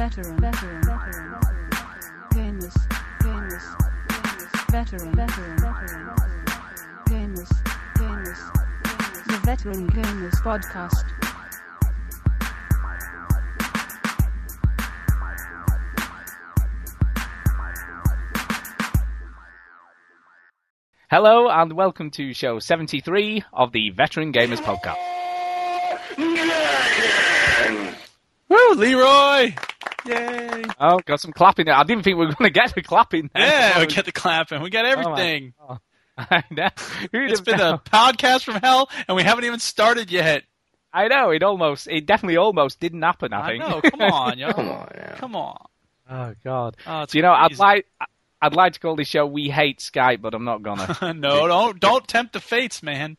veteran, veteran, veteran, gamers, gamers, gamers, veteran, veteran, veteran, gamers, gamers, the Veteran Gamers Podcast. Hello and welcome to show 73 of the Veteran Gamers Podcast. Woo, Leroy! Yay! Oh, got some clapping there. I didn't think we were going to get the clapping there. Yeah, we get the clapping. We got Oh everything. God. I know. Who'd it's have been known? a podcast from hell, and we haven't even started yet. I know, it almost, it definitely almost didn't happen, I I think. know. Come on, yo. Come on now. Come on. oh, God. Oh, it's you know, I'd like, I'd like to call this show We Hate Skype, but I'm not gonna. no, don't don't tempt the fates, man.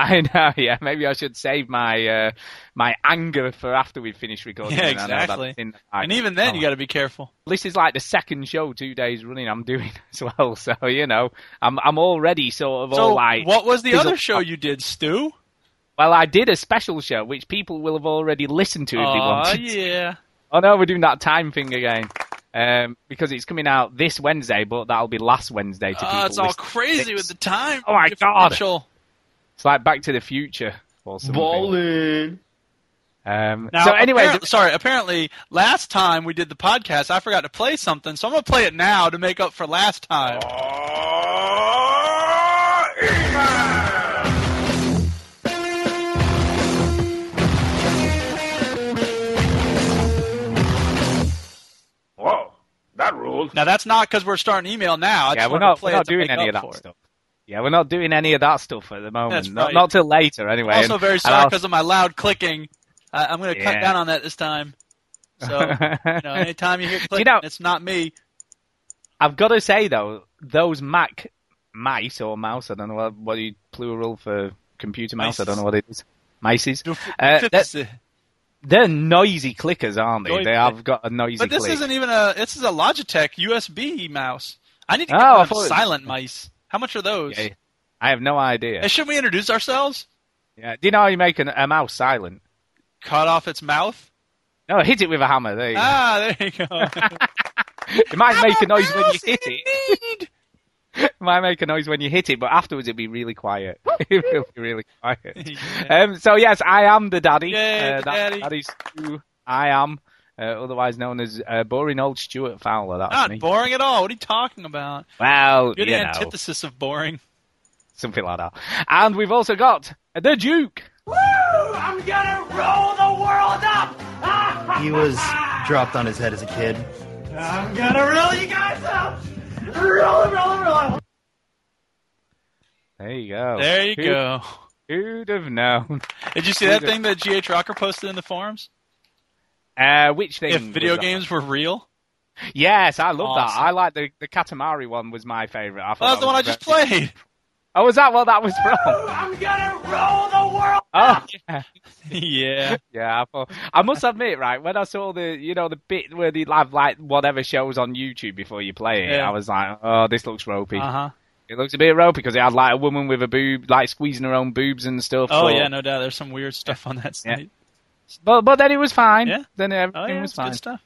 I know, yeah. Maybe I should save my uh, my anger for after we finish recording. Yeah, exactly. in And even then, Oh. you got to be careful. this is like the second show two days running I'm doing as well. So you know, I'm I'm already sort of So, all like, what was the other show you did, Stu? well, I did a special show which people will have already listened to if they wanted. Oh yeah. Oh no, we're doing that time thing again. Um, because it's coming out this Wednesday, but that'll be last Wednesday to people. Oh, it's all crazy with the time. Oh my God. It's like Back to the Future or something. Ballin'. Um, Now, so anyway, apparent- sorry. Apparently, last time we did the podcast, I forgot to play something, so I'm gonna play it now to make up for last time. Whoa, that ruled. Now that's not because we're starting email now. I yeah, we're not we're not doing any of that for it. stuff. Yeah, we're not doing any of that stuff at the moment. That's not, right. not till later, anyway. Also, And- very sorry because of my loud clicking. Uh, I'm going to cut down on that this time. So, you know, anytime you hear clicking, know- it's not me. I've got to say though, those Mac mice or mouse, I don't know what, what you plural for computer mouse. I don't know what it is. Mices. Uh, they're noisy clickers, aren't they? Noisy. They have got a noisy. But this click. isn't even a. This is a Logitech USB mouse. I need to get Oh, I one of thought it- silent mice. How much are those? Yeah, I have no idea. Hey, should we introduce ourselves? Yeah. Do you know how you make an, a mouse silent? Cut off its mouth. No, hit it with a hammer. There you go. Ah, there you go. It might make a noise when you hit it. It might make a noise when you hit it, but afterwards it'll be really quiet. it will be really quiet. Yeah. Um, so yes, I am the daddy. Yay, uh, daddy. that is who I am, uh, otherwise known as uh, boring old Stuart Fowler. That's Not me. boring at all. What are you talking about? Well, You're you the know, antithesis of boring. something like that. And we've also got the Duke. Woo! I'm gonna roll the world up. he was dropped on his head as a kid. I'm gonna roll you guys up. Roll, roll, roll. There you go. There you Who- go. Who'd have known? Did you see Who'd that have- thing that GH Rocker posted in the forums? Uh, which thing? If video games were real? Yes, I love that. I like the the Katamari one. Was my favorite. I thought Well, that's that the one I just very- played. Oh, was that what that was from? I'm gonna roll the world. Oh, yeah. yeah. Yeah, I, thought, I must admit, right, when I saw the, you know, the bit where they have like whatever shows on YouTube before you play it, Yeah. I was like, oh, this looks ropey. Uh huh. It looks a bit ropey because it had like a woman with a boob, like squeezing her own boobs and stuff. Oh but, yeah, no doubt. There's some weird stuff on that Yeah. Site. But but then it was fine. Yeah. Then everything Oh yeah, was fine. good stuff.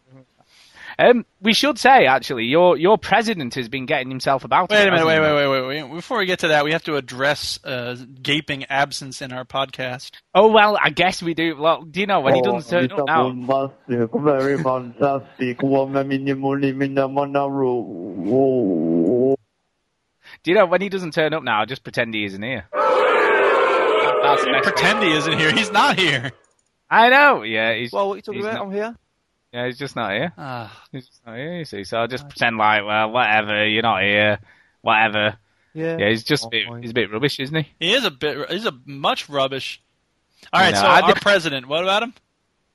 Um, we should say actually, your your president has been getting himself about. Wait it, a minute, wait, he? wait, wait, wait, wait. Before we get to that, we have to address uh, gaping absence in our podcast. Oh well, I guess we do. Well, do you know when he Oh, doesn't turn up now? fantastic, very fantastic. Woman, minimally, minimally, Do you know when he doesn't turn up now? I just pretend he isn't here. That's Pretend he isn't here. He's not here. I know. Yeah, he's Well, what are you talking about? not- I'm here. yeah, he's just not here. Ah, He's just not here. You see, so I just pretend like, well, whatever. You're not here. Whatever. Yeah. Yeah, he's just a bit. He's a bit rubbish, isn't he? he is a bit. He's a much rubbish. All You right, know, so I our did- president. What about him?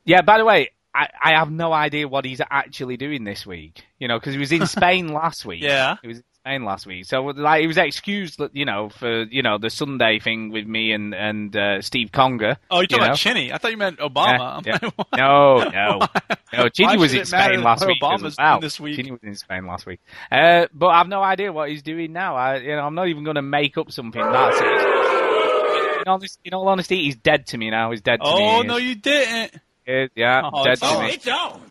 Yeah. By the way, I I have no idea what he's actually doing this week. You know, because he was in Spain last week. Yeah. He was in Spain last week, so like he was excused, you know, for you know the Sunday thing with me and and uh, Steve Conger. Oh, you're talking you about? Chinny. I thought you meant Obama. I'm Yeah, like. No, no, no. Why was in Spain last week Obama's as well. this week? Chinny was in Spain last week. Uh, but I've no idea what he's doing now. I, you know, I'm not even going to make up something. That's it. In, honest, in all honesty, he's dead to me now. He's dead to me. Oh no, you didn't. Yeah, Oh, dead it's to me. It's on.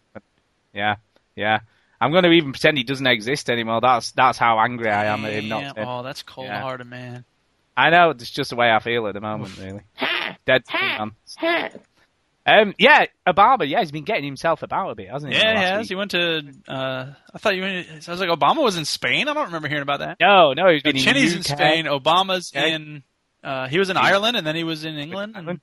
Yeah, yeah. I'm going to even pretend he doesn't exist anymore. That's that's how angry I am at him not. Damn. Oh, that's cold hearted, man. I know it's just the way I feel at the moment, really. Dead to me, man. Um, yeah, Obama. Yeah, he's been getting himself about a bit, hasn't he? Yeah, in he the has. week? He went to. Uh, I thought you went. I was like, Obama was in Spain. I don't remember hearing about that. No, no, he's been in Chinny's in Spain. Obama's Okay. in. Uh, he was in Ireland, and then he was in England. and-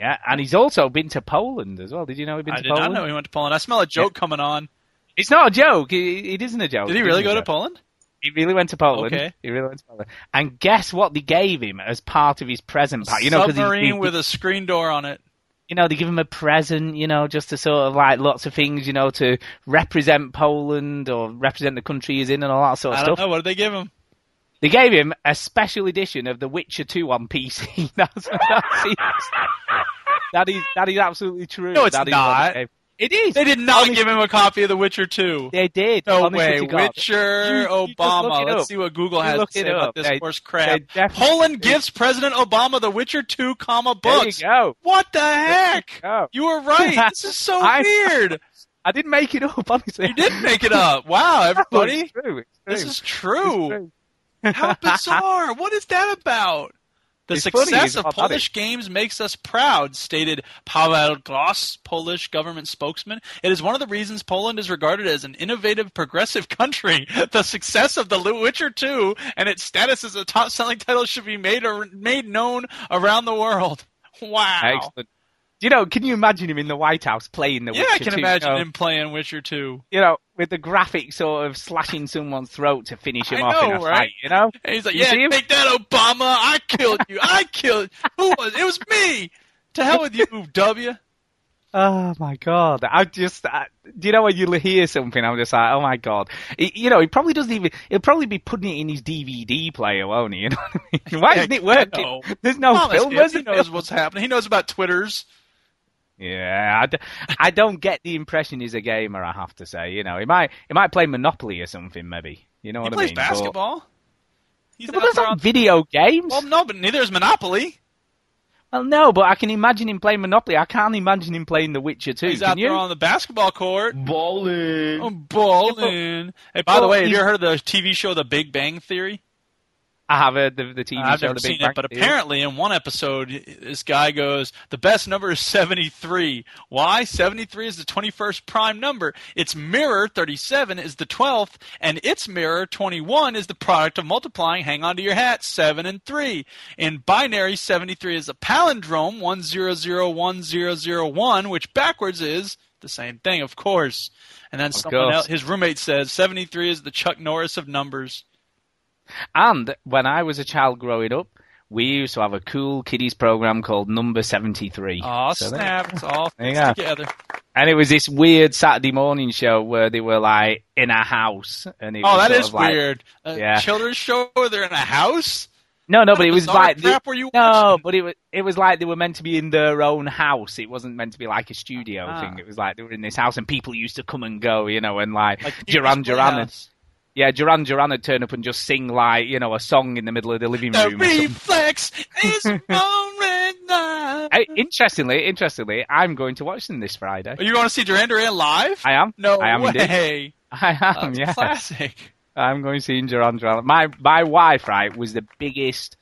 Yeah, and he's also been to Poland as well. Did you know he'd been I to did Poland? not know he went to Poland. I smell a joke coming on. It's not a joke. It, it isn't a joke. Did he really go to. Poland? He really went to Poland. Okay. He really went to Poland. And guess what they gave him as part of his present pack? You know, 'cause he- Submarine he- with a screen door on it. you know, they give him a present, you know, just to sort of like lots of things, you know, to represent Poland or represent the country he's in and all that sort of I don't stuff. know. What did they give him? They gave him a special edition of The Witcher 2 on PC. that's, that's that is that is absolutely true. No, it's That not. They It is. They did not give him a copy of The Witcher 2. They did. No honest way. Witcher, You- you Obama. Let's up. see what Google You has to say about up. this They- horse crap. Poland gives President Obama The Witcher 2, comma books. There you go. What the heck? go. You were right. This is so I- weird. I didn't make it up, honestly. You didn't make it up. Wow, everybody. It's true. It's This is true. true. How bizarre! What is that about? The It's success it's of not funny. Polish games makes us proud, stated Paweł Graś, Polish government spokesman. It is one of the reasons Poland is regarded as an innovative, progressive country. The success of The Witcher 2 and its status as a top-selling title should be made or made known around the world. Wow. Excellent. You know, can you imagine him in the White House playing the Yeah, Witcher Yeah, I can 2, imagine know? him playing Witcher 2. you know, with the graphic sort of slashing someone's throat to finish him I off in a right? fight, you know? And he's like, You "Yeah, take that, Obama! I killed you! I killed who was? It was me! To hell with you, W." Oh my god! I just, I, do you know when you hear something, I'm just like, oh my god! He, you know, he probably doesn't even. He'll probably be putting it in his DVD player, won't he? You know what I mean? Why isn't it working? There's no Thomas film. He knows what's happening. He knows about Twitters. Yeah, I, d- I don't get the impression he's a gamer. I have to say, you know, he might he might play Monopoly or something, maybe. You know He what I plays mean? But- basketball. He's But, out those there aren't on- video games. Well, no, but neither is Monopoly. Well, no, but I can imagine him playing Monopoly. I can't imagine him playing The Witcher too. He's can out you? there on the basketball court. Bowling. Oh, balling. Hey, by the way, have you he's- heard of the TV show The Big Bang Theory? I have heard the, the TV I've show, never seen Bang it, but apparently in one episode, this guy goes, "The best number is 73. Why? 73 is the 21st prime number. Its mirror 37 is the 12th, and its mirror 21 is the product of multiplying. Hang on to your hat, seven and three. In binary, 73 is a palindrome, 1001001, which backwards is." The same thing, of course. And then someone course. else, his roommate says 73 is the Chuck Norris of numbers. And when I was a child growing up, we used to have a cool kiddies program called Number 73. Oh, So snap. It's all There you fixed go. together. And it was this weird Saturday morning show where they were like in a house. And it Oh, was that sort is of like- weird. A Yeah. children's show where they're in a house? No, no, but it was like crap were you no, watching? but it was it was like they were meant to be in their own house. It wasn't meant to be like a studio Ah. thing. It was like they were in this house and people used to come and go, you know, and like, Like Duran Pee-wee's Duran, and, Playhouse. Yeah, Duran Duran would turn up and just sing like you know a song in the middle of the living The room. or something. reflex is on red line. Interestingly, interestingly, I'm going to watch them this Friday. Are you going to see Duran Duran live? I am. No I am indeed. way. I am. That's yeah, classic. I'm going to see Duran Duran. My my wife, right, was the biggest,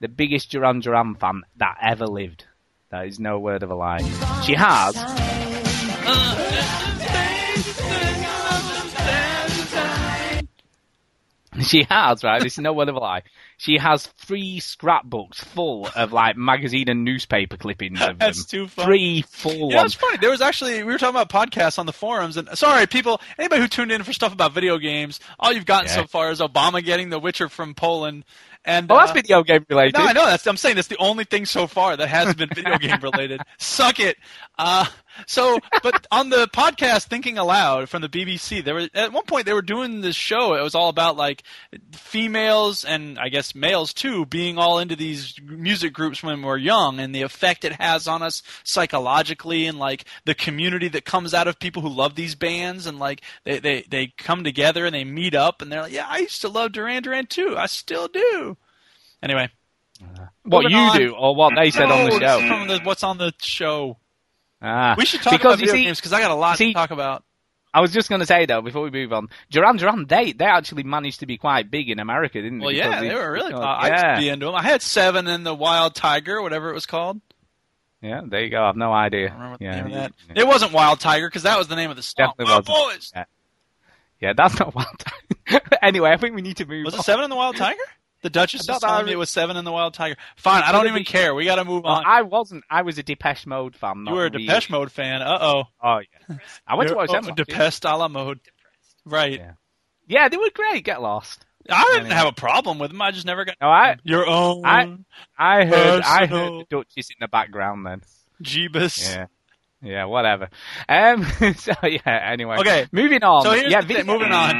the biggest Duran Duran fan that ever lived. That is no word of a lie. She has. Uh, She has, right? This is no word of a lie. She has three scrapbooks full of like magazine and newspaper clippings of That's them. too funny. Three full ones. it's funny. There was actually we were talking about podcasts on the forums, and sorry, people, anybody who tuned in for stuff about video games, all you've gotten Yeah. so far is Obama getting The Witcher from Poland, and Well, that's uh, video game related. No, I know. That's I'm saying that's the only thing so far that hasn't been video game related. Suck it. Uh, so, but on the podcast Thinking Allowed from the BBC, there were at one point they were doing this show. It was all about like females and I guess males too being all into these music groups when we're young and the effect it has on us psychologically and like the community that comes out of people who love these bands and like they they they come together and they meet up and they're like, yeah, I used to love Duran Duran too. I still do. Anyway, what you on. do or what they said on the show. The, what's on the show? Ah, We should talk because about video see, games because I got a lot see- to talk about. I was just going to say though, before we move on, Duran Duran, they they actually managed to be quite big in America, didn't they? Well, yeah, Because they were really. because- I yeah, used to be into them. I had seven in the Wild Tiger, whatever it was called. yeah. There you go. I've no idea. I don't remember the yeah, name of that. yeah. It wasn't Wild Tiger because that was the name of the song. Definitely Oh, wasn't. boys. Yeah. Yeah, that's not wild. Tiger. anyway, I think we need to move. Was on. it seven in the Wild Tiger? The Duchess was I me it was seven in the Wild Tiger. Fine, I don't even care. We got to move Well, on. I wasn't. I was a Depeche Mode fan. you were a Depeche Mode fan. Uh oh. Oh yeah. I went to watch them. year. Depeche a la mode. Right. Yeah. Yeah, they were great. Get lost. I didn't Anyway. have a problem with them. I just never got No, I your own I- I heard I heard the Duchess in the background then. Jeebus. Yeah. Yeah, whatever. Um. So yeah. Anyway. Okay. Moving on. So here's yeah, the thing, moving on.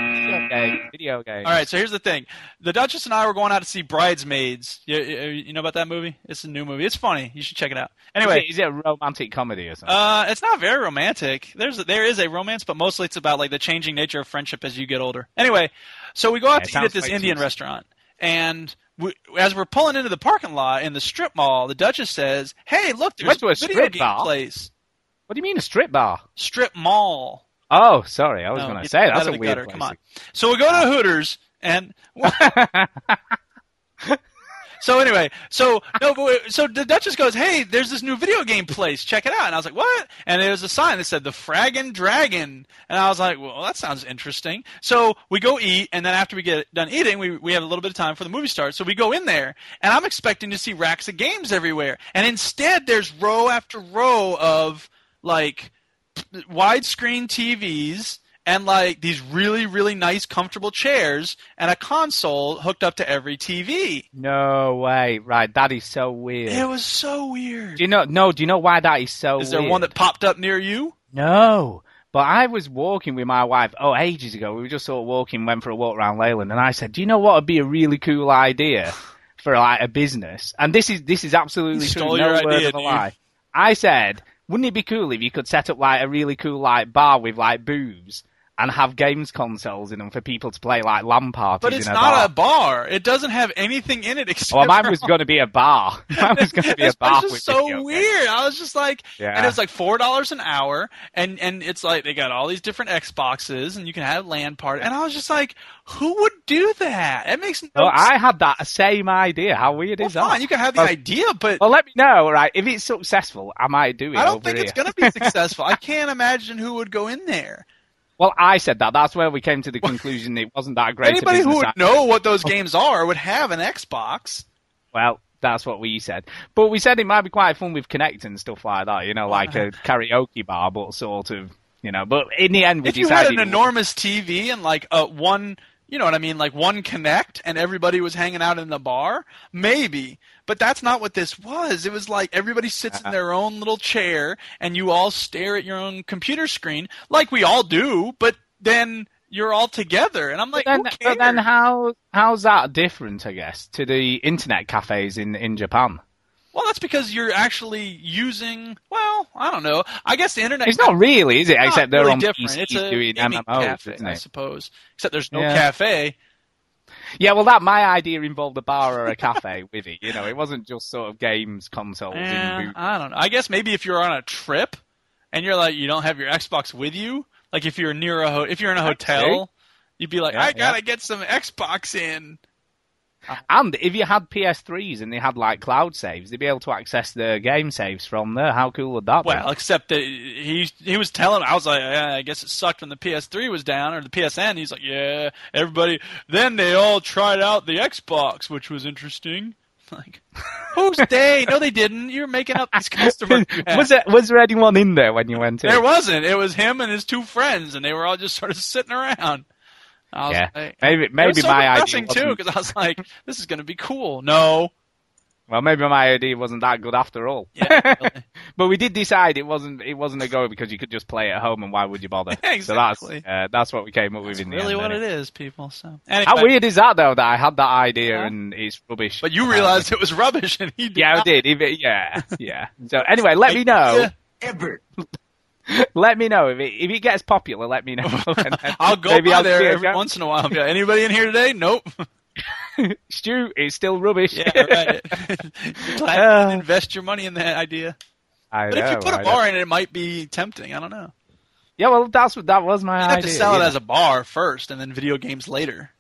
Video game. Video game. All right, so here's the thing. The Duchess and I were going out to see Bridesmaids. You, you, know about that movie? It's a new movie. It's funny. You should check it out. Anyway, is it, is it a romantic comedy or something? uh, it's not very romantic. There's there is a romance, but mostly it's about like the changing nature of friendship as you get older. Anyway, so we go out Yeah, to eat at this too Indian restaurant, and we, as we're pulling into the parking lot in the strip mall, the Duchess says, "Hey, look, there's Went to a video strip game bar? place, what do you mean a strip bar? strip mall." Oh, sorry. I was No, going to say that's a weird gutter. place. Come on. So we go to Hooters and so anyway, so no, but so the Duchess goes, "Hey, there's this new video game place. Check it out." And I was like, "What?" And there was a sign that said "The Fraggin' Dragon," and I was like, "Well, that sounds interesting." So we go eat, and then after we get done eating, we we have a little bit of time for the movie starts. So we go in there, and I'm expecting to see racks of games everywhere, and instead there's row after row of like widescreen TVs and like these really really nice comfortable chairs and a console hooked up to every TV. No way. Right. That is so weird. It was so weird. do you know? No. Do you know why that is so? Is there weird? one that popped up near you? No. But I was walking with my wife, oh, ages ago. We were just sort of walking, went for a walk around Leyland, and I said, "Do you know what would be a really cool idea for like a business?" And this is this is absolutely You true. no your word of a lie. I said, "Wouldn't it be cool if you could set up like a really cool like bar with like booths and have games consoles in them for people to play like LAN parties But it's a not bar?" a bar. It doesn't have anything in it except. Well, mine was going to be a bar. Mine was going to be a bar. It's just so weird. I was just like, Yeah. and it's like four dollars an hour, and and it's like they got all these different Xboxes, and you can have LAN party, and I was just like, who would do that? It makes no Well. I had that same idea. How weird Well, is that? you can have the Well- idea, but Well, let me know, right? If it's successful, I might do it. I don't over think here. it's going to be successful. I can't imagine who would go in there. Well, I said that. That's where we came to the conclusion it wasn't that great. Anybody who would idea. know what those games are would have an Xbox. Well, that's what we said. But we said it might be quite fun with Kinect and stuff like that. You know, like a karaoke bar, but sort of, you know. But in the end, we If you had decided. an enormous TV and like a one, you know what I mean, like one Kinect, and everybody was hanging out in the bar, maybe. But that's not what this was. It was like everybody sits Uh-huh. in their own little chair, and you all stare at your own computer screen, like we all do. But then you're all together, and I'm like, But then, who but then how how's that different? I guess to the internet cafes in in Japan. Well, that's because you're actually using. Well, I don't know. I guess the internet. It's not really, is it? Except they're really on different. PCs It's a doing MMOs, cafe, I suppose. Except there's no Yeah. cafe. Yeah, well, that my idea involved a bar or a cafe with it. You know, it wasn't just sort of games consoles in Eh. I don't know. I guess maybe if you're on a trip and you're like you don't have your Xbox with you, like if you're near a ho- if you're in a hotel, you'd be like, Yeah, I gotta yeah. get some Xbox in. Ah. And if you had PS3s and they had like cloud saves, they'd be able to access the game saves from there. How cool would that be? Well, except that he he was telling. I was like, yeah, I guess it sucked when the PS3 was down or the PSN. He's like, yeah, everybody. Then they all tried out the Xbox, which was interesting. Like, who's they? No, they didn't. You're making up these customers. be? you had. was there was there anyone in there when you went in? There wasn't. It was him and his two friends, and they were all just sort of sitting around. I was Yeah. like, Maybe maybe my idea too, wasn't, because I was like, "This is going to be cool." No, well maybe my idea wasn't that good after all. Yeah, really. but we did decide it wasn't it wasn't a go because you could just play it at home and why would you bother? Exactly. So that's uh, that's what we came up with that's in the really end. what anyway. it is, people. So anyway, How weird is that though? That I had that idea Yeah. and it's rubbish. But you realized it was rubbish, and he did Yeah, I did. If yeah, yeah. So anyway, let me know. Yeah. Let me know if it if it gets popular. Let me know. I'll go maybe by I'll there every once in a while. Like, Anybody in here today? Nope. Stu, it's still rubbish. yeah, right. Uh, invest your money in that idea. I But know. if you put I a know. bar in it, it might be tempting. I don't know. Yeah, well, that's what that was my You idea. have to sell it as a bar first, and then video games later.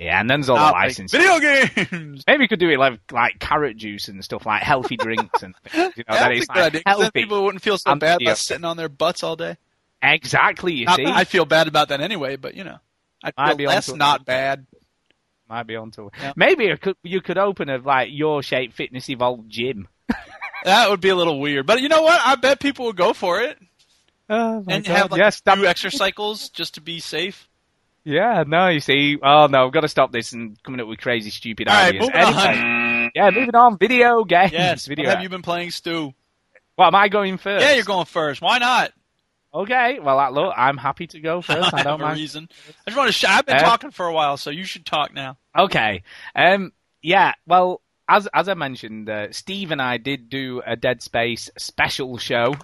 Yeah, and then there's all the Not licensing. video games. Maybe we could do it like like carrot juice and stuff like healthy drinks and things. You know, Yeah, it's a like idea, 'cause then healthy. people wouldn't feel so bad about sitting on their butts all day. Exactly. You Not see, I feel bad about that anyway, but you know, I Might feel be less onto it. not bad. might be onto it. Yeah. Maybe you could you could open a like your shape fitness evolved gym. That would be a little weird, but you know what? I bet people would go for it Oh and God. have like yes, two that, extra cycles just to be safe. Yeah. No, you see. Oh no, I've got to stop this and coming up with crazy, stupid All right, ideas. moving Anyway, yeah, moving on. Video games. Yes. video. What have you been playing, Stu? What am I going first? Yeah, you're going first. Why not? Okay. Well, look, I'm happy to go first. I have don't a mind. reason. I just want to. Sh- I've been Uh, talking for a while, so you should talk now. Okay. Um. Yeah. Well, as as I mentioned, uh, Steve and I did do a Dead Space special show.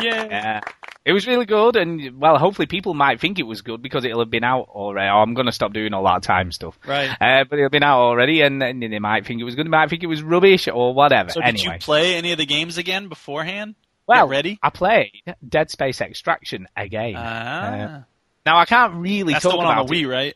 Yeah. Uh, it was really good, and well, hopefully people might think it was good because it'll have been out already. Oh, I'm going to stop doing all that time stuff. Right. Uh, but it'll have been out already, and, and they might think it was good. They might think it was rubbish or whatever. So did anyway, you play any of the games again beforehand? well, Get ready. I played Dead Space Extraction again. Ah, now I can't really that's talk the one about on the it. Wii, right?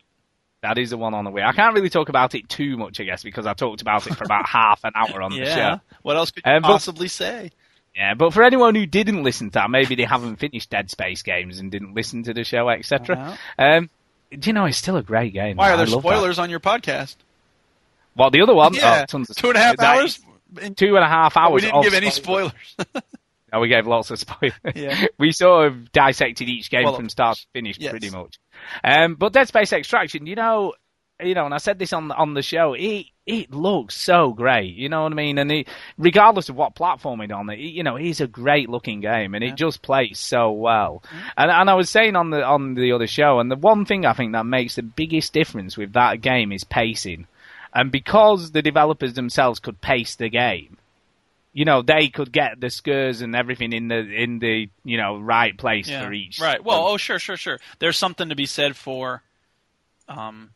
That is the one on the way. I can't really talk about it too much, I guess, because I talked about it for about half an hour on the yeah. show. What else could you Uh, but- possibly say? Yeah, but for anyone who didn't listen to that, maybe they haven't finished Dead Space games and didn't listen to the show, etc. Um, do you know it's still a great game? Why are there love that. spoilers on your podcast? Well, the other one, yeah, oh, tons of two and a half that hours. is Two and a half hours. we didn't of give any spoilers. spoilers. No, we gave lots of spoilers. Yeah. we sort of dissected each game Well, from start to finish, Yes. pretty much. Um, but Dead Space Extraction, you know, you know, and I said this on on the show. It it looks so great, you know what I mean. And it, regardless of what platform it's on, it, you know, it's a great looking game, and it just plays so well. And and I was saying on the on the other show, and the one thing I think that makes the biggest difference with that game is pacing. And because the developers themselves could pace the game, you know, they could get the skurs and everything in the in the you know right place Yeah. for each. Right. Well, oh, sure, sure, sure. There's something to be said for, um,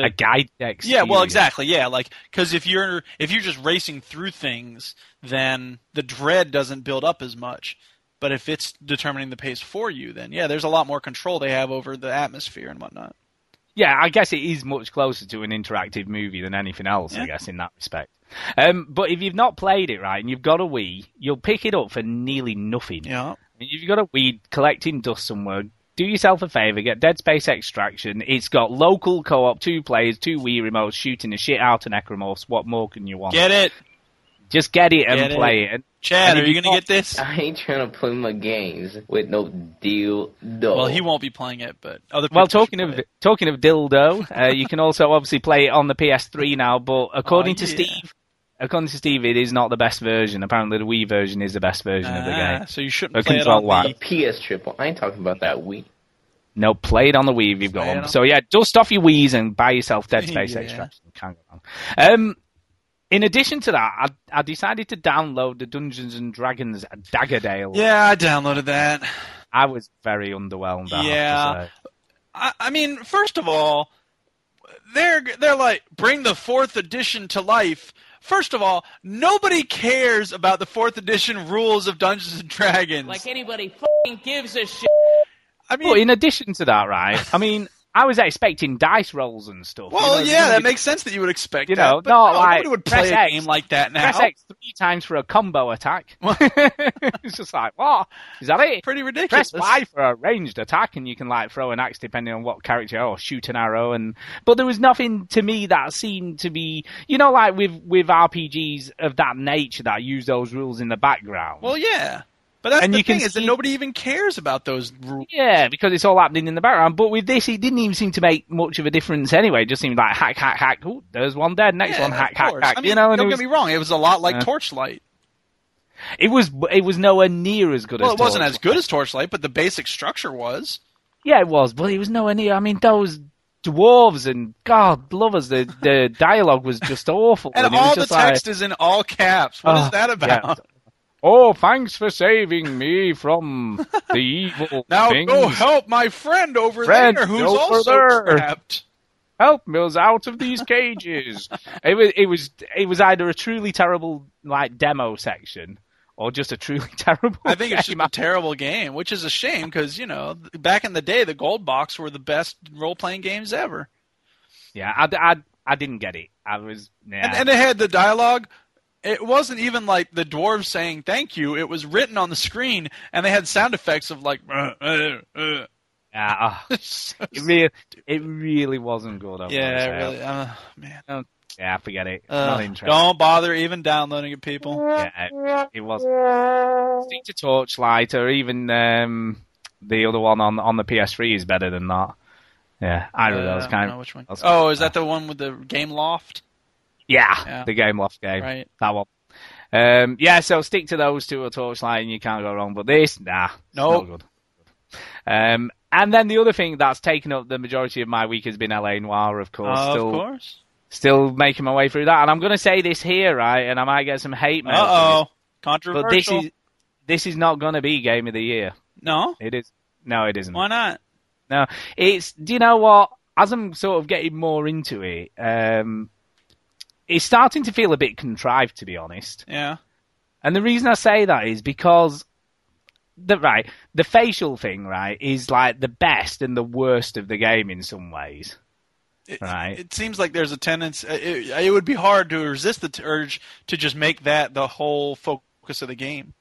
the a guide text. yeah. Well, exactly. Yeah, like because if you're if you're just racing through things, then the dread doesn't build up as much. But if it's determining the pace for you, then yeah, there's a lot more control they have over the atmosphere and whatnot. Yeah, I guess it is much closer to an interactive movie than anything else. I guess in that respect. Um, but if you've not played it right and you've got a Wii, you'll pick it up for nearly nothing. Yeah. If you've got a Wii collecting dust somewhere, do yourself a favor, get Dead Space Extraction. It's got local co-op, two players, two Wii remotes, shooting the shit out of Necromorphs. What more can you want? Get it, Just get it and Get it. play it. And, Chad? And Are you you gonna get this? I ain't trying to play my games with no deal. Though. Well, he won't be playing it, but other. well, people should talking of play it. talking of dildo, uh, you can also obviously play it on the PS3 now. But according Oh, to. Steve, according to Steve, it is not the best version. Apparently, the Wii version is the best version of the Ah, game. so you shouldn't The play it on wise. the. PS triple. I ain't talking about that Wii. No, play it on the Wii if you've got one. on- So yeah, dust off your Wii's and buy yourself Dead Space Yeah. Extraction. Can't go wrong. Um, in addition to that, I, I decided to download the Dungeons and Dragons Daggerdale. Yeah, I downloaded that. I was very underwhelmed. I Yeah. I, I mean, first of all, they're they're like bring the fourth edition to life. First of all, nobody cares about the fourth edition rules of Dungeons and Dragons. Like anybody fucking gives a shit. I mean, But in addition to that, right? I mean, I was expecting dice rolls and stuff. you well, know, yeah, that makes sense that you would expect You that. know, but not no, like nobody would play press a X. game like that now. Press X three times for a combo attack. it's just like, what? Is that it? Pretty ridiculous. Press Y for a ranged attack, and you can like throw an axe depending on what character, or shoot an arrow. And but there was nothing to me that seemed to be, you know, like with with RPGs of that nature that use those rules in the background. Well, yeah, but that's And the you can thing is that nobody even cares about those rules. yeah, because it's all happening in the background. But with this, it didn't even seem to make much of a difference anyway. It just seemed like hack, hack, hack. Ooh, there's one dead. Next Yeah, one, hack, hack, hack. I mean, you know, and don't it get me wrong; it was a lot like Uh, Torchlight. it was it was nowhere near as good Well, as it wasn't as Torchlight. good as Torchlight, but the basic structure was. Yeah, it was, but it was nowhere near. I mean, those dwarves and God lovers, the the dialogue was just awful. And was all the just like, text is in all caps. What is Oh, that yeah. Oh, thanks for saving me from the evil Now things. go help my friend over Friend there who's also there. trapped. Help me out of these cages. it was it was it was either a truly terrible like demo section or just a truly terrible. I think it's just game. a terrible game, which is a shame because you know back in the day the gold box were the best role playing games ever, yeah, I, I, I didn't get it. I was yeah. and, and they had the dialogue. It wasn't even like the dwarves saying thank you. It was written on the screen, and they had sound effects of like. Uh, uh, uh. yeah, oh, So it really, it really wasn't good. I yeah, really. Uh, man, Yeah, forget it. Uh, don't bother even downloading it, people. Yeah, it was. Stick to Torchlight, or even um, the other one on on the PS3 is better than that. Yeah, of Uh, those I don't kind know which one. Oh, is that the one with the Gameloft? Yeah, Yeah. the Gameloft game. Right. That one. Um, yeah, so stick to those two or Torchlight and you can't go wrong. But this, nah, Nope. good. Um, and then the other thing that's taken up the majority of my week has been LA Noire, of course. Uh, still, of course. still making my way through that. And I'm going to say this here, right? And I might get some hate mail. Uh oh, controversial. But this is this is not going to be Game of the Year. no. It is. No, it isn't. Why not? No, it's. Do you know what? As I'm sort of getting more into it, um, it's starting to feel a bit contrived, to be honest. Yeah. And the reason I say that is because the right the facial thing, right, is like the best and the worst of the game in some ways. It, Right. It seems like there's a tendency. Uh, it, it would be hard to resist the urge to just make that the whole focus of the game.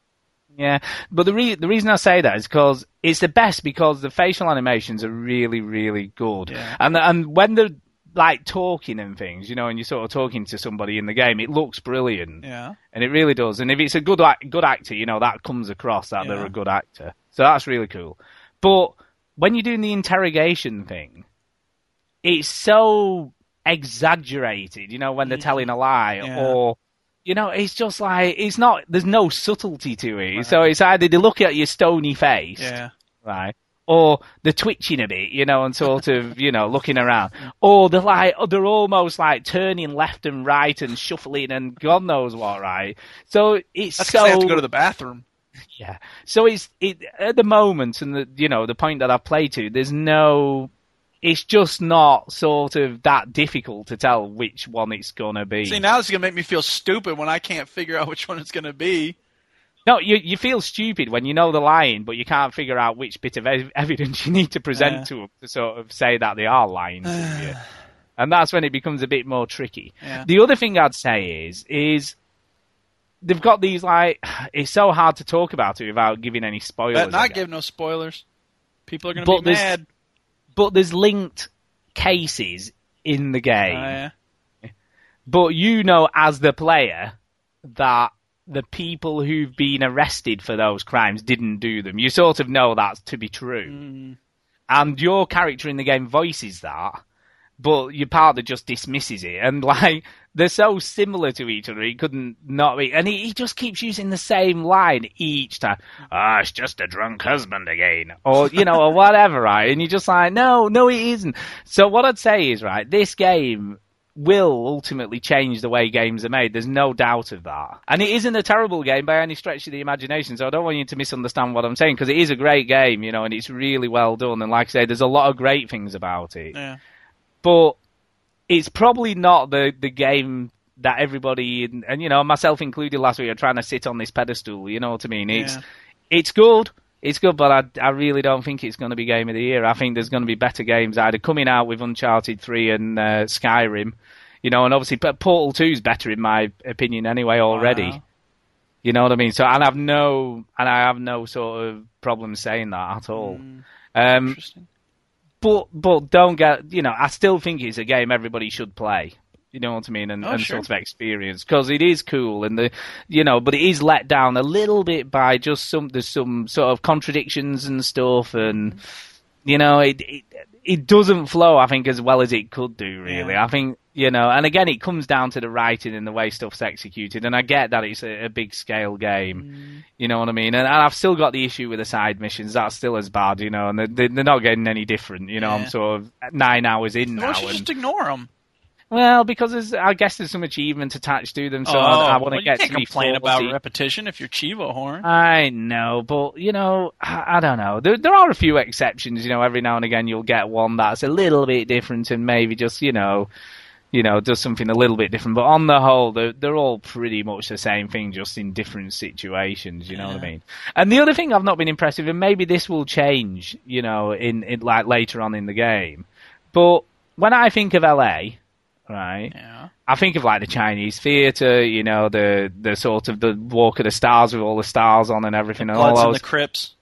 Yeah, but the re- the reason I say that is because it's the best because the facial animations are really really good, Yeah. and and when they're like talking and things, you know, and you're sort of talking to somebody in the game, it looks brilliant. Yeah. and it really does. And if it's a good good actor, you know that comes across that Yeah. they're a good actor. So that's really cool. But when you're doing the interrogation thing, it's so exaggerated. You know, when they're mm. telling a lie, Yeah. or you know, it's just like it's not. There's no subtlety to it. So it's either they look at your stony face, Yeah. right? Or they're twitching a bit, you know, and sort of, you know, looking around. Or they're like, they're almost like turning left and right and shuffling and God knows what, right? So it's That's so they have to go to the bathroom. yeah. So it's it at the moment and the you know the point that I've played to. There's no. It's just not sort of that difficult to tell which one it's gonna be. See, now is gonna make me feel stupid when I can't figure out which one it's gonna be. No, you you feel stupid when you know the lying, but you can't figure out which bit of ev- evidence you need to present Yeah. to them to sort of say that they are lying to you. And that's when it becomes a bit more tricky. Yeah. The other thing I'd say is is they've got these like it's so hard to talk about it without giving any spoilers. But not give no spoilers. People are gonna be there's- mad. but there's linked cases in the Oh, game. yeah. But you know, as the player, that the people who've been arrested for those crimes didn't do them. You sort of know that to be true. Mm. And your character in the game voices that, but your partner just dismisses it. And like, they're so similar to each other, he couldn't not be. And he, he just keeps using the same line each time. Ah, it's just a drunk husband again. Or, you know, or whatever, right? And you're just like, no, no, it isn't. So what I'd say is, right, this game will ultimately change the way games are made. There's no doubt of that. And it isn't a terrible game by any stretch of the imagination, so I don't want you to misunderstand what I'm saying, because it is a great game, you know, and it's really well done. And like I say, there's a lot of great things about it. Yeah. But it's probably not the, the game that everybody, and, and, you know, myself included last week, are trying to sit on this pedestal, you know what I mean? It's, Yeah. it's good. It's good, but I, I really don't think it's going to be game of the year. I think there's going to be better games either coming out with Uncharted 3 and uh, Skyrim, you know, and obviously but Portal 2 is better in my opinion anyway already. Wow. You know what I mean? So and I've no and I have no sort of problem saying that at all. Mm. Um, Interesting. but but don't get you know I still think it's a game everybody should play. You know what I mean, and, Oh, and sure. sort of experience because it is cool and the you know, but it is let down a little bit by just some there's some sort of contradictions and stuff, and you know it it, it doesn't flow I think as well as it could do really. Yeah. I think you know, and again it comes down to the writing and the way stuff's executed, and I get that it's a, a big scale game. Mm. You know what I mean? And, and I've still got the issue with the side missions. That's still as bad, you know, and they're, they're not getting any different. You know, I'm sort of nine hours in Why now. don't you and- just ignore them? Well, because there's, I guess there's some achievement attached to them, so oh, I, I oh, want well, to get you can't to complain 40. about repetition if you're Chivo Horn. I know, but you know, I, I don't know. There, there are a few exceptions. You know, every now and again you'll get one that's a little bit different and maybe just you know, you know, does something a little bit different. But on the whole, they're, they're all pretty much the same thing, just in different situations. You know what I mean? And the other thing I've not been impressed with, and maybe this will change, you know, in, in like later on in the game. But when I think of LA, right? Yeah. I think of like the Chinese theater, you know, the the sort of the Walk of the Stars with all the stars on and everything, and all Bloods and the Crips.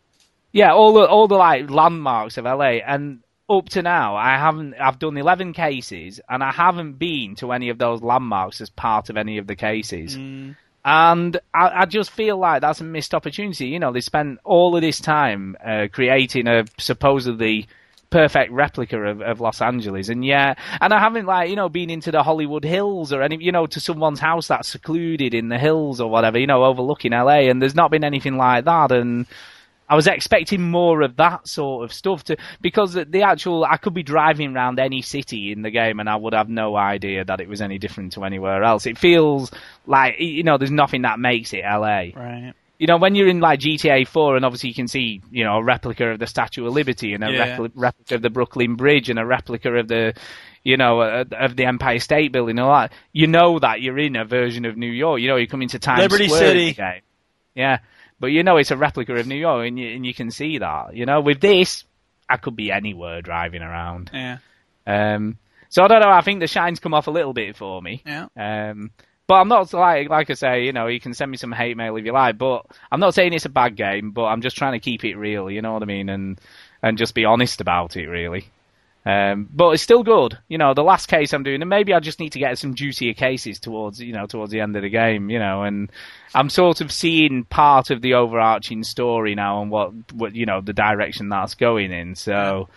yeah, all the all the like landmarks of LA, and up to now, I haven't. I've done eleven cases, and I haven't been to any of those landmarks as part of any of the cases. Mm. And I, I just feel like that's a missed opportunity. You know, they spent all of this time uh, creating a supposedly perfect replica of, of Los Angeles, and yeah, and I haven't like you know been into the Hollywood Hills or any you know to someone's house that's secluded in the hills or whatever, you know, overlooking LA, and there's not been anything like that, and I was expecting more of that sort of stuff to because the, the actual I could be driving around any city in the game and I would have no idea that it was any different to anywhere else. It feels like you know there's nothing that makes it LA. Right. You know when you're in like GTA 4 and obviously you can see you know a replica of the Statue of Liberty and a Yeah. repli- replica of the Brooklyn Bridge and a replica of the you know uh, of the Empire State Building and all that. You know that you're in a version of New York. You know you come into Times Liberty Square City. Yeah, but you know it's a replica of New York, and you, and you can see that. You know, with this, I could be anywhere driving around. Yeah. Um, so I don't know. I think the shine's come off a little bit for me. Yeah. Um, but I'm not like like I say, you know, you can send me some hate mail if you like. But I'm not saying it's a bad game. But I'm just trying to keep it real. You know what I mean? And and just be honest about it, really. Um, but it's still good. You know, the last case I'm doing, and maybe I just need to get some juicier cases towards, you know, towards the end of the game, you know, and I'm sort of seeing part of the overarching story now and what, what, you know, the direction that's going in. So,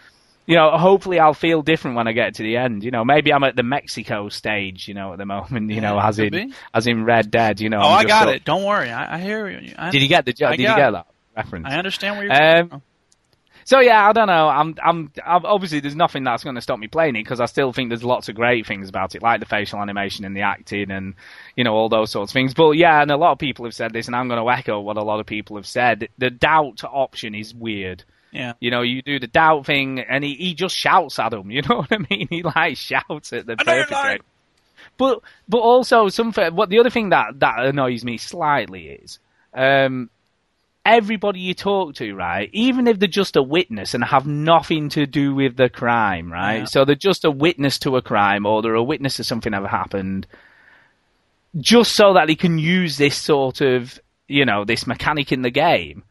you know, hopefully I'll feel different when I get to the end. You know, maybe I'm at the Mexico stage, you know, at the moment, you know, Yeah, as in, be. as in Red Dead, you know. Oh, I'm I got sort- it. Don't worry. I, I hear you. I, Did you get the, did you get it. that reference? I understand where you're Um, so yeah, I don't know. I'm, I'm, I'm obviously there's nothing that's going to stop me playing it because I still think there's lots of great things about it, like the facial animation and the acting and you know all those sorts of things. But yeah, and a lot of people have said this, and I'm going to echo what a lot of people have said. The doubt option is weird. Yeah. You know, you do the doubt thing, and he, he just shouts at them. You know what I mean? He like shouts at the I know you're perpetrator. But but also something. What the other thing that that annoys me slightly is, um, everybody you talk to, right? Even if they're just a witness and have nothing to do with the crime, right? Yeah. So they're just a witness to a crime or they're a witness to something ever happened, just so that they can use this sort of, you know, this mechanic in the game.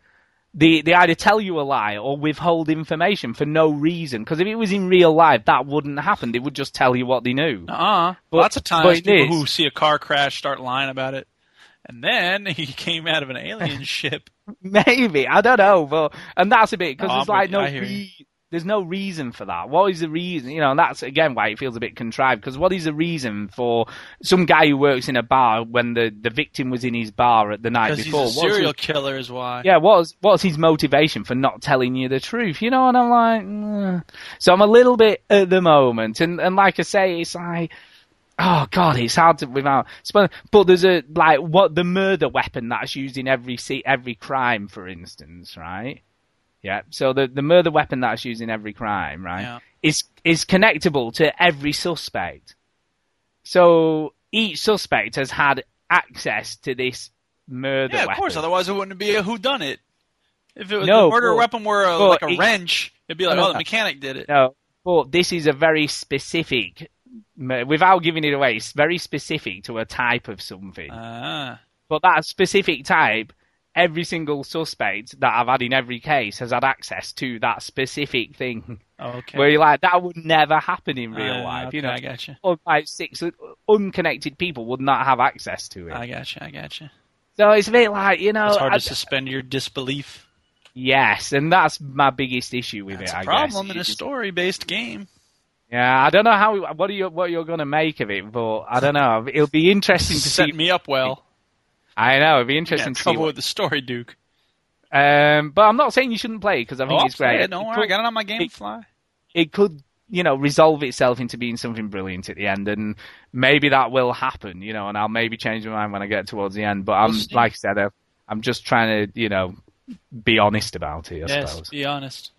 They, they either tell you a lie or withhold information for no reason. Because if it was in real life, that wouldn't happen. They would just tell you what they knew. Uh-uh. But- Lots of times people who see a car crash start lying about it. And then he came out of an alien ship. Maybe I don't know, but and that's a bit because No, oh, there's I'm like no you. I hear you. re- there's no reason for that. What is the reason? You know, and that's again why it feels a bit contrived. Because what is the reason for some guy who works in a bar when the the victim was in his bar at the night Because he's before? a serial his- killer is why. yeah, what's what's his motivation for not telling you the truth? You know, and I'm like, mm. so I'm a little bit at the moment, and and like I say, it's like. Oh God, it's hard to without. But there's a like what the murder weapon that's used in every every crime, for instance, right? Yeah. So the the murder weapon that's used in every crime, right, Yeah. is is connectable to every suspect. So each suspect has had access to this murder weapon. Yeah, of weapon. course. Otherwise, it wouldn't be a who done it. If it was No, the murder but- weapon were a, like a it- wrench, it'd be like, No, oh, the mechanic did it. No, but this is a very specific, without giving it away, it's very specific to a type of something. Ah. but that specific type, every single suspect that I've had in every case has had access to that specific thing. Okay. Where you're like, that would never happen in real Uh, life. okay, you know, I gotcha. Or, like six unconnected people would not have access to it. I gotcha. I gotcha. so it's a bit like, you know, It's hard I- to suspend your disbelief. yes, and that's my biggest issue with That's it. a I problem guess. in a story-based game. Yeah, I don't know how what are you what you're going to make of it, but I don't know. It'll be interesting to Set see. me up well. I know it'd be interesting to see. What, with the story, Duke. um, but I'm not saying you shouldn't play because I think Oh, it's great. don't worry, I got it on my game it- fly. it could you know resolve itself into being something brilliant at the end and maybe that will happen you know and i'll maybe change my mind when i get towards the end but i'm We'll like i said uh, i'm just trying to you know be honest about it i Yes, suppose be honest.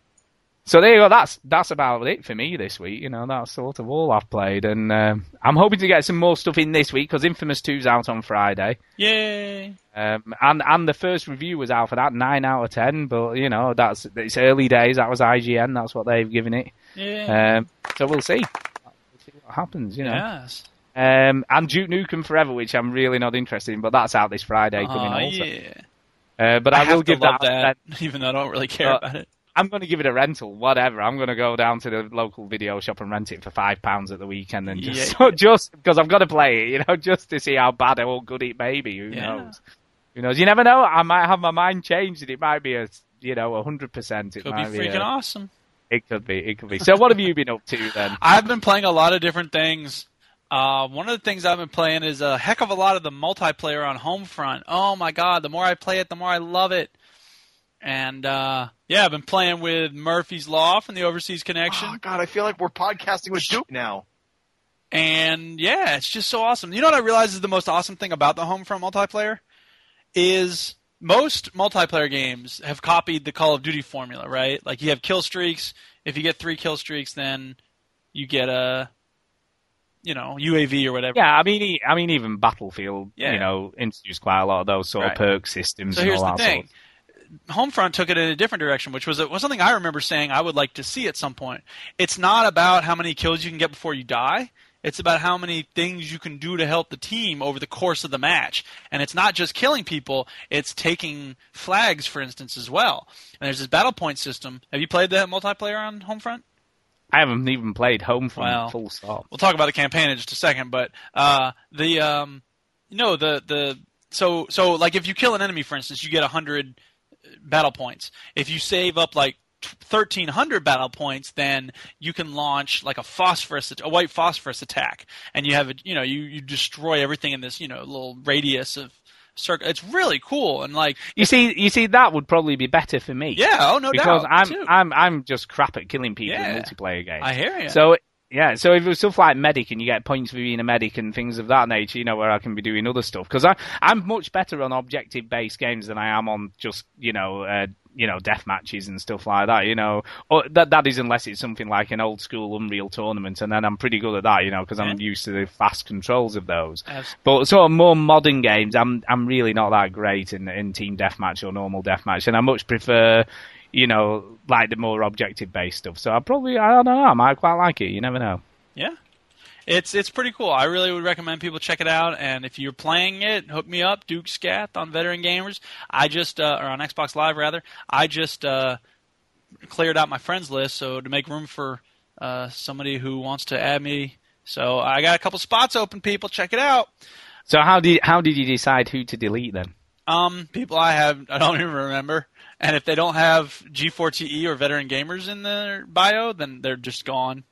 So there you go. That's that's about it for me this week. You know, that's sort of all I've played, and um I'm hoping to get some more stuff in this week because Infamous 2's out on Friday, Yay! um, and and the first review was out for that nine out of ten. But you know, that's it's early days. That was IGN. That's what they've given it. Yeah. Um, so we'll see. We'll see what happens. You know. yes. Um, and Duke Nukem Forever, which I'm really not interested in, but that's out this Friday coming also. yeah. Uh, but I, have will give love that. that, even though I don't really care Uh, about it. I'm going to give it a rental, whatever. I'm going to go down to the local video shop and rent it for five pounds at the weekend, and just Yeah. just because I've got to play it, you know, just to see how bad or good it may be. Who Yeah. knows? Who knows? You never know. I might have my mind changed, and it might be a you know a hundred percent. It Could be freaking a, awesome. It could be. It could be. So, what have you been up to then? I've been playing a lot of different things. Uh, one of the things I've been playing is a heck of a lot of the multiplayer on Homefront. Oh my god, the more I play it, the more I love it. And uh, yeah, I've been playing with Murphy's Law from the Overseas Connection. Oh God, I feel like we're podcasting with Duke now. And yeah, it's just so awesome. You know what I realize is the most awesome thing about the Homefront multiplayer is most multiplayer games have copied the Call of Duty formula, right? Like you have kill streaks. If you get three kill streaks, then you get a you know UAV or whatever. Yeah, I mean, e- I mean, even Battlefield, Yeah. you know, introduced quite a lot of those sort Right. of perk systems So and here's all the that thing. sort. Homefront took it in a different direction, which was, was something I remember saying I would like to see at some point. It's not about how many kills you can get before you die. It's about how many things you can do to help the team over the course of the match. And it's not just killing people, it's taking flags, for instance, as well. And there's this battle point system. Have you played the multiplayer on Homefront? I haven't even played Homefront Well, full stop. we'll talk about the campaign in just a second, but uh, the um, no the the so so like if you kill an enemy, for instance, you get a hundred battle points. If you save up like thirteen hundred battle points, then you can launch like a phosphorus a white phosphorus attack, and you have a you know you you destroy everything in this you know little radius of circle. It's really cool and like You see, you see, that would probably be better for me. yeah oh no because doubt I'm too. I'm I'm just crap at killing people Yeah. in multiplayer games. I hear you. So yeah, so if it was stuff like medic and you get points for being a medic and things of that nature, you know, where I can be doing other stuff because I I'm much better on objective based games than I am on just you know uh, you know death matches and stuff like that. You know, or that that is unless it's something like an old school Unreal tournament, and then I'm pretty good at that. You know, because I'm used to the fast controls of those. Abs- But sort of more modern games, I'm I'm really not that great in in team deathmatch or normal deathmatch, and I much prefer, you know, like the more objective based stuff. So I probably I don't know, I might quite like it. You never know. Yeah. It's it's pretty cool. I really would recommend people check it out. And if you're playing it, hook me up, Dukeskath on Veteran Gamers. I just uh, or on Xbox Live rather. I just uh, cleared out my friends list so to make room for uh, somebody who wants to add me. So I got a couple spots open. People, check it out. So how did how did you decide who to delete then? Um, people I have I don't even remember. And if they don't have G4TE or Veteran Gamers in their bio, then they're just gone.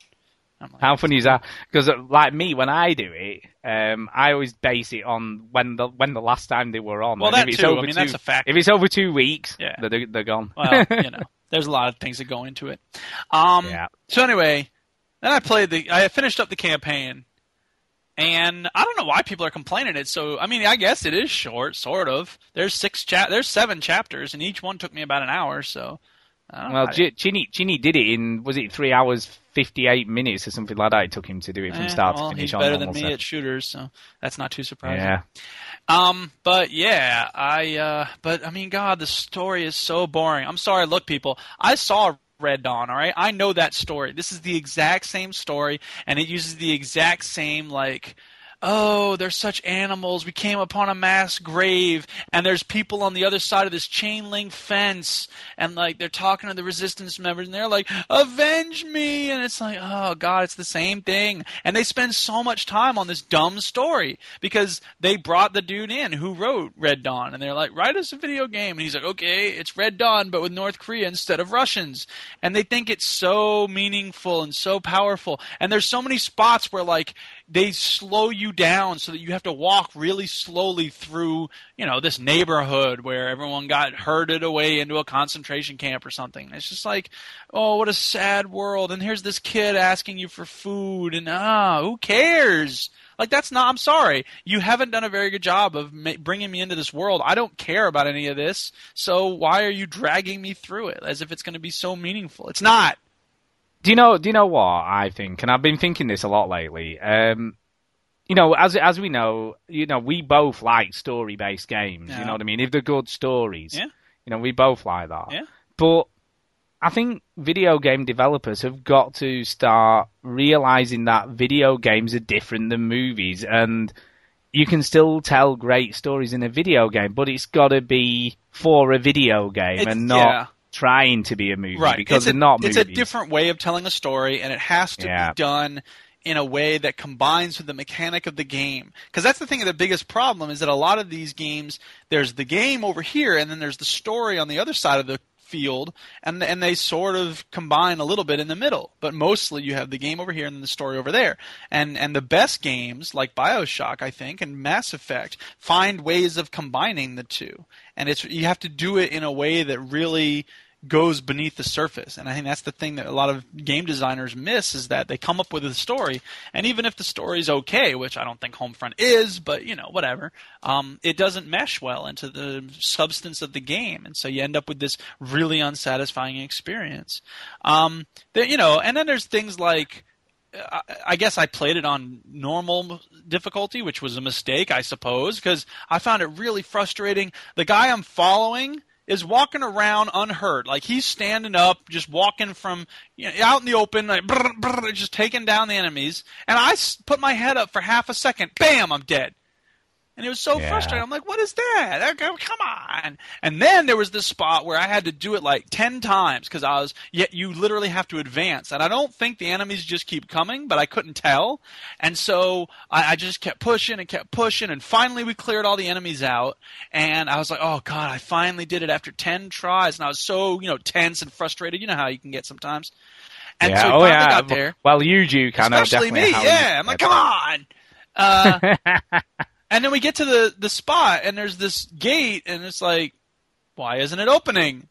I'm like, How funny is that? Because like me, when I do it, um, I always base it on when the when the last time they were on. Well, And that if it's too. I over mean, two, that's a fact. If it's over two weeks, Yeah. they're they're gone. well, you know, there's a lot of things that go into it. Um, Yeah. So anyway, then I played the. I finished up the campaign, and I don't know why people are complaining. it. so. I mean, I guess it is short, sort of. There's six chap. There's seven chapters, and each one took me about an hour. So. I don't know. Well, G- Chinny Chinny did it in was it three hours fifty eight minutes or something like that? It took him to do it from eh, start well, to finish he's better than me set. at shooters, so that's not too surprising. Yeah. Um, but yeah, I uh but I mean god, the story is so boring. I'm sorry, look people, I saw Red Dawn, all right? I know that story. This is the exact same story and it uses the exact same like Oh, they're such animals. We came upon a mass grave, and there's people on the other side of this chain link fence, and like they're talking to the resistance members, and they're like, "Avenge me!" And it's like, oh god, it's the same thing. And they spend so much time on this dumb story because they brought the dude in who wrote Red Dawn, and they're like, "Write us a video game," and he's like, "Okay, it's Red Dawn, but with North Korea instead of Russians." And they think it's so meaningful and so powerful, and there's so many spots where like they slow you down so that you have to walk really slowly through, you know, this neighborhood where everyone got herded away into a concentration camp or something. It's just like, oh, what a sad world. And here's this kid asking you for food, and ah, who cares? Like that's not. I'm sorry, you haven't done a very good job of ma- bringing me into this world. I don't care about any of this. So why are you dragging me through it as if it's going to be so meaningful? It's not. Do you know? Do you know what I think? And I've been thinking this a lot lately. Um, you know, as as we know, you know, we both like story based games. You know what I mean? If they're good stories, Yeah. you know, we both like that. Yeah. But I think video game developers have got to start realizing that video games are different than movies, and you can still tell great stories in a video game, but it's got to be for a video game It's- and not yeah. Trying to be a movie right. because it's they're a, not it's movies. a different way of telling a story and it has to Yeah. be done in a way that combines with the mechanic of the game. Because that's the thing the biggest problem is that a lot of these games there's the game over here and then there's the story on the other side of the field and and they sort of combine a little bit in the middle. But mostly you have the game over here and then the story over there. And and the best games like BioShock I think and Mass Effect find ways of combining the two. And it's you have to do it in a way that really goes beneath the surface. And I think that's the thing that a lot of game designers miss is that they come up with a story, and even if the story's okay, which I don't think Homefront is, but you know, whatever, um, it doesn't mesh well into the substance of the game, and so you end up with this really unsatisfying experience. Um, there, you know, and then there's things like. I guess I played it on normal difficulty, which was a mistake, I suppose, because I found it really frustrating. The guy I'm following is walking around unhurt, like he's standing up, just walking from you know, out in the open, like brr, brr, just taking down the enemies. And I put my head up for half a second, bam, I'm dead. And it was so Yeah. frustrating. I'm like, what is that? Come on. And then there was this spot where I had to do it like 10 times because I was, yet you literally have to advance. And I don't think the enemies just keep coming, but I couldn't tell. And so I, I just kept pushing and kept pushing. And finally we cleared all the enemies out. And I was like, oh God, I finally did it after 10 tries. And I was so, you know, tense and frustrated. You know how you can get sometimes. And yeah. so oh yeah. got there. Well, you do kind of Especially me, yeah. I'm like, come on. Uh, and then we get to the the spot, and there's this gate, and it's like, why isn't it opening?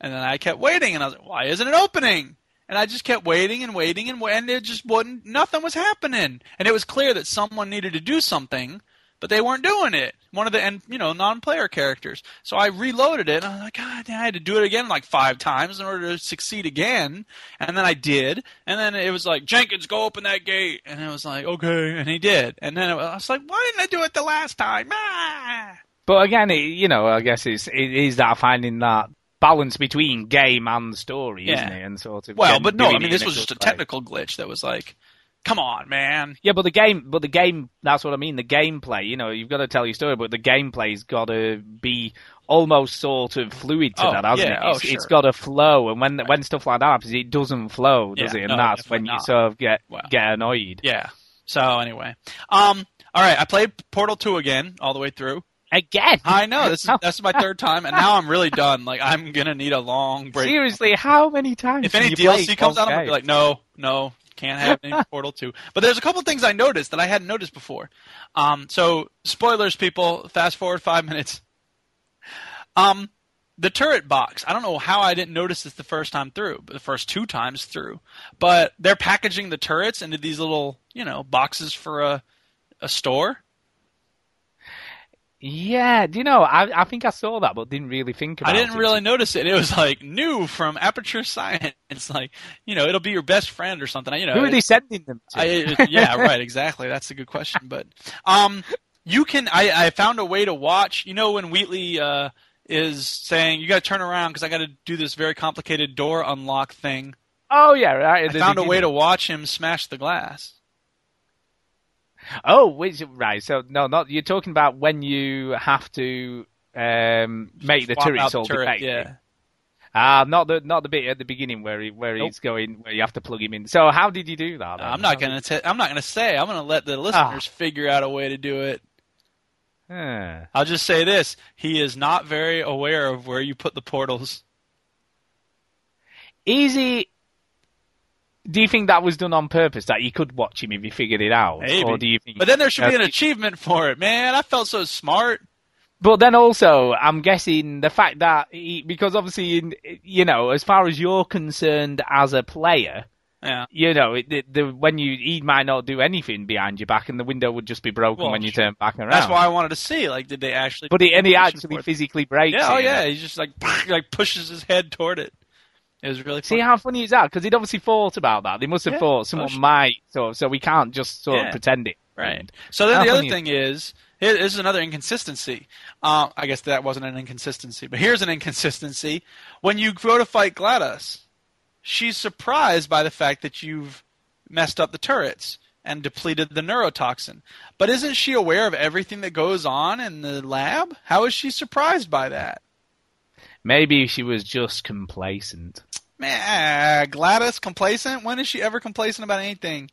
And then I kept waiting, and I was like, why isn't it opening? And I just kept waiting and waiting, and, and it just wasn't. Nothing was happening, and it was clear that someone needed to do something, but they weren't doing it. One of the and you know non-player characters. So I reloaded it, and I was like, God, I had to do it again like five times in order to succeed again. And then I did, and then it was like Jenkins, go open that gate, and it was like okay, and he did. And then it was, I was like, why didn't I do it the last time? Ah! But again, it, you know, I guess it's it is that finding that balance between game and story, isn't it? And sort of Well, but no, I mean this was just a technical glitch that was like, come on, man. Yeah, but the game, but the game, that's what I mean. The gameplay, you know, you've got to tell your story, but the gameplay's got to be almost sort of fluid to Oh, that, hasn't yeah, it? oh, It's, it's sure. got to flow, and when when stuff like that happens, it doesn't flow, does Yeah, it? And no, that's when definitely you not. sort of get Wow. get annoyed. Yeah. So anyway, um, all right, I played Portal Two again all the way through. Again, I know this is that's my third time, and now I'm really done. Like I'm gonna need a long break. seriously, how many times? If any DLC comes out, I'm gonna be like, no, no, can't have any Portal Two. But there's a couple things I noticed that I hadn't noticed before. Um, so spoilers, people. Fast forward five minutes. Um, the turret box. I don't know how I didn't notice this the first time through, but the first two times through. But they're packaging the turrets into these little, you know, boxes for a a store. Yeah, do you know? I I think I saw that, but didn't really think about it. I didn't really notice it. It was like new from Aperture Science. It's like, you know, it'll be your best friend or something. You know, Who are they sending them to? I, yeah, right, exactly. That's a good question. But um, you can. I, I found a way to watch. You know, when Wheatley uh, is saying you got to turn around because I got to do this very complicated door unlock thing. oh yeah, right. I found a way to watch him smash the glass. Oh, which right? So no, not you're talking about when you have to um, make the Swap out turrets the all turret. Yeah. Ah, not the not the bit at the beginning where he, where Nope. he's going where you have to plug him in. So how did you do that? then? I'm not gonna. T- I'm not gonna say. I'm gonna let the listeners figure out a way to do it. Huh. I'll just say this: he is not very aware of where you put the portals. Easy. Do you think that was done on purpose? That you could watch him if he figured it out, Maybe. or do you think? But then there should be an achievement for it, man. I felt so smart. But then also, I'm guessing the fact that he, because obviously, in, you know, as far as you're concerned as a player, Yeah. you know, it, the, the, when you he might not do anything behind your back, and the window would just be broken Well, when you sure. turn back around. That's why I wanted to see. Like, did they actually? But he, and he actually physically breaks Yeah. Oh yeah. He just like like pushes his head toward it. It was really See how funny is that? Because he'd obviously thought about that. They must have Yeah. thought someone Oh, might, so so we can't just sort Yeah. of pretend it. Right. So then How the other thing is, here- this is another inconsistency. Uh, I guess that wasn't an inconsistency, but here's an inconsistency. When you go to fight GLaDOS, she's surprised by the fact that you've messed up the turrets and depleted the neurotoxin. But isn't she aware of everything that goes on in the lab? How is she surprised by that? Maybe she was just complacent. Man, GLaDOS complacent? When is she ever complacent about anything?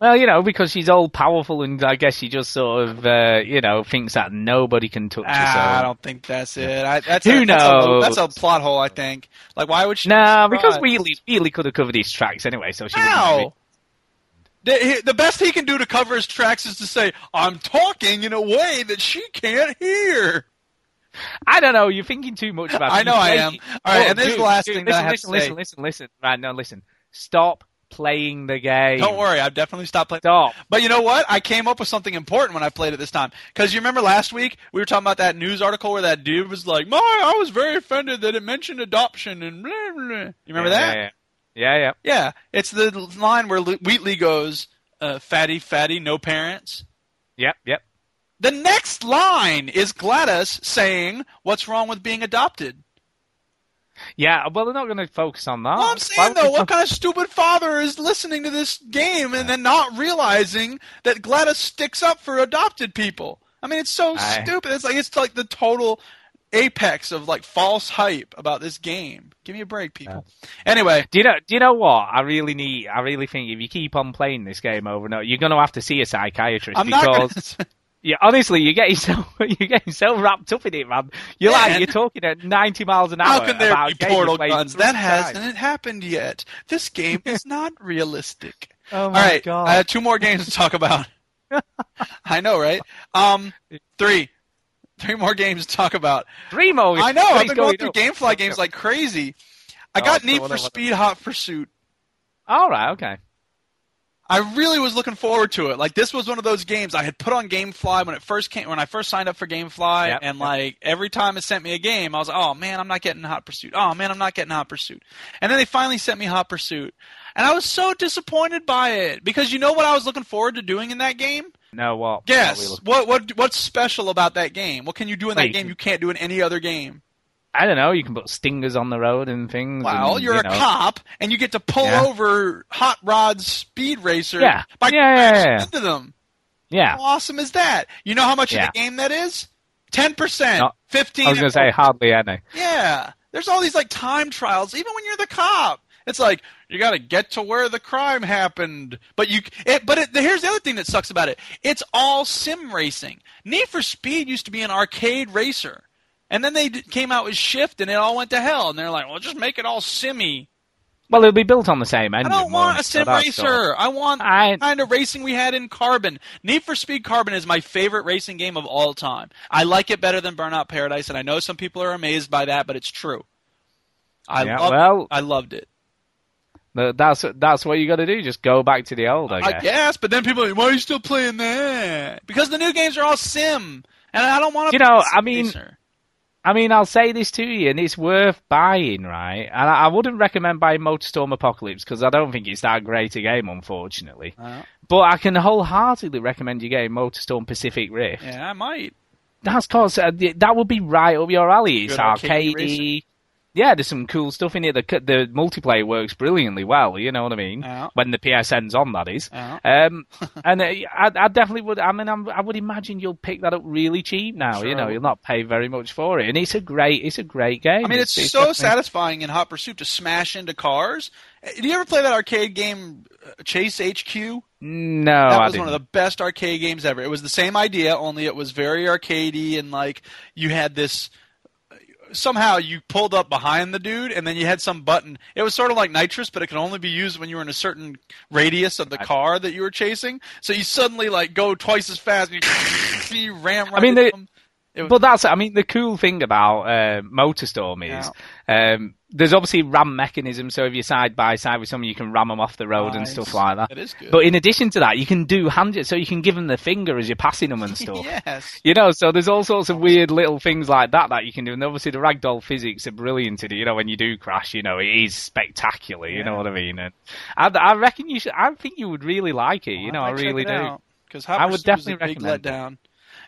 Well, you know, because she's all powerful, and I guess she just sort of, uh, you know, thinks that nobody can touch her. Ah, I don't think that's it. I, that's Who a, that's a- knows? That's a, plot hole, I think. Like, why would she? be Nah, because? Wheatley, Wheatley could have covered his tracks anyway, so she How? The, the best he can do to cover his tracks is to say, "I'm talking in a way that she can't hear." I don't know. You're thinking too much about. it. I know You I play- am. All right, Look, and this is dude, the last dude, thing listen, that I have listen, to say. listen, listen, listen. Right, no, listen. Stop playing the game. Don't worry, I've definitely stopped playing. Stop. But you know what? I came up with something important when I played it this time. Because you remember last week we were talking about that news article where that dude was like, "My, I was very offended that it mentioned adoption and blah blah." You remember yeah, that? Yeah, yeah, yeah. yeah. Yeah, it's the line where Wheatley goes, uh, "Fatty, fatty, no parents." Yep, yep. The next line is GLaDOS saying, "What's wrong with being adopted?" Yeah, well, they're not going to focus on that. Well, I'm saying though, what kind of stupid father is listening to this game and then not realizing that GLaDOS sticks up for adopted people? I mean, it's so I- stupid. It's like it's like the total apex of like false hype about this game. Give me a break, people. Anyway, Do you know? Do you know what? I really need. I really think if you keep on playing this game over and over, you're going to have to see a psychiatrist I'm because yeah, honestly, you're getting so you're getting so wrapped up in it, man. You're Man. like you're talking at 90 miles an hour. how can there about be a game you portal guns? That times. hasn't happened yet. This game is not realistic. Oh my right, god! I have two more games to talk about. I know, right? Um, three, three more games to talk about. Three more. I know. I've been go, going through know. GameFly games like crazy. I Oh, got so Need what- for Speed Hot Pursuit. All right. Okay. I really was looking forward to it. Like this was one of those games I had put on GameFly when it first came when I first signed up for GameFly, Yep, and yep. like every time it sent me a game, I was like, oh man, I'm not getting Hot Pursuit. Oh man, I'm not getting Hot Pursuit. And then they finally sent me Hot Pursuit, and I was so disappointed by it because you know what I was looking forward to doing in that game? No. What Guess what what what's special about that game? What can you do in Well, that game you can't do in any other game? I don't know. You can put stingers on the road and things. Well, and, you're you a cop, and you get to pull Yeah. over hot rod's speed racer Yeah. by Yeah, yeah, crashing yeah. into them. Yeah. How awesome is that? You know how much of the game that is? Ten percent, fifteen. I was going to say hardly any. yeah. There's all these like time trials, even when you're the cop. It's like you got to get to where the crime happened, but you. It, but it, here's the other thing that sucks about it: it's all sim racing. Need for Speed used to be an arcade racer, and then they d- came out with Shift, and it all went to hell. And they're like, "Well, just make it all simmy." Well, it'll be built on the same I don't want a won't it? So sim racer. sort I want I- the kind of racing we had in Carbon. Need for Speed Carbon is my favorite racing game of all time. I like it better than Burnout Paradise, and I know some people are amazed by that, but it's true. I Yeah, loved, well- I loved it. That's that's what you got to do. Just go back to the old. I I guess. guess, but then people are like, why are you still playing that? Because the new games are all sim, and I don't want to. You know, I mean- racer. I mean, I'll say this to you, and it's worth buying, right? And I, I wouldn't recommend buying Motorstorm Apocalypse because I don't think it's that great a game, unfortunately. Uh, But I can wholeheartedly recommend you getting Motorstorm Pacific Rift. yeah, I might. That's cause uh, that would be right up your alley. It's Good arcadey. Yeah, there's some cool stuff in it. The the multiplayer works brilliantly well. You know what I mean? Yeah. When the PSN's on, that is. Yeah. Um, and uh, I, I definitely would. I mean, I'm, I would imagine you'll pick that up really cheap now. You know, you'll not pay very much for it, and it's a great, it's a great game. I mean, it's, so definitely- satisfying in Hot Pursuit to smash into cars. Uh, Did you ever play that arcade game uh, Chase HQ? No, that was one of the best arcade games ever. It was the same idea, only it was very arcadey and like you had this. Somehow you pulled up behind the dude, and then you had some button. It was sort of like nitrous, but it could only be used when you were in a certain radius of the car that you were chasing. So you suddenly like go twice as fast, and you, you ram right I mean, they- them. It- but that's I mean the cool thing about uh, Motorstorm is um, there's obviously ram mechanism. So if you're side by side with someone, you can ram them off the road and Nice. stuff like that. That is good. But in addition to that, you can do hand so you can give them the finger as you're passing them and stuff. yes. You know, so there's all sorts of weird little things like that that you can do, and obviously the ragdoll physics are brilliant in it. You know, when you do crash, you know, it is spectacular. You know what I mean? And I, I reckon you should. I think you would really like it. You know, I, might check really do. Because I would definitely was a big recommend it.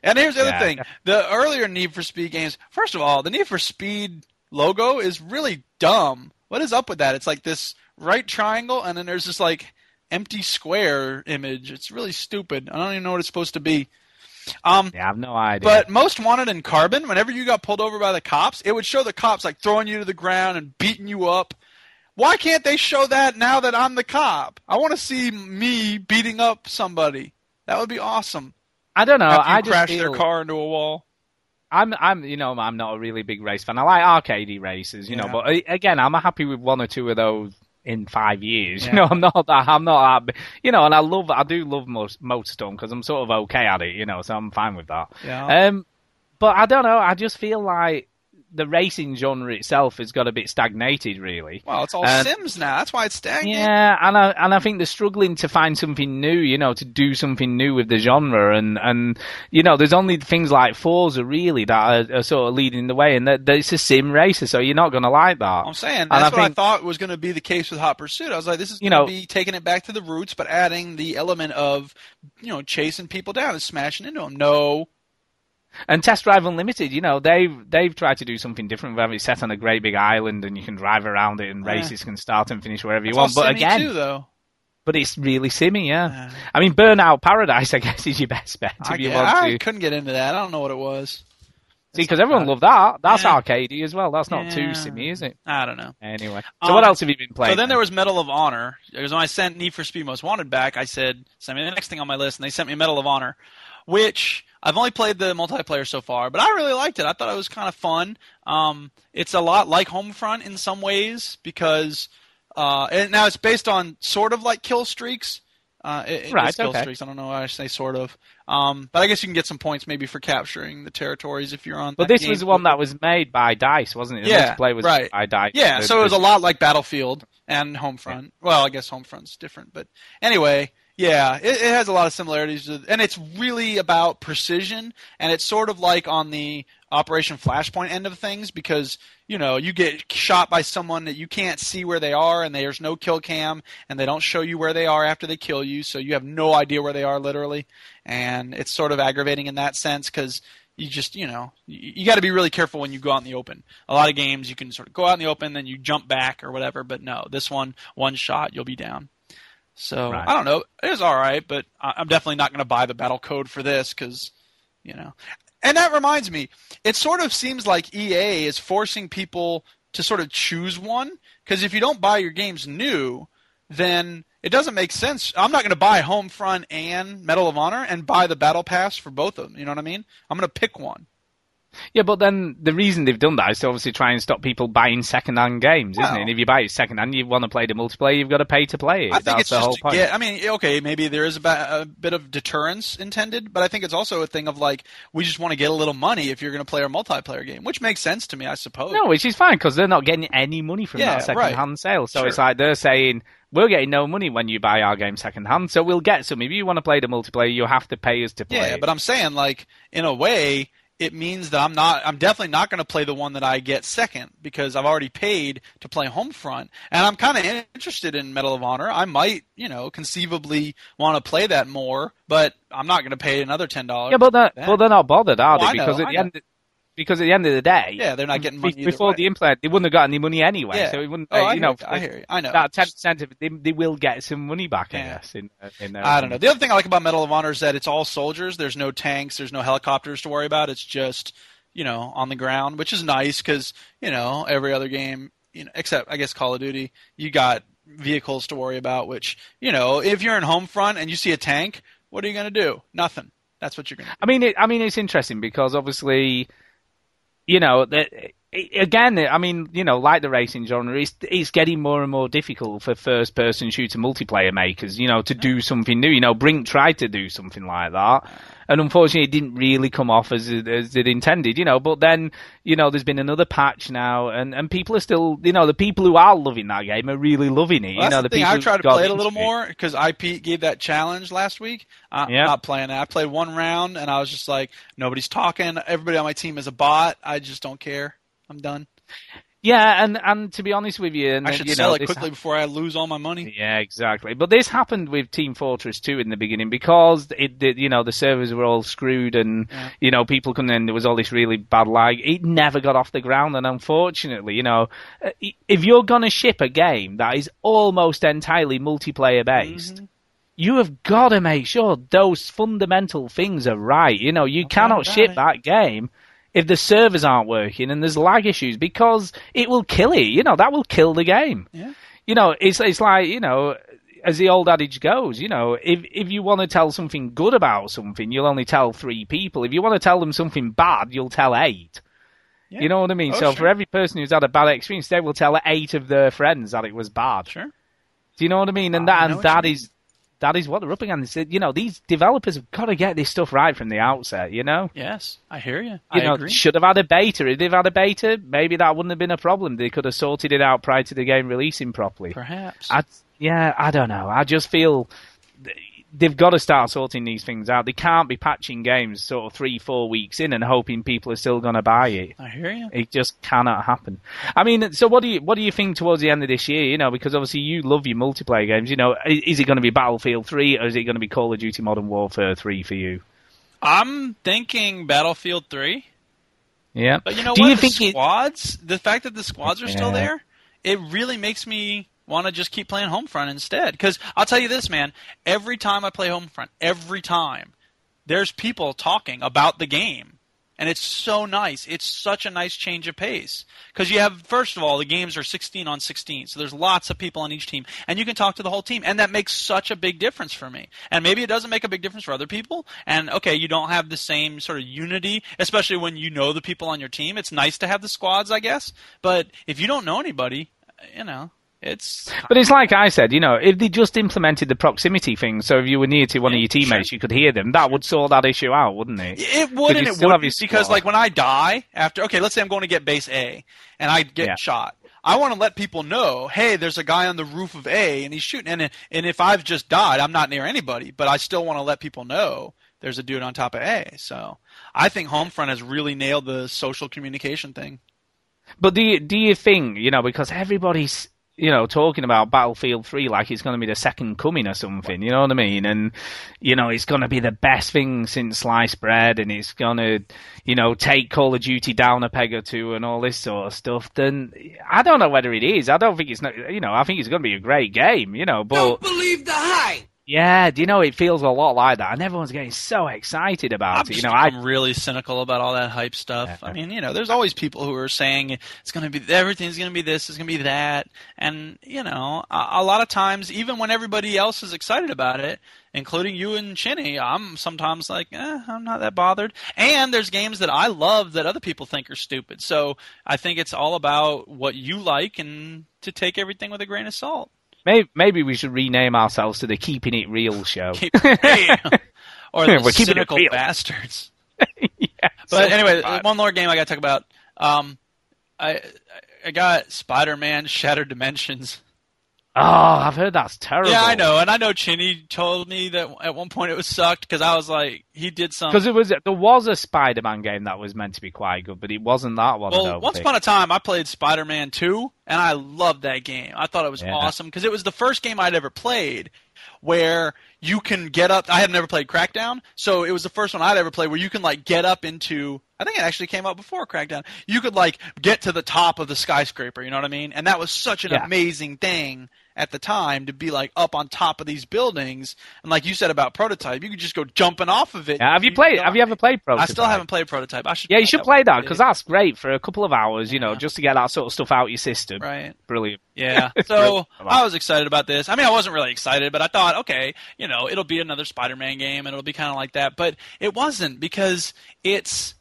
And here's the other Yeah. thing: the earlier Need for Speed games. First of all, the Need for Speed logo is really dumb. What is up with that? It's like this right triangle, and then there's this like empty square image. It's really stupid. I don't even know what it's supposed to be. Um, Yeah, I have no idea. but most wanted in Carbon, whenever you got pulled over by the cops, it would show the cops like throwing you to the ground and beating you up. Why can't they show that now that I'm the cop? I want to see me beating up somebody. That would be awesome. I don't know. I just crash feel, their car into a wall. I'm, I'm, you know, I'm not a really big race fan. I like arcadey races, you know, but uh, again, I'm happy with one or two of those in five years. Yeah. You know, I'm not that, I'm not that, you know, and I love, I do love most, Motorstorm because I'm sort of okay at it, you know, so I'm fine with that. Yeah. Um, but I don't know. I just feel like the racing genre itself has got a bit stagnated, really. well, it's all uh, Sims now. That's why it's stagnant. Yeah, and I and I think they're struggling to find something new, you know, to do something new with the genre, and and you know, there's only things like Forza really that are, are sort of leading the way, and that, that it's a sim racer, so you're not going to like that. I'm saying that's I what I thought was going to be the case with Hot Pursuit. I was like, this is You going know- to be taking it back to the roots, but adding the element of, you know, chasing people down and smashing into them. No, And Test Drive Unlimited, you know, they've they've tried to do something different. Where it's set on a great big island, and you can drive around it, and Yeah. races can start and finish wherever you want. But again, too, though. but it's really simmy, yeah. Yeah. I mean, Burnout Paradise, I guess, is your best bet to I, be get- able I to couldn't get into that. I don't know what it was. see because everyone loved that. That's Yeah. arcadey as well. That's not too Yeah. simmy, is it? I don't know. Anyway, so Um, what else have you been playing? So then there was Medal of Honor. Because when I sent Need for Speed Most Wanted back, I said, send me the next thing on my list, and they sent me Medal of Honor, which I've only played the multiplayer so far, but I really liked it. I thought it was kind of fun. Um, it's a lot like Homefront in some ways because uh, and now it's based on sort of like kill streaks. Uh, it, Right, kill okay. streaks. I don't know why I say sort of. Um, but I guess you can get some points maybe for capturing the territories if you're on. But this was one that was made by Dice, wasn't it? The Yeah, multiplayer was right. by Dice. Yeah, The- so it was a lot like Battlefield and Homefront. Well, I guess Homefront's different, but anyway, yeah, it, it has a lot of similarities, and it's really about precision, and it's sort of like on the Operation Flashpoint end of things because you know you get shot by someone that you can't see where they are, and there's no kill cam, and they don't show you where they are after they kill you, so you have no idea where they are literally, and it's sort of aggravating in that sense because you just you know you, you got to be really careful when you go out in the open. A lot of games you can sort of go out in the open, then you jump back or whatever, but no, this one one shot you'll be down. So Right. I don't know, it was all right, but I- I'm definitely not going to buy the battle code for this because you know. And that reminds me, it sort of seems like EA is forcing people to sort of choose one because if you don't buy your games new, then it doesn't make sense. I'm not going to buy Homefront and Medal of Honor and buy the Battle Pass for both of them. You know what I mean? I'm going to pick one. Yeah, but then the reason they've done that is to obviously try and stop people buying second-hand games, isn't Well- it? And if you buy it second-hand, you want to play the multiplayer, you've got to pay to play it. I think That's it's the just whole point. get. I mean, okay, maybe there is a, ba- a bit of deterrence intended, but I think it's also a thing of like we just want to get a little money if you're going to play our multiplayer game, which makes sense to me, I suppose. No, which is fine because they're not getting any money from Yeah, that second-hand right. sale. So Sure. it's like they're saying we're getting no money when you buy our game second-hand, so we'll get some. If you want to play the multiplayer, you have to pay us to play. Yeah, it. but I'm saying like in a way it means that I'm not I'm definitely not going to play the one that I get second because I've already paid to play Homefront and I'm kind of interested in Medal of Honor. I might, you know, conceivably want to play that more, but I'm not going to pay another $10. Yeah, but they're, that. but they're not bothered, are Well, know, Because at the know. end, because at the end of the day, Yeah, they're not getting money before the implant, they wouldn't have got any money anyway. Yeah. So it wouldn't, Oh, uh, I you know, hear you. I hear you. I know. that ten percent of it, they, they will get some money back. I guess. In, uh, in their I don't know. The other thing I like about Medal of Honor is that it's all soldiers. There's no tanks. There's no helicopters to worry about. It's just you know on the ground, which is nice because you know every other game, you know, except I guess Call of Duty, you got vehicles to worry about. Which you know, if you're in Homefront and you see a tank, what are you going to do? Nothing. That's what you're going to. I mean, it, I mean, it's interesting because obviously, you know, that again, I mean, you know, like the racing genre, it's it's getting more and more difficult for first-person shooter multiplayer makers, you know, to do something new. You know, Brink tried to do something like that, and unfortunately, it didn't really come off as it, as it intended. You know, but then, you know, there's been another patch now, and and people are still, you know, the people who are loving that game are really loving it. Well, you know, that's the thing. people I tried to play it a little into more because IP gave that challenge last week. I'm Yeah. not playing that. I played one round and I was just like, nobody's talking. Everybody on my team is a bot. I just don't care. I'm done. Yeah, and and to be honest with you, and I should you sell know, it this quickly before I lose all my money. Yeah, exactly. But this happened with Team Fortress 2 in the beginning because it, did, you know, the servers were all screwed and, Yeah. you know, people couldn't, and there was all this really bad lag. It never got off the ground, and unfortunately, you know, uh, if you're gonna ship a game that is almost entirely multiplayer based, you have got to make sure those fundamental things are right. You know, you cannot ship it. that game if the servers aren't working and there's lag issues because it will kill it. You know, that will kill the game. Yeah. You know, it's it's like you know, as the old adage goes, you know, if if you want to tell something good about something, you'll only tell three people. If you want to tell them something bad, you'll tell eight. Yeah. You know what I mean? Oh, so for every person who's had a bad experience, they will tell eight of their friends that it was bad. Sure. Do you know what I mean? And I that and that is that is what they're up against. You know, these developers have got to get this stuff right from the outset. You know, Yes, I hear you. you I know, agree. should have had a beta. If they've had a beta, maybe that wouldn't have been a problem. They could have sorted it out prior to the game releasing properly. Perhaps. I, yeah, I don't know. I just feel they've got to start sorting these things out. They can't be patching games sort of three, four weeks in and hoping people are still going to buy it. I hear you. It just cannot happen. I mean, so what do you what do you think towards the end of this year? You know, because obviously you love your multiplayer games. You know, is it going to be Battlefield Three or is it going to be Call of Duty Modern Warfare Three for you? I'm thinking Battlefield 3. Yeah. But you know do what? you the think it? squads, the fact that the squads are still there, it really makes me want to just keep playing Homefront instead. Because I'll tell you this, man. Every time I play Homefront, every time, there's people talking about the game. And it's so nice. It's such a nice change of pace. Because you have, first of all, the games are 16 on 16. So there's lots of people on each team. And you can talk to the whole team. And that makes such a big difference for me. And maybe it doesn't make a big difference for other people. And okay, you don't have the same sort of unity, especially when you know the people on your team. It's nice to have the squads, I guess. But if you don't know anybody, you know, it's. But it's like I said, you know, if they just implemented the proximity thing, so if you were near to one of your teammates, you could hear them, that would sort that issue out, wouldn't it? It would and it would because like when I die after okay, let's say I'm going to get base A and I get Yeah. shot. I want to let people know, hey, there's a guy on the roof of A and he's shooting and and if I've just died, I'm not near anybody, but I still want to let people know there's a dude on top of A. So, I think Homefront has really nailed the social communication thing. But do you, do you think, you know, because everybody's, you know, talking about Battlefield 3 like it's going to be the second coming or something, you know what I mean? And, you know, it's going to be the best thing since sliced bread and it's going to, you know, take Call of Duty down a peg or two and all this sort of stuff, then I don't know whether it is. I don't think it's not, you know, I think it's going to be a great game, you know, but. Don't believe the hype. Yeah, do you know, it feels a lot like that and everyone's getting so excited about I'm, it. You know, I, I'm really cynical about all that hype stuff. I mean, you know, there's always people who are saying it's going to be everything's going to be this, it's going to be that, and you know, a, a lot of times, even when everybody else is excited about it, including you and Chinny, I'm sometimes like, eh, I'm not that bothered. And there's games that I love that other people think are stupid. So I think it's all about what you like and to take everything with a grain of salt. Maybe, maybe we should rename ourselves to the Keeping It Real show. Keep it real. or the We're cynical bastards. yeah. But anyway, Fine. one more game I got to talk about. Um, I I got Spider-Man: Shattered Dimensions. Oh, I've heard that's terrible. Yeah, I know, and I know Chinny told me that at one point it was sucked because I was like, he did some. Because it was there was a Spider-Man game that was meant to be quite good, but it wasn't that one. Well, once think. upon a time, I played Spider-Man 2, and I loved that game. I thought it was Yeah. awesome because it was the first game I'd ever played where you can get up. I had never played Crackdown, so it was the first one I'd ever played where you can like get up into. I think it actually came out before Crackdown. You could like get to the top of the skyscraper. You know what I mean? And that was such an Yeah. amazing thing at the time to be like up on top of these buildings. And like you said about Prototype, you could just go jumping off of it. Have you played? Have you ever played Prototype? I still haven't played Prototype. I should. Yeah, you should play that because that's great for a couple of hours. You know, Yeah. just to get that sort of stuff out of your system. Right. Brilliant. Yeah. So I was excited about this. I mean, I wasn't really excited, but I thought, okay, you know, it'll be another Spider-Man game, and it'll be kind of like that. But it wasn't because it's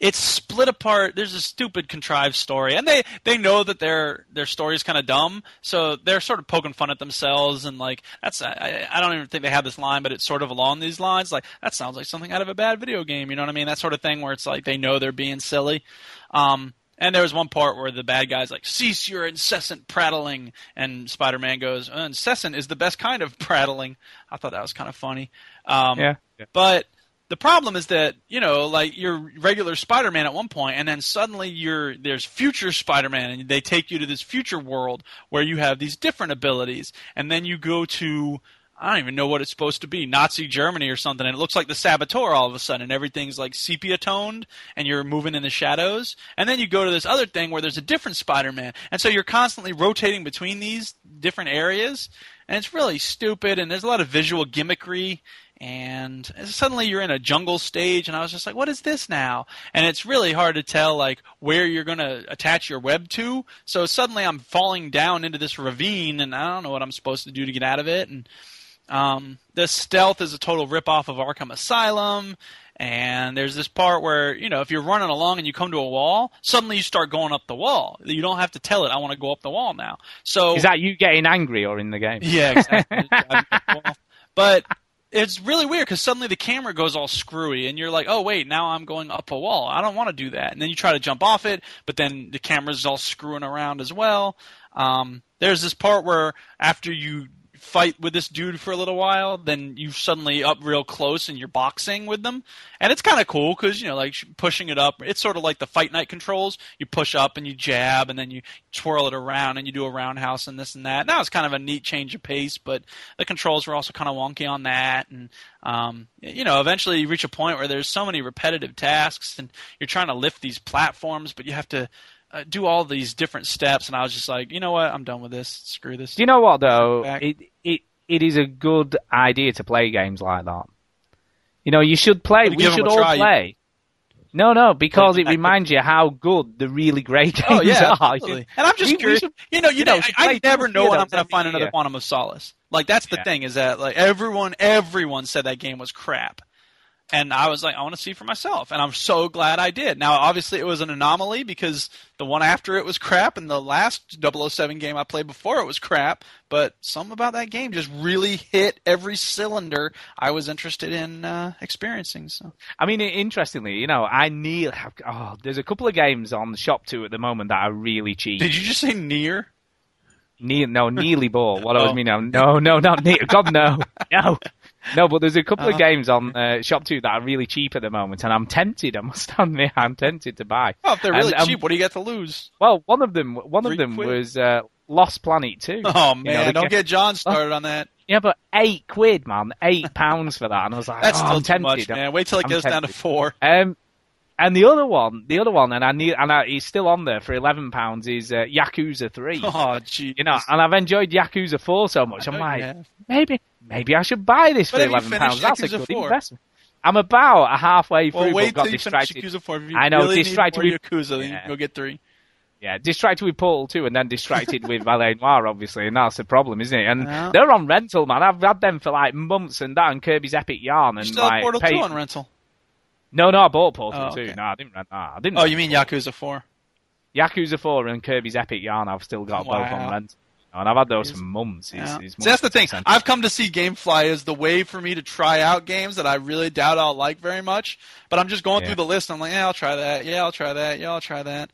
it's split apart. There's a stupid contrived story, and they they know that their their story is kind of dumb, so they're sort of poking fun at themselves and like that's I, I don't even think they have this line, but it's sort of along these lines. Like that sounds like something out of a bad video game. You know what I mean? That sort of thing where it's like they know they're being silly. Um, and there was one part where the bad guy's like, "Cease your incessant prattling," and Spider-Man goes, uh, "Incessant is the best kind of prattling." I thought that was kind of funny. Um, Yeah. But the problem is that you know, like you're regular Spider-Man at one point, and then suddenly you're there's future Spider-Man, and they take you to this future world where you have these different abilities, and then you go to I don't even know what it's supposed to be, Nazi Germany or something, and it looks like the Saboteur all of a sudden, and everything's like sepia toned, and you're moving in the shadows, and then you go to this other thing where there's a different Spider-Man, and so you're constantly rotating between these different areas, and it's really stupid, and there's a lot of visual gimmickry, and suddenly you're in a jungle stage and i was just like what is this now? And it's really hard to tell like where you're going to attach your web to. So suddenly i'm falling down into this ravine and i don't know what i'm supposed to do to get out of it. And um, the stealth is a total ripoff of arkham asylum. And there's this part where you know if you're running along and you come to a wall suddenly you start going up the wall. You don't have to tell it i want to go up the wall now. So Is that you getting angry or in the game? yeah, exactly. but it's really weird because suddenly the camera goes all screwy, and you're like, "Oh wait, now I'm going up a wall. I don't want to do that." And then you try to jump off it, but then the camera's all screwing around as well. Um, there's this part where after you fight with this dude for a little while, then you suddenly up real close and you're boxing with them, and it's kind of cool because you know like pushing it up. It's sort of like the fight night controls. You push up and you jab, and then you twirl it around and you do a roundhouse and this and that. Now it's kind of a neat change of pace, but the controls were also kind of wonky on that, and um, you know eventually you reach a point where there's so many repetitive tasks, and you're trying to lift these platforms, but you have to uh, do all these different steps, and I was just like, you know what, I'm done with this. Screw this. Do you know what though? It it it is a good idea to play games like that. You know, you should play. Gotta We should all try. play. No, no, because it reminds you how good the really great games Oh yeah, are. absolutely. And I'm just We- we curious. should- you know, you, you know, know, I, I never know when I'm going to find another. Quantum of Solace. Like that's the Yeah. thing is that like everyone, everyone said that game was crap, and I was like, I want to see for myself, and I'm so glad I did. Now, obviously, it was an anomaly because the one after it was crap, and the last 007 game I played before it was crap. But something about that game just really hit every cylinder I was interested in uh, experiencing. So I mean, interestingly, you know, I need. Oh, there's a couple of games on the ShopTo at the moment that are really cheap. did you just say near? Ne- no, Nearly Ball. What I Oh. was meaning, no, no, not near. God, no, no, no. But there's a couple of Uh-huh. games on uh, ShopTo that are really cheap at the moment, and I'm tempted. I must admit, I'm tempted to buy. Oh, if they're really And, um, cheap, what do you got to lose? Well, one of them, one Three of them quid? was uh, Lost Planet Two. Oh You man, know, the don't get John started on that. Yeah, but eight quid, man, eight pounds for that, and I was like, That's oh, still I'm too tempted. much, man. Wait till it I'm goes down to four. Um, and the other one, the other one, and I need, and I, he's still on there for eleven pounds. Is uh, Yakuza Three. Oh, gee. You know, and I've enjoyed Yakuza Four so much. I I'm like, maybe, maybe I should buy this But for eleven pounds. That's a good 4? investment. I'm about a halfway through, Well, but wait got you finish distracted. Yakuza 4. If you I know, really distracted with- Yakuza, then you Yeah. go get three. Yeah, distracted with Portal 2 and then distracted with LA Noire, obviously, and that's the problem, isn't it? And Yeah. they're on rental, man. I've had them for like months and that and Kirby's Epic Yarn You and still like have Portal paid- 2 on rental. No, no, I bought Portal Oh, 2. okay. No, I didn't rent that. I didn't Oh, you mean Yakuza 4? Yakuza 4 and Kirby's Epic Yarn I've still got both on rent. Oh, and I've had those for months. It's, Yeah. it's See, that's the thing. months. I've come to see GameFly as the way for me to try out games that I really doubt I'll like very much. But I'm just going Yeah. through the list. I'm like, yeah, I'll try that. Yeah, I'll try that. Yeah, I'll try that.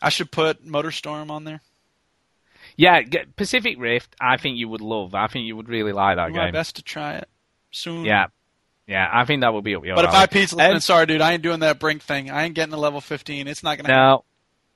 I should put Motorstorm on there. Yeah, g- Pacific Rift, I think you would love. I think you would really like that Do my game. best to try it soon. Yeah. Yeah, I think that would be up your But if. I pizza limit, sorry, dude, I ain't doing that Brink thing. I ain't getting to level 15. It's not gonna. happen.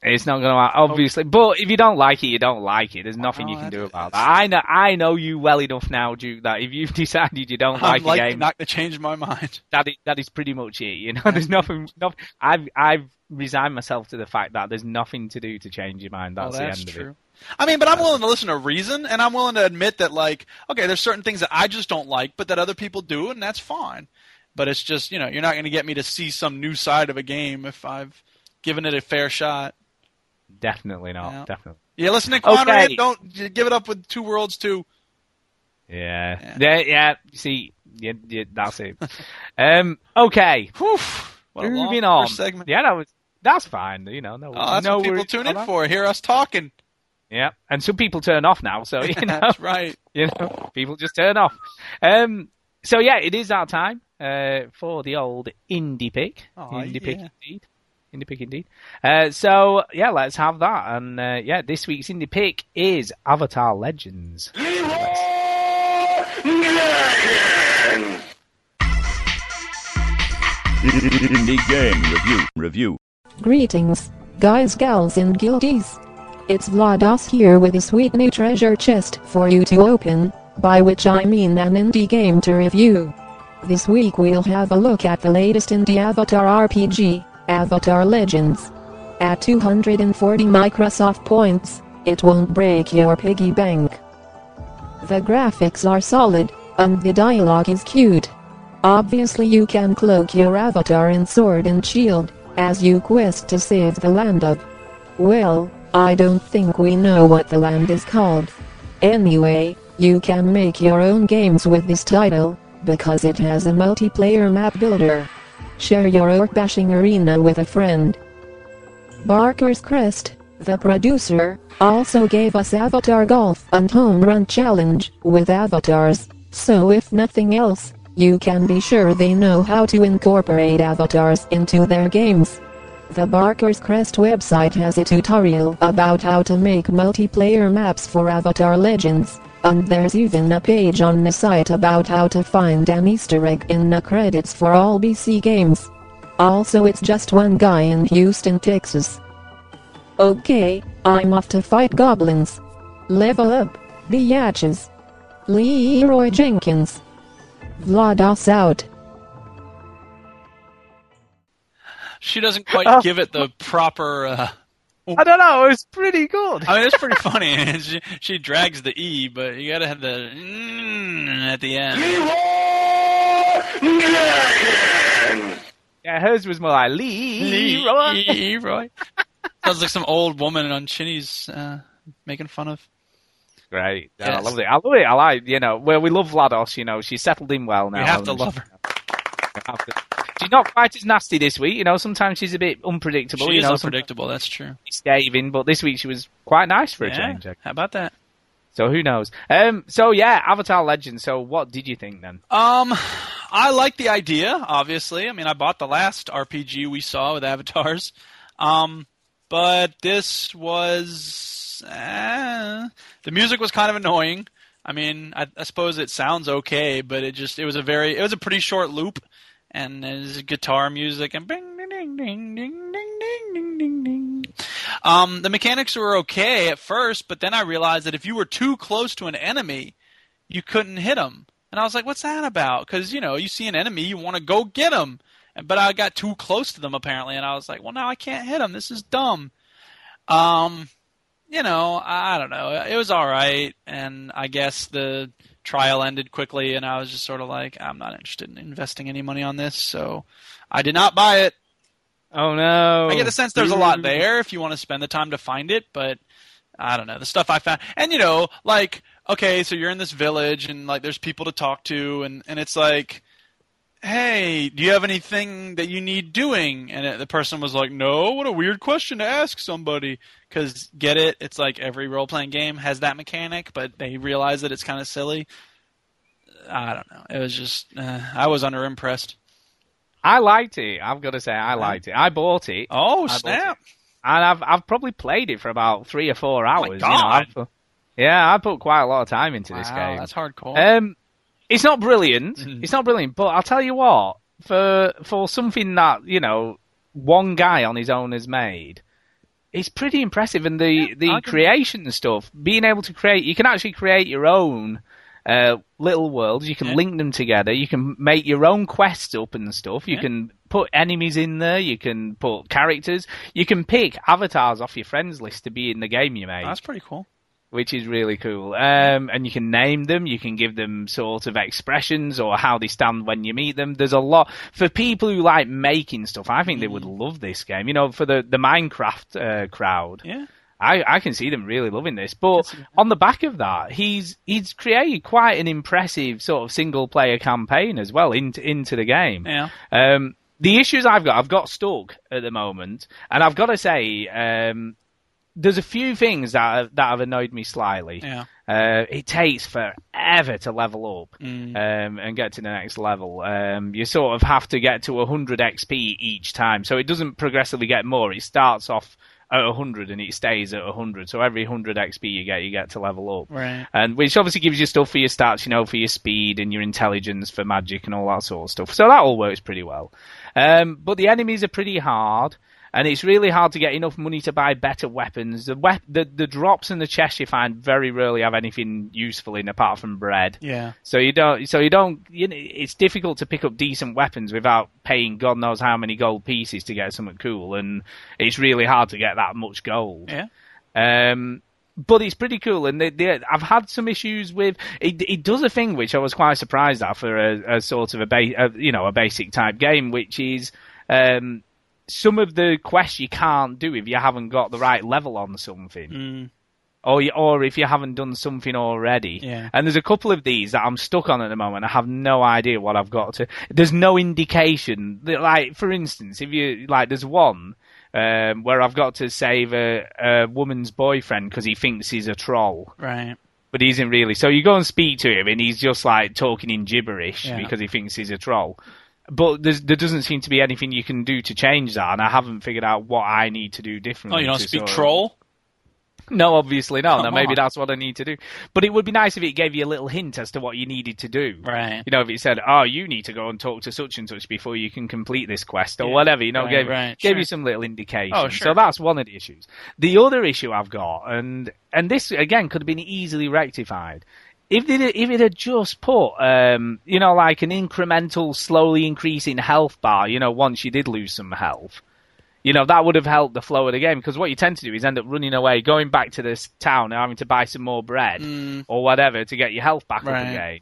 It's not going to obviously. But if you don't like it, you don't like it. There's nothing you can do about that. I know, I know you well enough now, Duke. That if you've decided you don't I'm like a game, not gonna change my mind. that is, that is pretty much it. You know, there's nothing. nothing I've I've resigned myself to the fact that there's nothing to do to change your mind. That's, well, that's the end true. of it. I mean, but I'm willing to listen to reason, and I'm willing to admit that, like, okay, there's certain things that I just don't like, but that other people do, and that's fine. But it's just, you know, you're not going to get me to see some new side of a game if I've given it a fair shot. Definitely not. Yeah. Definitely. Yeah, listen to Conrad. Okay. Don't give it up with Two Worlds too. Yeah. Yeah. Yeah. See, yeah, yeah, that's it. um. Okay. Whew. What a long Moving on. segment. Yeah, that was that's fine. You know, no, Oh, that's no what people tune in for. Hear us talking. Yeah, and some people turn off now, so you know, That's right. you know, people just turn off. Um, so yeah, it is our time uh, for the old indie pick. Aw, indie pick indeed. Indie pick indeed. Uh, so yeah, let's have that. And uh, yeah, this week's indie pick is Avatar Legends. Indie Game Review. Review. Greetings, guys, gals, and guildies. It's VlaDOS here with a sweet new treasure chest for you to open, by which I mean an indie game to review. This week we'll have a look at the latest indie Avatar RPG, Avatar Legends. At 240 Microsoft points, it won't break your piggy bank. The graphics are solid, and the dialogue is cute. Obviously you can cloak your avatar in sword and shield, as you quest to save the land of... Well, I don't think we know what the land is called. Anyway, you can make your own games with this title, because it has a multiplayer map builder. Share your orc bashing arena with a friend. Barker's Crest, the producer, also gave us Avatar Golf and Home Run Challenge with avatars, so if nothing else, you can be sure they know how to incorporate avatars into their games. The Barker's Crest website has a tutorial about how to make multiplayer maps for Avatar Legends, and there's even a page on the site about how to find an Easter egg in the credits for all BC games. Also it's just one guy in Houston, Texas. Okay, I'm off to fight goblins. Level up, biatches. Leroy Jenkins. VlaDOS out. She doesn't quite Oh. give it the proper. Uh, I don't know. It was pretty good. I mean, it's pretty funny. she, she drags the e, but you gotta have the mm at the end. Yeah, hers was more like Lee. Leroy. Leroy. Sounds like some old woman on Chinny's uh, making fun of. Great. Yeah, I love it. I love it. I like, you know, well, we love VlaDOS, you know, she's settled in well now. You have to hasn't she? love her. She's not quite as nasty this week, you know, sometimes she's a bit unpredictable, She you is know, unpredictable. That's true. she's staving, but this week she was quite nice for a Yeah. change. How about that? So who knows? Um, so yeah, Avatar Legends. So what did you think then? Um, I like the idea. Obviously, I mean, I bought the last RPG we saw with avatars. Um, but this was eh, the music was kind of annoying. I mean, I, I suppose it sounds okay, but it just it was a very it was a pretty short loop, and there's guitar music and bing ding ding ding ding ding ding ding ding ding. Um, the mechanics were okay at first, but then I realized that if you were too close to an enemy, you couldn't hit them. And I was like, what's that about? Because, you know, you see an enemy, you want to go get them. But I got too close to them, apparently, and I was like, well, now I can't hit them. This is dumb. Um, you know, I don't know. It was all right, and I guess the trial ended quickly, and I was just sort of like, I'm not interested in investing any money on this, so I did not buy it. Oh no! I get the sense there's a lot there if you want to spend the time to find it, but I don't know. The stuff I found, and you know, like, okay, so you're in this village and like there's people to talk to, and and it's like, hey, do you have anything that you need doing? And it, the person was like, no. What a weird question to ask somebody. Because get it, it's like every role playing game has that mechanic, but they realize that it's kind of silly. I don't know. It was just uh, I was underimpressed. I liked it. I'm going to say, I liked it. I bought it. Oh I snap! it. and I've I've probably played it for about three or four hours. you know. I've yeah, I put quite a lot of time into this game. that's hardcore. Um, it's not brilliant. Mhm. It's not brilliant, but I'll tell you what. For for something that you know one guy on his own has made, it's pretty impressive. And the the I can- creation stuff, being able to create, you can actually create your own uh, little worlds. You can Yeah. link them together. You can make your own quests up and stuff. You Yeah. can put enemies in there. You can put characters. You can pick avatars off your friends list to be in the game you made That's pretty cool. Which is really cool. Um, and you can name them, you can give them sort of expressions or how they stand when you meet them. There's a lot for people who like making stuff. I think they would love this game. You know, for the the Minecraft uh, crowd. Yeah. I, I can see them really loving this, but on the back of that, he's he's created quite an impressive sort of single player campaign as well into into the game. Yeah. Um, the issues I've got, I've got stuck at the moment, and I've got to say, um, there's a few things that have, that have annoyed me slightly. Yeah. Uh, it takes forever to level up Mm. um, and get to the next level. Um, you sort of have to get to 100 XP each time, so it doesn't progressively get more. It starts off at 100 and it stays at 100. So every 100 XP you get, you get to level up. Right. And which obviously gives you stuff for your stats, you know, for your speed and your intelligence for magic and all that sort of stuff. So that all works pretty well. Um, but the enemies are pretty hard. And it's really hard to get enough money to buy better weapons. The, the the drops in the chest you find very rarely have anything useful in apart from bread. Yeah. So you don't. So you don't. You know, it's difficult to pick up decent weapons without paying God knows how many gold pieces to get something cool, and it's really hard to get that much gold. Yeah. Um, but it's pretty cool, and they, they, I've had some issues with it. It does a thing which I was quite surprised at for a, a sort of a, ba- a you know a basic type game, which is um, some of the quests you can't do if you haven't got the right level on something Mm. or you, or if you haven't done something already. Yeah. And there's a couple of these that I'm stuck on at the moment. I have no idea what I've got to. There's no indication. That, like for instance, if you like, there's one. Um, where I've got to save a, a woman's boyfriend because he thinks he's a troll, Right. but he isn't really. So you go and speak to him, and he's just like talking in gibberish Yeah. because he thinks he's a troll. But there's, there doesn't seem to be anything you can do to change that, and I haven't figured out what I need to do differently. Oh, you don't to speak sort of- troll? no, obviously not. Come Now maybe on. that's what I need to do. But it would be nice if it gave you a little hint as to what you needed to do. Right. You know, if it said, "Oh, you need to go and talk to such and such before you can complete this quest" or Yeah. whatever. You know, Right, gave right, gave sure. you some little indication. Oh, sure. So that's one of the issues. The other issue I've got, and and this again could have been easily rectified. If it if it had just put, um, you know, like an incremental, slowly increasing health bar, you know, once you did lose some health, you know, that would have helped the flow of the game. Because what you tend to do is end up running away, going back to this town and having to buy some more bread Mm. or whatever to get your health back Right. up again.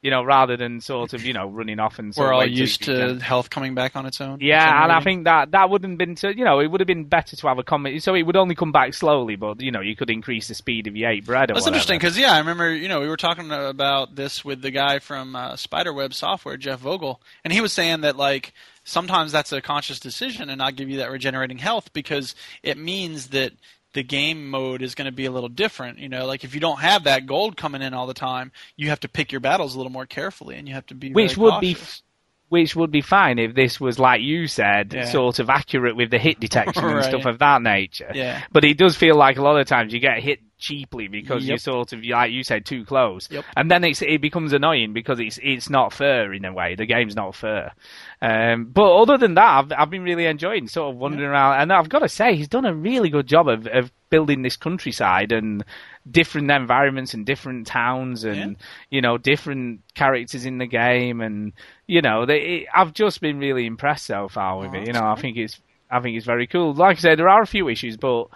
You know, rather than sort of, you know, running off and sort We're of all used to health coming back on its own. yeah, and I think that that wouldn't have been to, you know, it would have been better to have a comment. So it would only come back slowly, but you know, you could increase the speed of your ate bread. Or That's whatever. interesting because yeah, I remember you know we were talking about this with the guy from uh, Spiderweb Software, Jeff Vogel, and he was saying that like sometimes that's a conscious decision and not give you that regenerating health because it means that the game mode is going to be a little different. You know, like if you don't have that gold coming in all the time, you have to pick your battles a little more carefully, and you have to be which would be cautious. Which would be fine if this was like you said Yeah. sort of accurate with the hit detection and stuff of that nature Yeah. but it does feel like a lot of times you get hit cheaply because Yep. you're sort of like you said too close Yep. and then it's, it becomes annoying because it's it's not fair in a way the game's not fair um, but other than that I've, I've been really enjoying sort of wandering around and I've got to say he's done a really good job of, of building this countryside and different environments and different towns and you know different characters in the game and you know they, it, I've just been really impressed so far with Oh, it. You know I think it's I think it's very cool. Like I said, there are a few issues, but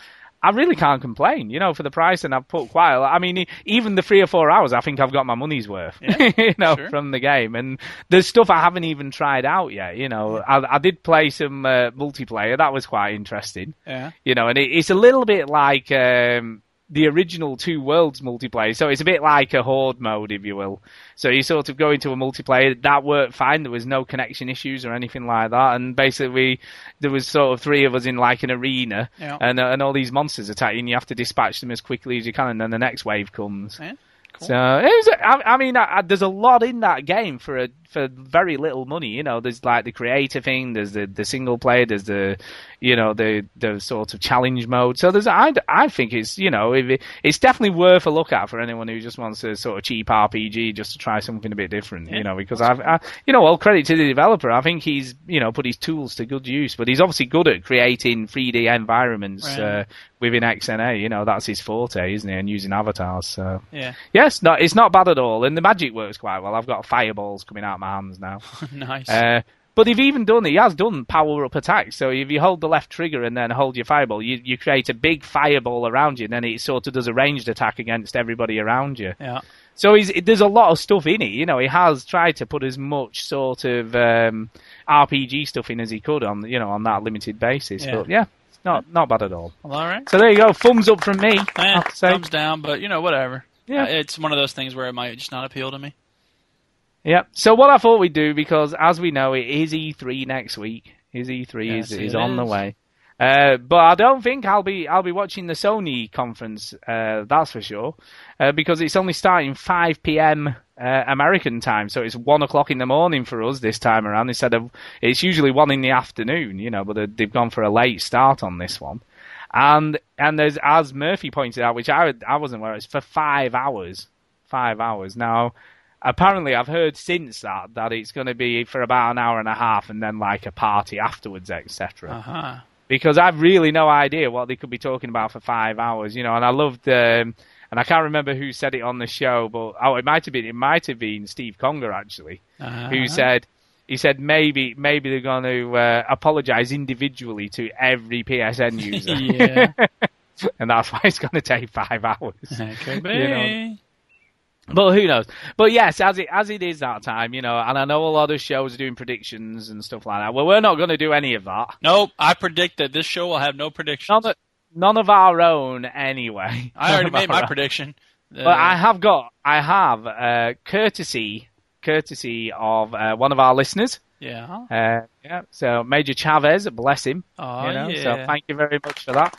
I really can't complain. You know for the price and I've put quite. A lot. I mean even the three or four hours, I think I've got my money's worth. you know sure. from the game and there's stuff I haven't even tried out yet. You know I, I did play some uh, multiplayer that was quite interesting yeah. you know, and it, it's a little bit like um, the original Two Worlds multiplayer. So it's a bit like a horde mode, if you will. So you sort of go into a multiplayer that worked fine. There was no connection issues or anything like that. And basically, there was sort of three of us in like an arena, Yeah. and uh, and all these monsters attack you, and you have to dispatch them as quickly as you can. And then the next wave comes. Yeah, cool. So it was, I, I mean, I, I, there's a lot in that game for a, for very little money. You know, there's like the creative thing, there's the, the single player, there's the, you know, the the sort of challenge mode. So there's, I, I think it's, you know, it, it's definitely worth a look at for anyone who just wants a sort of cheap RPG just to try something a bit different. Yeah, you know, because I've, I, you know, all credit to the developer. I think he's, you know, put his tools to good use, but he's obviously good at creating 3D environments Right. uh, within XNA. You know, that's his forte, isn't he? And using avatars. So. Yeah. Yes, no, it's not bad at all, and the magic works quite well. I've got fireballs coming out of my hands now. nice. Uh, but they've even done, it. he has done power up attacks. So if you hold the left trigger and then hold your fireball, you, you create a big fireball around you, and then it sort of does a ranged attack against everybody around you. yeah. So he's, there's a lot of stuff in it. You know, he has tried to put as much sort of um, RPG stuff in as he could on, you know, on that limited basis. Yeah. But yeah, not not bad at all. Well, all right. So there you go, thumbs up from me. Eh, have to say. thumbs down, but you know, whatever. Yeah. Uh, it's one of those things where it might just not appeal to me. Yeah. So what I thought we'd do, because as we know, it is E3 next week. Is E3 Yes, is, is on the way. Uh, but I don't think I'll be I'll be watching the Sony conference. Uh, that's for sure, uh, because it's only starting 5 p.m. Uh, American time, so it's one o'clock in the morning for us this time around. Instead of it's usually one in the afternoon, you know. But they- they've gone for a late start on this one, and and there's as Murphy pointed out, which I I wasn't aware, it's for five hours, five hours now apparently I've heard since that that it's going to be for about an hour and a half and then like a party afterwards, etc. Uh huh. Because I've really no idea what they could be talking about for five hours, you know. And I loved, um, and I can't remember who said it on the show, but oh, it might have been it might have been Steve Conger actually, Uh-huh. who said. He said maybe maybe they're going to uh, apologize individually to every PSN user. Yeah. and that's why it's going to take five hours. Could be. You know. But who knows? But yes, as it as it is that time, you know, and I know a lot of shows are doing predictions and stuff like that. Well, we're not going to do any of that. Nope. I predict that this show will have no predictions. None of, none of our own, anyway. I already made my own. prediction. Uh, But I have got, I have, uh, courtesy, courtesy of uh, one of our listeners. Yeah. Uh, yeah. So Major Chavez, bless him. Oh, you know, yeah. So thank you very much for that.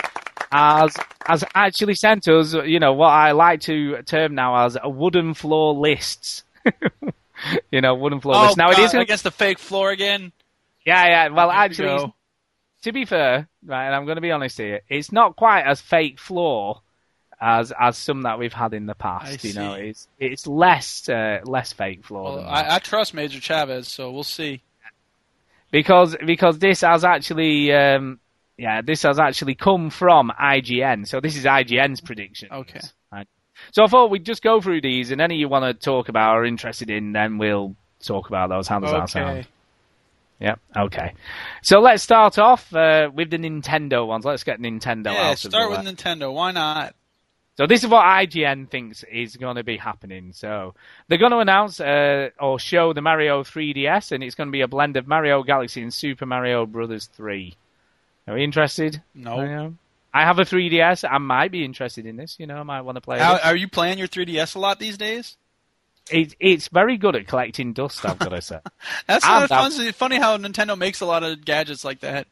As has actually sent us, you know, what I like to term now as wooden floor lists. you know, wooden floor Oh, lists. Now God, it is. against the fake floor again. Yeah, yeah. Well, Here actually, it's- to be fair, right, and I'm going to be honest here, it's not quite as fake floor as as some that we've had in the past. You know, it's it's less uh, less fake floor Well. I, I trust Major Chavez, so we'll see. because because this has actually um, yeah this has actually come from IGN. So this is IGN's prediction. Okay. Right. So I thought we'd just go through these, and any you want to talk about or interested in, then we'll talk about those. How does that sound? Okay. Yeah. Okay. So let's start off uh, with the Nintendo ones. Let's get Nintendo Yeah, out start with. Nintendo. Why not? So this is what IGN thinks is going to be happening. So they're going to announce uh, or show the Mario 3DS, and it's going to be a blend of Mario Galaxy and Super Mario Brothers 3. Are you interested? No. I. I have a 3DS. I might be interested in this. You know, I might want to play How, it. are you playing your 3DS a lot these days? It, it's very good at collecting dust. I've got to say. That's And fun. funny how Nintendo makes a lot of gadgets like that.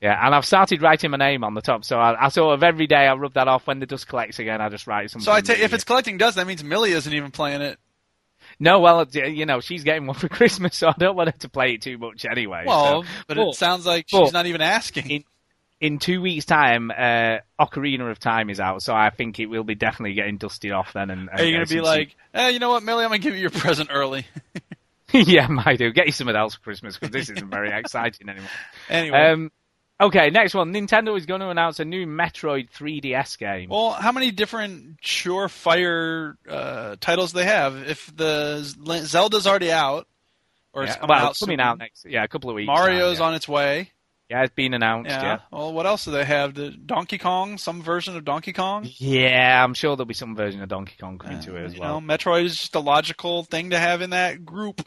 Yeah, and I've started writing my name on the top, so I, I sort of every day I rub that off. When the dust collects again, I just write something. So I take if it's collecting dust, that means Millie isn't even playing it. No, well, you know, she's getting one for Christmas, so I don't want her to play it too much anyway. Well, so. but But- it sounds like she's not even asking. in in two weeks' time, uh, Ocarina of Time is out, so I think it will be definitely getting dusted off then. And, Are you going gonna be like, eh, you know what, Millie? I'm gonna give you your present early. yeah, might do. Get you something else for Christmas because this isn't very exciting anymore. anyway. Um, okay, next one. Nintendo is going to announce a new Metroid 3DS game. Well, how many different surefire uh, titles they have? If the Zelda's already out, or it's Yeah, coming well, out it's coming soon, out next. Yeah, a couple of weeks. Mario's now, yeah. on its way. Yeah, it's been announced. Yeah. Yeah. Well, what else do they have? The Donkey Kong, some version of Donkey Kong. Yeah, I'm sure there'll be some version of Donkey Kong coming to it as you well. know, Metroid is just a logical thing to have in that group.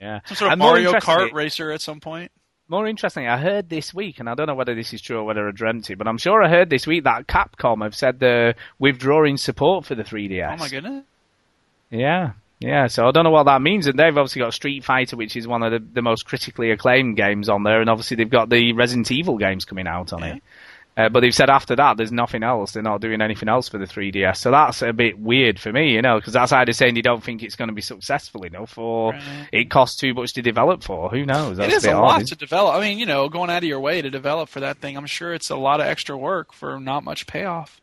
yeah. Some sort of more Mario Kart racer at some point. More interesting, I heard this week, and I don't know whether this is true or whether I dreamt it, but I'm sure I heard this week that Capcom have said they're withdrawing support for the 3DS. Oh my goodness! Yeah, yeah. So I don't know what that means, and they've obviously got Street Fighter, which is one of the, the most critically acclaimed games on there, and obviously they've got the Resident Evil games coming out on it. Uh, but they've said after that there's nothing else. They're not doing anything else for the 3DS. So that's a bit weird for me, you know, because that's either saying you don't think it's going to be successful enough, or Right. it costs too much to develop for. Who knows? That's it is a a lot to develop. I mean, you know, going out of your way to develop for that thing. I'm sure it's a lot of extra work for not much payoff.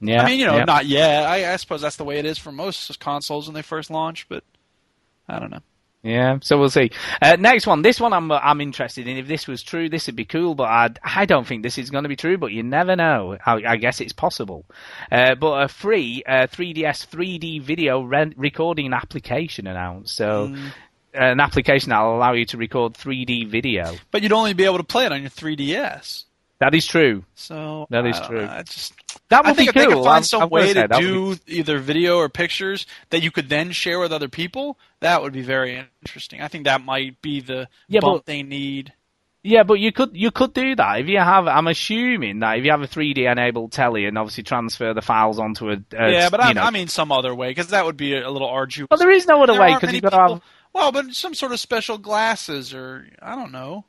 Yeah, I mean, you know, yeah. not yet. I, I suppose that's the way it is for most consoles when they first launch, but I don't know. Yeah, so we'll see. Uh, next one. This one I'm I'm interested in. If this was true, this would be cool, but I I don't think this is going to be true. But you never know. I, I guess it's possible. Uh, but a free uh, 3DS 3D video re- recording application announced. So. Mm. An application that'll allow you to record 3D video. But you'd only be able to play it on your 3DS. That is true. So That is I true. know, I just That would I think be if they cool. could find some I'm way to do either video or pictures that you could then share with other people, that would be very interesting. I think that might be the Yeah, bump but- they need. Yeah, but you could you could do that if you have. I'm assuming that if you have a 3D enabled telly and obviously transfer the files onto a. a yeah, but you I, know, I mean some other way because that would be a little arduous. But there is no other There way because you've got to people- have. Well, but some sort of special glasses or I don't know.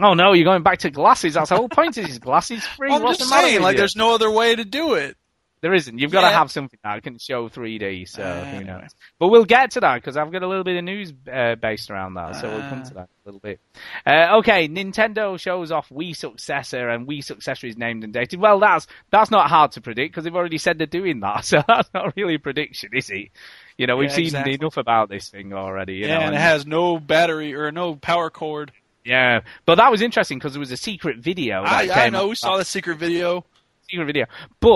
Oh no, you're going back to glasses. That's the whole point. Is glasses free? I'm What's just the saying, like, you? there's no other way to do it. There isn't. You've got to have something that can show 3D. So Uh, who anyway. But we'll get to that because I've got a little bit of news uh, based around that. So we'll come Uh. to that a little bit. Uh, okay, Nintendo shows off Wii successor, and Wii successor is named and dated. Well, that's that's not hard to predict because they've already said they're doing that. So that's not really a prediction, is it? You know, we've Yeah, seen exactly. enough about this thing already. You yeah, know, and it has no battery or no power cord. Yeah, but that was interesting because there was a secret video. That I, came I know out- we saw the secret video. secret video, but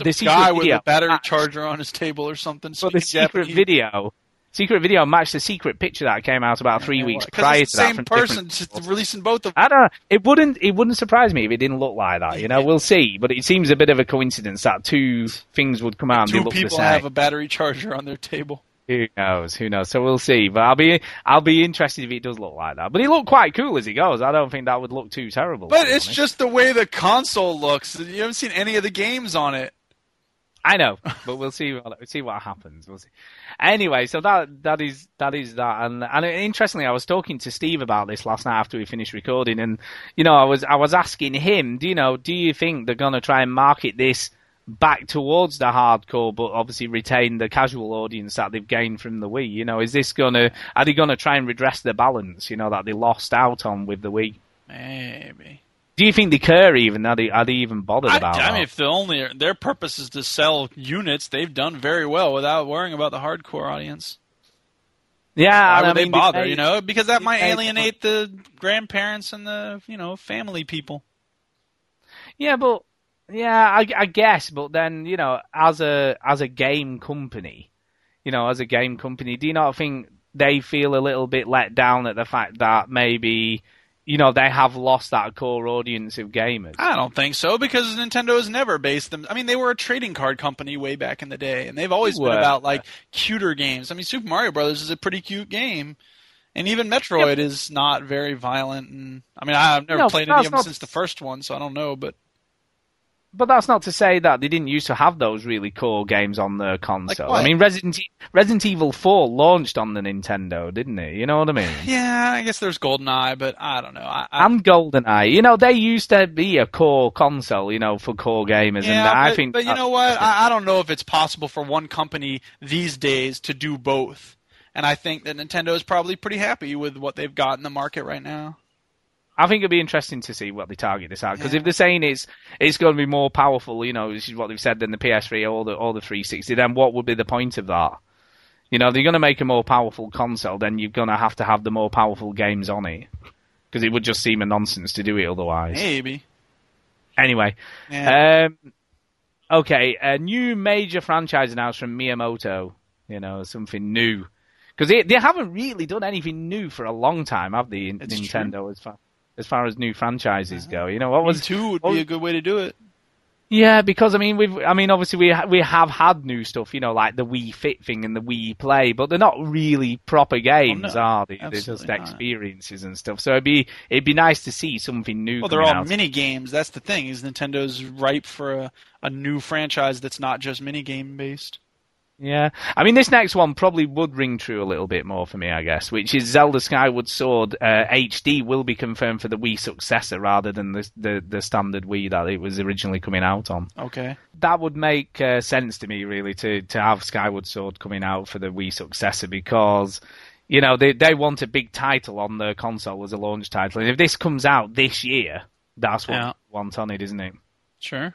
a the secret guy video with a battery matched- charger on his table or something. But the secret Japanese. video, secret video matched the secret picture that came out about three Yeah, weeks prior it's to the that. same person releasing both of them. I don't know. It wouldn't. It wouldn't surprise me if it didn't look like that. You know, we'll see. But it seems a bit of a coincidence that two things would come out and Two people have a battery charger on their table. Who knows? Who knows? So we'll see. But I'll be I'll be interested if it does look like that. But he looked quite cool as he goes. I don't think that would look too terrible. But it's just the way the console looks. You haven't seen any of the games on it. I know, but we'll see. What, we'll see what happens. We'll see. Anyway, so that that is that is that. And and interestingly, I was talking to Steve about this last night after we finished recording, and you know, I was I was asking him, do you know, do you think they're going to try and market this back towards the hardcore, but obviously retain the casual audience that they've gained from the Wii? You know, is this going to are they going to try and redress the balance? You know, that they lost out on with the Wii. Maybe. Do you think they care even? Are they are they even bothered I, about I that? mean, if the only their purpose is to sell units, they've done very well without worrying about the hardcore audience. yeah, Why would I they bother? they- You know, because that might alienate the grandparents and the you know family people. Yeah, but yeah, I, I guess. But then you know, as a as a game company, you know, as a game company, do you not think they feel a little bit let down at the fact that maybe you know they have lost that core audience of gamers? I don't think so because Nintendo has never based them. I mean, they were a trading card company way back in the day, and they've always been about like cuter games. I mean, Super Mario Brothers is a pretty cute game, and even Metroid is not very violent. And I mean, I've never No, played any of them not- since the first one, so I don't know. But But that's not to say that they didn't used to have those really core games on the console. what? I mean, Resident Resident Evil Four launched on the Nintendo, didn't it? You know what I mean? yeah, I guess there's GoldenEye, but I don't know. I, I, And GoldenEye, you know, they used to be a core console, you know, for core gamers, yeah, and I think. but you know what? I, I don't know if it's possible for one company these days to do both. And I think that Nintendo is probably pretty happy with what they've got in the market right now. I think it'd be interesting to see what they target this at because Yeah. if they're saying it's it's going to be more powerful, you know, this is what they've said than the PS3 or the or the 360, then what would be the point of that? You know, they're going to make a more powerful console, then you're going to have to have the more powerful games on it because it would just seem a nonsense to do it otherwise. Maybe. Anyway, Yeah. um, okay, a new major franchise announced from Miyamoto. You know, something new because they they haven't really done anything new for a long time, have they? It's Nintendo as far as far as new franchises go. You know, what was two would what be a good way to do it. yeah, because I mean, we've, I mean, obviously we ha- we have had new stuff, you know, like the Wii Fit thing and the Wii Play, but they're not really proper oh, games, no, are they? They're just not. experiences and stuff. So it'd be it'd be nice to see something new. Well, they're all out. mini games. That's the thing. Is Nintendo's ripe for a, a new franchise that's not just mini game based? Yeah, I mean, this next one probably would ring true a little bit more for me, I guess, which is Zelda Skyward Sword uh, HD will be confirmed for the Wii successor rather than the, the the standard Wii that it was originally coming out on. Okay. That would make uh, sense to me, really, to to have Skyward Sword coming out for the Wii successor because. You know, they they want a big title on the console as a launch title. And if this comes out this year, that's what Yeah. they want on it, isn't it? Sure.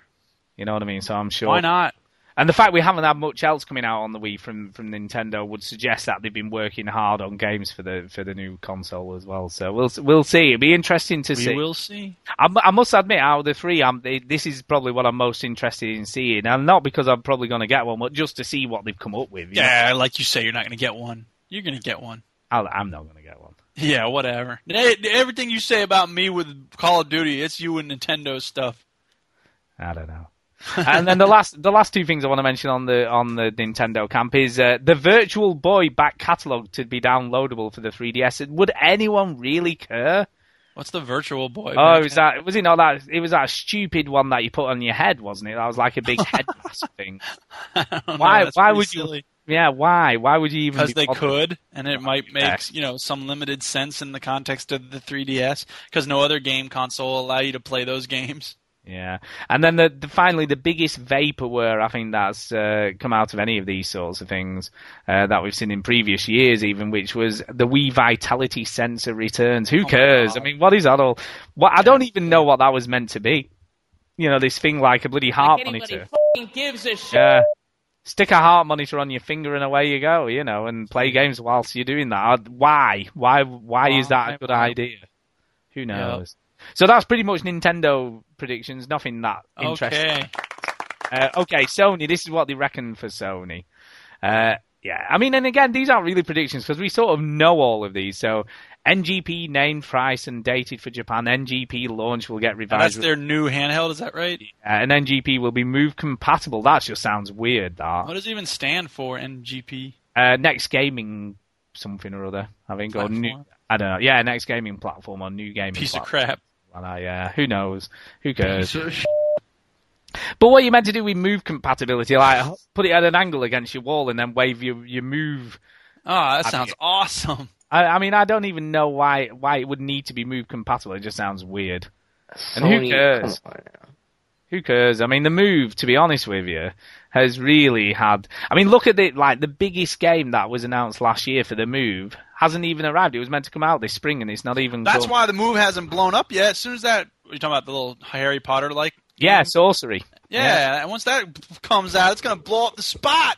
You know what I mean? So I'm sure. Why not? And the fact we haven't had much else coming out on the Wii from, from Nintendo would suggest that they've been working hard on games for the for the new console as well. So we'll we'll see. It'll be interesting to We see. We will see. I, I must admit, out of the three, I'm, they, this is probably what I'm most interested in seeing, and not because I'm probably going to get one, but just to see what they've come up with. you know? Yeah, like you say, you're not going to get one. You're going to get one. I'll, I'm not going to get one. Yeah, whatever. Everything you say about me with Call of Duty, it's you and Nintendo stuff. I don't know. And then the last the last two things I want to mention on the on the Nintendo camp is uh, the Virtual Boy back catalog to be downloadable for the 3DS. Would anyone really care? What's the Virtual Boy? Oh, was that? Was it not that? It was that stupid one that you put on your head, wasn't it? That was like a big head mask thing. Why? That's why would silly. you? Yeah, why? Why would you even? Because be they could, and it might make Yeah. you know some limited sense in the context of the 3DS. Because no other game console will allow you to play those games. Yeah, and then the, the finally the biggest vaporware I think that's uh, come out of any of these sorts of things uh, that we've seen in previous years, even which was the Wii Vitality sensor returns. Who my cares? I mean, what is that all? What I don't even know what that was meant to be. You know, this thing like a bloody heart Like monitor. gives a shit. Yeah. Stick a heart monitor on your finger and away you go, you know, and play games whilst you're doing that. Why? Why? Why is that a good idea? Who knows? So that's pretty much Nintendo predictions. Nothing that interesting. Okay. Uh, okay, Sony. This is what they reckon for Sony. Uh, yeah, I mean, and again, these aren't really predictions because we sort of know all of these. So, NGP named price and dated for Japan. NGP launch will get And revised. that's their new handheld. Is that right? uh, and NGP will be move compatible. That just sounds weird. That What does it even stand for? NGP. uh, next gaming something or other. I think or new. I don't know. Yeah, next gaming platform or new gaming. Piece of crap. Well, uh, yeah, who knows? Who cares? But what you meant to do with move compatibility, like put it at an angle against your wall and then wave your your move. Oh, that sounds mean- awesome. I, I mean, I don't even know why why it would need to be move compatible. It just sounds weird. And who cares? come on now. Who cares? I mean, the move, to be honest with you, has really had. I mean, look at it. Like the biggest game that was announced last year for the move hasn't even arrived. It was meant to come out this spring, and it's not even. That's come. why the move hasn't blown up yet. As soon as that, you're talking about the little Harry Potter like. Yeah, sorcery. Yeah, and once that comes out, it's gonna blow up the spot.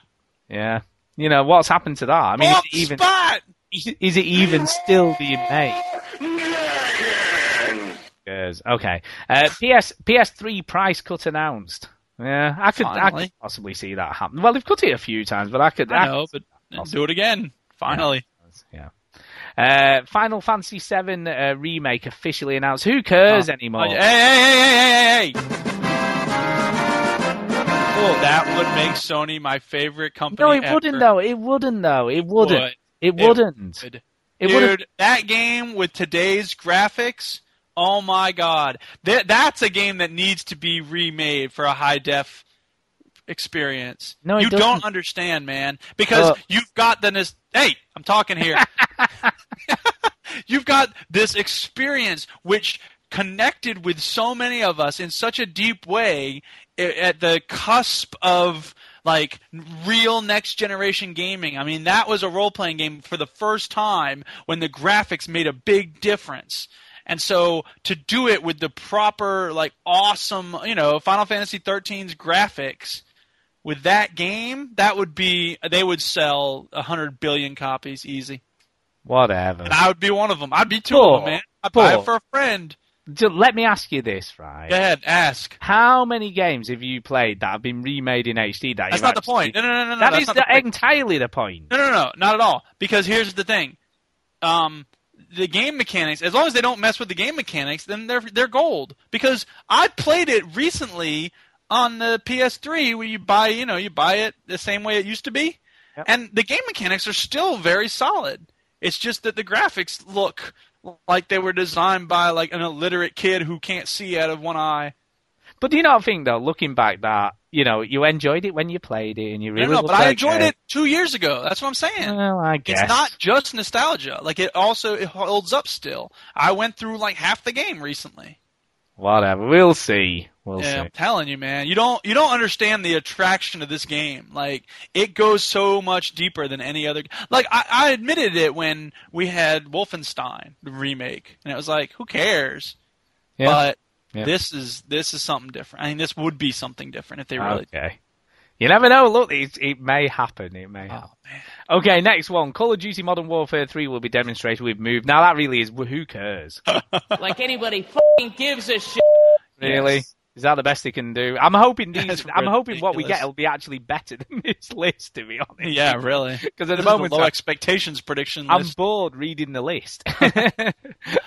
Yeah. You know what's happened to that? I mean, blow is it the even spot. is it even still being made? Yes. Okay. Uh, PS PS3 price cut announced. Yeah, I could I could possibly see that happen. Well, they've cut it a few times, but I could. I could- know, but do it again. Finally. Yeah. Uh, Final Fantasy VII uh, remake officially announced. Who cares Oh, anymore? oh. Hey, hey, hey, hey, hey, hey, hey! Oh, that would make Sony my favorite company. no, it ever. wouldn't though. It wouldn't though. It wouldn't. Would. It It wouldn't. would. It wouldn't. Dude, that game with today's graphics, oh my god. That that's a game that needs to be remade for a high def experience. No, you doesn't. don't understand, man, because Uh. you've got the nes- Hey, I'm talking here. you've got this experience which connected with so many of us in such a deep way at the cusp of like real next generation gaming. I mean, that was a role playing game for the first time when the graphics made a big difference. And so to do it with the proper like awesome, you know, Final Fantasy 13's graphics with that game, that would be they would sell 100 billion copies easy. Whatever. And I would be one of them. I'd be two of them, man. I'd buy Paul. it for a friend. Let me ask you this, right? Go ahead, ask. How many games have you played that have been remade in HD? That That's not the point. No, no, no, no, no. That that's is the- entirely the point. No, no, no, not at all. Because here's the thing. Um, the game mechanics, as long as they don't mess with the game mechanics, then they're they're gold. Because I played it recently on the PS3, where you buy, you know, you buy it the same way it used to be, Yep. and the game mechanics are still very solid. It's just that the graphics look like they were designed by like an illiterate kid who can't see out of one eye. But do you not think though, looking back, that you know you enjoyed it when you played it and you really no, no, but I enjoyed game? it two years ago. That's what I'm saying. Well, I guess It's not just nostalgia. Like it also it holds up still. I went through like half the game recently. Whatever. We'll see. We'll yeah, see. I'm telling you, man. You don't you don't understand the attraction of this game. Like it goes so much deeper than any other. Like I, I admitted it when we had Wolfenstein the remake, and it was like, who cares? Yeah. But Yeah. this is this is something different. I mean, this would be something different if they really. Okay. You never know. Look, it, it may happen. It may oh, happen. Oh man. Okay, next one. Call of Duty Modern Warfare 3 will be demonstrated with Move. Now, that really is who cares? Like anybody fucking gives a shit. Really? Yes. Is that the best they can do? I'm hoping these. That's I'm hoping what we get will be actually better than this list, to be honest. Yeah, really. Because at This the moment, low I- expectations prediction I'm list. bored reading the list. okay.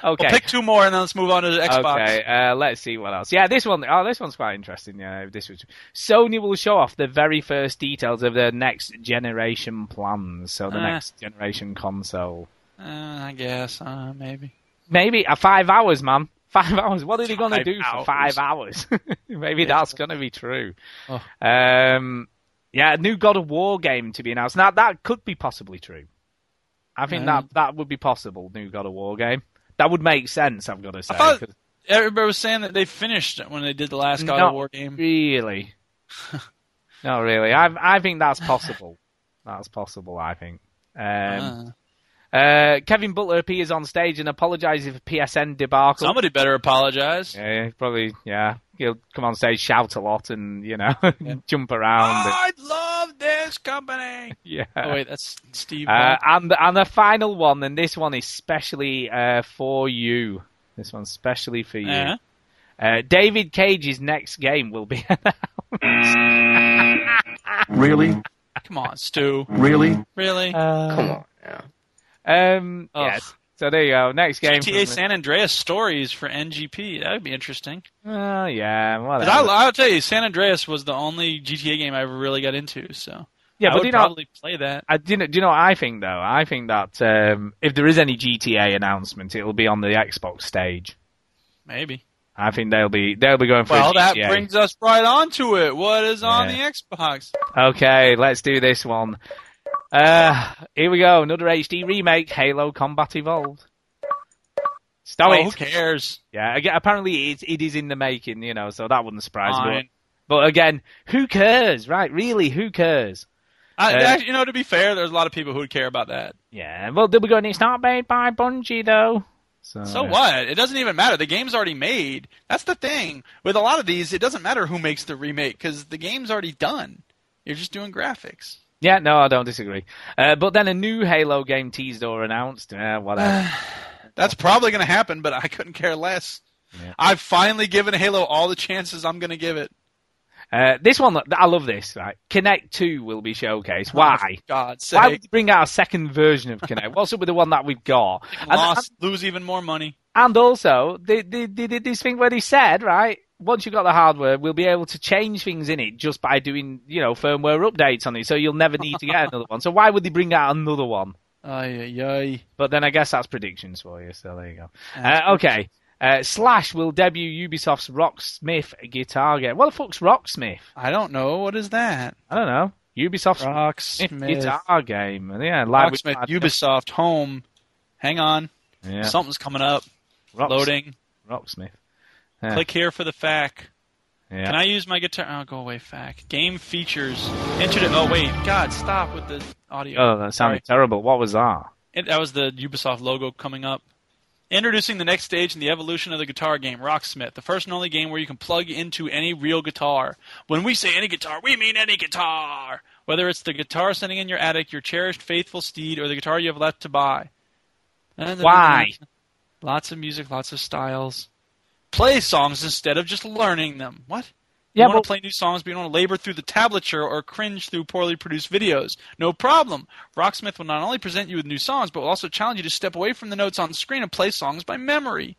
Well, pick two more and then let's move on to the Xbox. Okay, uh, let's see what else. Yeah, this one. Oh, this one's quite interesting. Yeah, this was Sony will show off the very first details of their next generation plans. So the Uh. next generation console. Uh, I guess, uh, maybe. maybe uh, five hours, man. Five hours. What are they going to do hours. for five hours? maybe that's going to be true. Oh. Um, yeah, a new God of War game to be announced. Now that could be possibly true. I think Yeah. that that would be possible. New God of War game. That would make sense. I've got to say. I thought everybody was saying that they finished when they did the last God of War game. Really? Not really. I I think that's possible. that's possible. I think. Um, uh, Kevin Butler appears on stage and apologizes for PSN debacle. Somebody better apologize. Yeah, probably. Yeah, he'll come on stage, shout a lot, and you know, jump around. and- I love this company. yeah. Oh wait, that's Steve. Uh, and and the final one, and this one is specially uh, for you. This one's specially for you. Yeah. Uh, David Cage's next game will be Really? Come on, Stu. Really? Really? Come on now. Um. So there you go. Next game. GTA San Andreas stories for NGP. That would be interesting. Oh yeah, 'Cause whatever. I, I'll tell you, San Andreas was the only GTA game I ever really got into. So yeah, I but would you know, probably play that. I, do, you know, do you know what I think though? I think that um, if there is any GTA announcement, it'll be on the Xbox stage. Maybe. I think they'll be they'll be going for. Well, that brings us right on to it. What is on Yeah. the Xbox? Okay, let's do this one. Uh, here we go. Another HD remake, Halo Combat Evolved. Stop oh, it. who cares? Yeah, again, apparently it, it is in the making, you know, so that wouldn't surprise me. Fine. But, but again, who cares, right? Really, who cares? I, Uh, actually, you know, to be fair, there's a lot of people who would care about that. Yeah, well, they'll be going, it's not made by Bungie, though. So, So yeah. what? It doesn't even matter. The game's already made. That's the thing. With a lot of these, it doesn't matter who makes the remake because the game's already done. You're just doing graphics. Yeah, no, I don't disagree. Uh, but then a new Halo game teased or announced. Uh, whatever. That's probably going to happen, but I couldn't care less. Yeah. I've finally given Halo all the chances I'm going to give it. Uh, this one, I love this, right? Kinect 2 will be showcased. Why? God's Why would you bring out a second version of Kinect? What's up with the one that we've got? And, Lost, lose even more money. and also, they, they, they did this thing where they said, right, once you've got the hardware, we'll be able to change things in it just by doing, you know, firmware updates on it, so you'll never need to get another one. So why would they bring out another one? Ay, ay, ay. But then I guess that's predictions for you, so there you go. Uh, okay. Uh, Slash will debut Ubisoft's Rocksmith guitar game. What the fuck's Rocksmith? I don't know. What is that? I don't know. Ubisoft's Rocksmith. guitar game. Yeah, live with Ubisoft, home. Hang on. Yeah. Something's coming up. Rocks- Loading. Rocksmith. Yeah. Click here for the FAQ. Yeah. Can I use my guitar? Oh, go away, FAQ. Game features. Enter. Oh wait, God, stop with the audio. Oh, that sounded terrible. What was that? It, that was the Ubisoft logo coming up. Introducing the next stage in the evolution of the guitar game, Rocksmith, the first and only game where you can plug into any real guitar. When we say any guitar, we mean any guitar. Whether it's the guitar sitting in your attic, your cherished faithful steed, or the guitar you have left to buy. And Why? Lots of music, lots of styles. Play songs instead of just learning them. What? You Yeah, want but- to play new songs, but you don't want to labor through the tablature or cringe through poorly produced videos. No problem. Rocksmith will not only present you with new songs, but will also challenge you to step away from the notes on the screen and play songs by memory.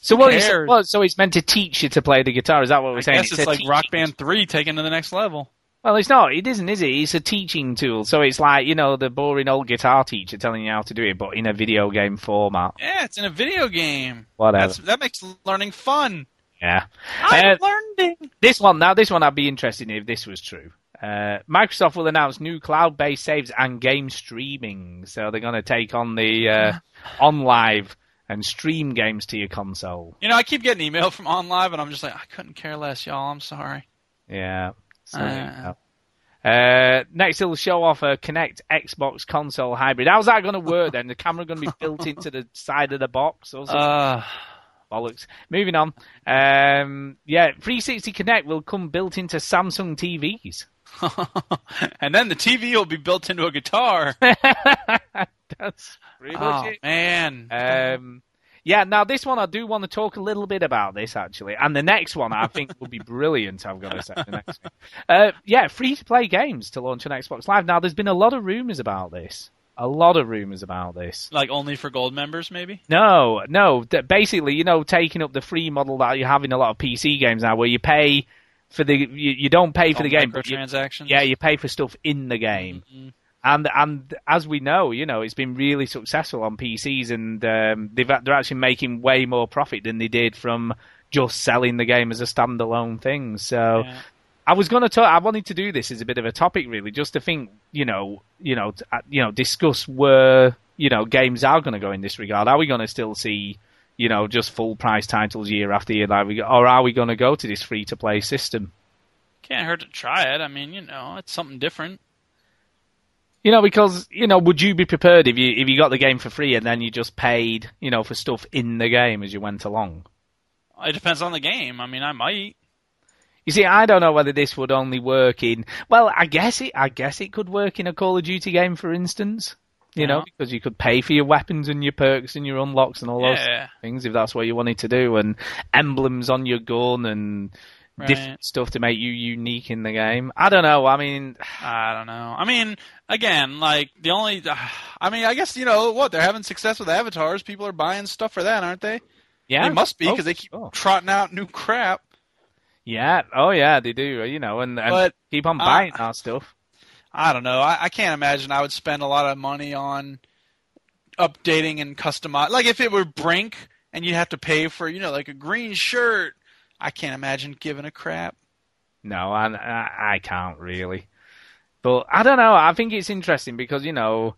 So what? Cares? what? So it's meant to teach you to play the guitar. Is that what we're I saying? guess it's, a like Rock Band 3 taken to the next level. Well, it's not. It isn't, is it? It's a teaching tool. So it's like you know the boring old guitar teacher telling you how to do it, but in a video game format. Yeah, it's in a video game. Whatever. That's, that makes learning fun. Yeah. I'm Uh, learning. This one now, this one I'd be interested in if this was true. Uh, Microsoft will announce new cloud-based saves and game streaming. So they're going to take on the uh, OnLive and stream games to your console. You know, I keep getting email from OnLive, and I'm just like, I couldn't care less, y'all. I'm sorry. Yeah. Uh. uh, next, it'll show off a Kinect Xbox console hybrid. How's that going to work then? The camera going to be built into the side of the box or something? Uh, Bollocks. Moving on. Um, yeah, 360 Kinect will come built into Samsung TVs. and then the TV will be built into a guitar. That's pretty much oh it. man. Um, yeah, now this one I do want to talk a little bit about this actually, and the next one I think will be brilliant. I've got to say, the next one. Uh, yeah, free to play games to launch on Xbox Live. Now, there's been a lot of rumors about this. A lot of rumors about this. like only for gold members, maybe. No, no. Basically, you know, taking up the free model that you have in a lot of PC games now, where you pay for the you, you don't pay for Oh, the game. you- yeah, you pay for stuff in the game. Mhm. And and as we know, you know, it's been really successful on PCs, and um, they've they're actually making way more profit than they did from just selling the game as a standalone thing. So. Yeah. I was going to talk. I wanted to do this as a bit of a topic, really, just to think, you know, you know, uh, you know, discuss where you know games are going to go in this regard. Are we going to still see, you know, just full price titles year after year, like we, or are we going to go to this free to play system? Can't hurt to try it. I mean, you know, it's something different. You know, because you know, would you be prepared if you if you got the game for free and then you just paid, you know, for stuff in the game as you went along? It depends on the game. I mean, I might. You see, I don't know whether this would only work in. Well, I guess it. I guess it could work in a Call of Duty game, for instance. You know, because you could pay for your weapons and your perks and your unlocks and all those things if that's what you wanted to do, and emblems on your gun and different stuff to make you unique in the game. I don't know. I mean, I don't know. I mean, again, like the only. I mean, I guess you know what they're having success with avatars. People are buying stuff for that, aren't they? yeah, They must be Oh, because they keep sure. trotting out new crap. Yeah. Oh, yeah, they do. You know, and, and But, keep on uh, buying that stuff. I don't know. I, I can't imagine I would spend a lot of money on updating and customize. Like if it were Brink and you'd have to pay for, you know, like a green shirt. I can't imagine giving a crap. No, I, I, I can't really. But I don't know. I think it's interesting because you know,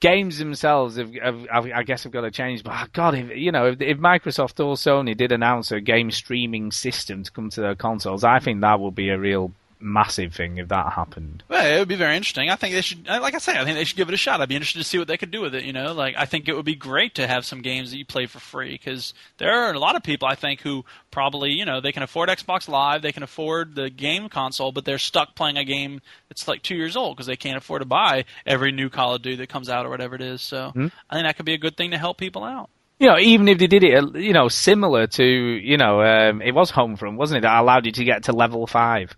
games themselves have, have, have I guess have got to change. But ah, God, if you know, if, if Microsoft or Sony did announce a game streaming system to come to their consoles, I think that would be a real massive thing if that happened. Well, it would be very interesting. I think they should, like I say, I think they should give it a shot. I'd be interested to see what they could do with it. You know, like I think it would be great to have some games that you play for free because there are a lot of people I think who probably, you know, they can afford Xbox Live, they can afford the game console, but they're stuck playing a game that's like two years old because they can't afford to buy every new Call of Duty that comes out or whatever it is. So Hmm. I think that could be a good thing to help people out. You know, even if they did it, uh, you know, similar to, you know, um, it was Homefront, wasn't it? That allowed you to get to level five.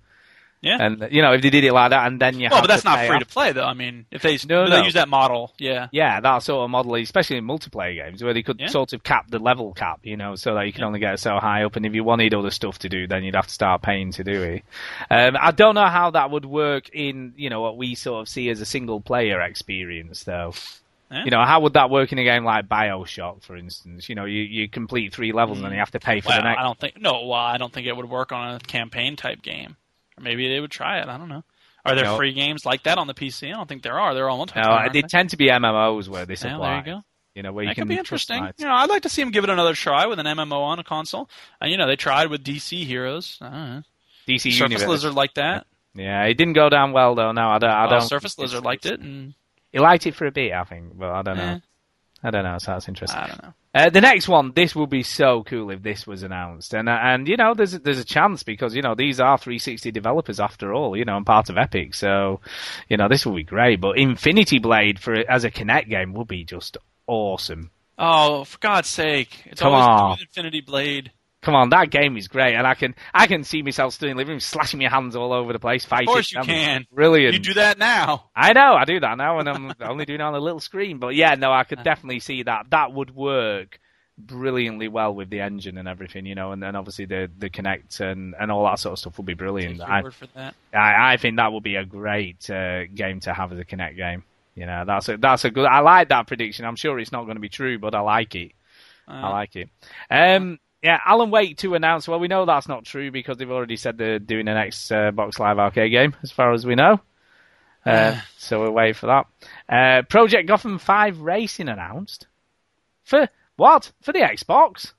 Yeah. And you know, if they did it like that, and then you well, but that's to not free to play though. I mean, if they No, if they no. use that model, yeah. Yeah, that sort of model, especially in multiplayer games, where they could Yeah. sort of cap the level cap, you know, so that you can only get so high up, and if you wanted other stuff to do, then you'd have to start paying to do it. Um, I don't know how that would work in, you know, what we sort of see as a single player experience, though. Yeah. You know, how would that work in a game like Bioshock, for instance? You know, you, you complete three levels and then you have to pay for Well, the next. I don't think no. Well, I don't think it would work on a campaign type game. Or maybe they would try it. I don't know. Are there No. free games like that on the PC? I don't think there are. They're all multiplayer. No, they they? tend to be MMOs where this Yeah, there you go. You know, where you That can could be interesting. You know, I'd like to see them give it another try with an MMO on a console. And you know, they tried with DC Heroes. I don't know. DC Surface Universe. Lizard like that. Yeah, it didn't go down well though. No, I don't. I don't. Surface Lizard liked it, and He liked it for a bit, I think, but I don't know. Eh. I don't know. So that's interesting. I don't know. Uh, the next one, this would be so cool if this was announced, and uh, and you know, there's there's a chance because you know these are 360 developers after all, you know, and part of Epic, so you know this would be great. But Infinity Blade for as a Kinect game would be just awesome. Oh, for God's sake! It's Come always on. Infinity Blade. Come on, that game is great, and I can I can see myself still in the living room slashing my hands all over the place, fighting. Of course you can. Brilliant. You do that now. I know, I do that now, and I'm only doing it on a little screen. But yeah, no, I could definitely see that. That would work brilliantly well with the engine and everything, you know, and then obviously the the Kinect and, and all that sort of stuff would be brilliant. I, word for that. I I think that would be a great uh, game to have as a Kinect game. You know, that's a that's a good. I like that prediction. I'm sure it's not going to be true, but I like it. I Uh, like it. Um, yeah, Alan Wake to announce. Well, we know that's not true because they've already said they're doing the an Xbox Live Arcade game, as far as we know. Uh, so we'll wait for that. Uh, Project Gotham 5 Racing announced. For what? For the Xbox?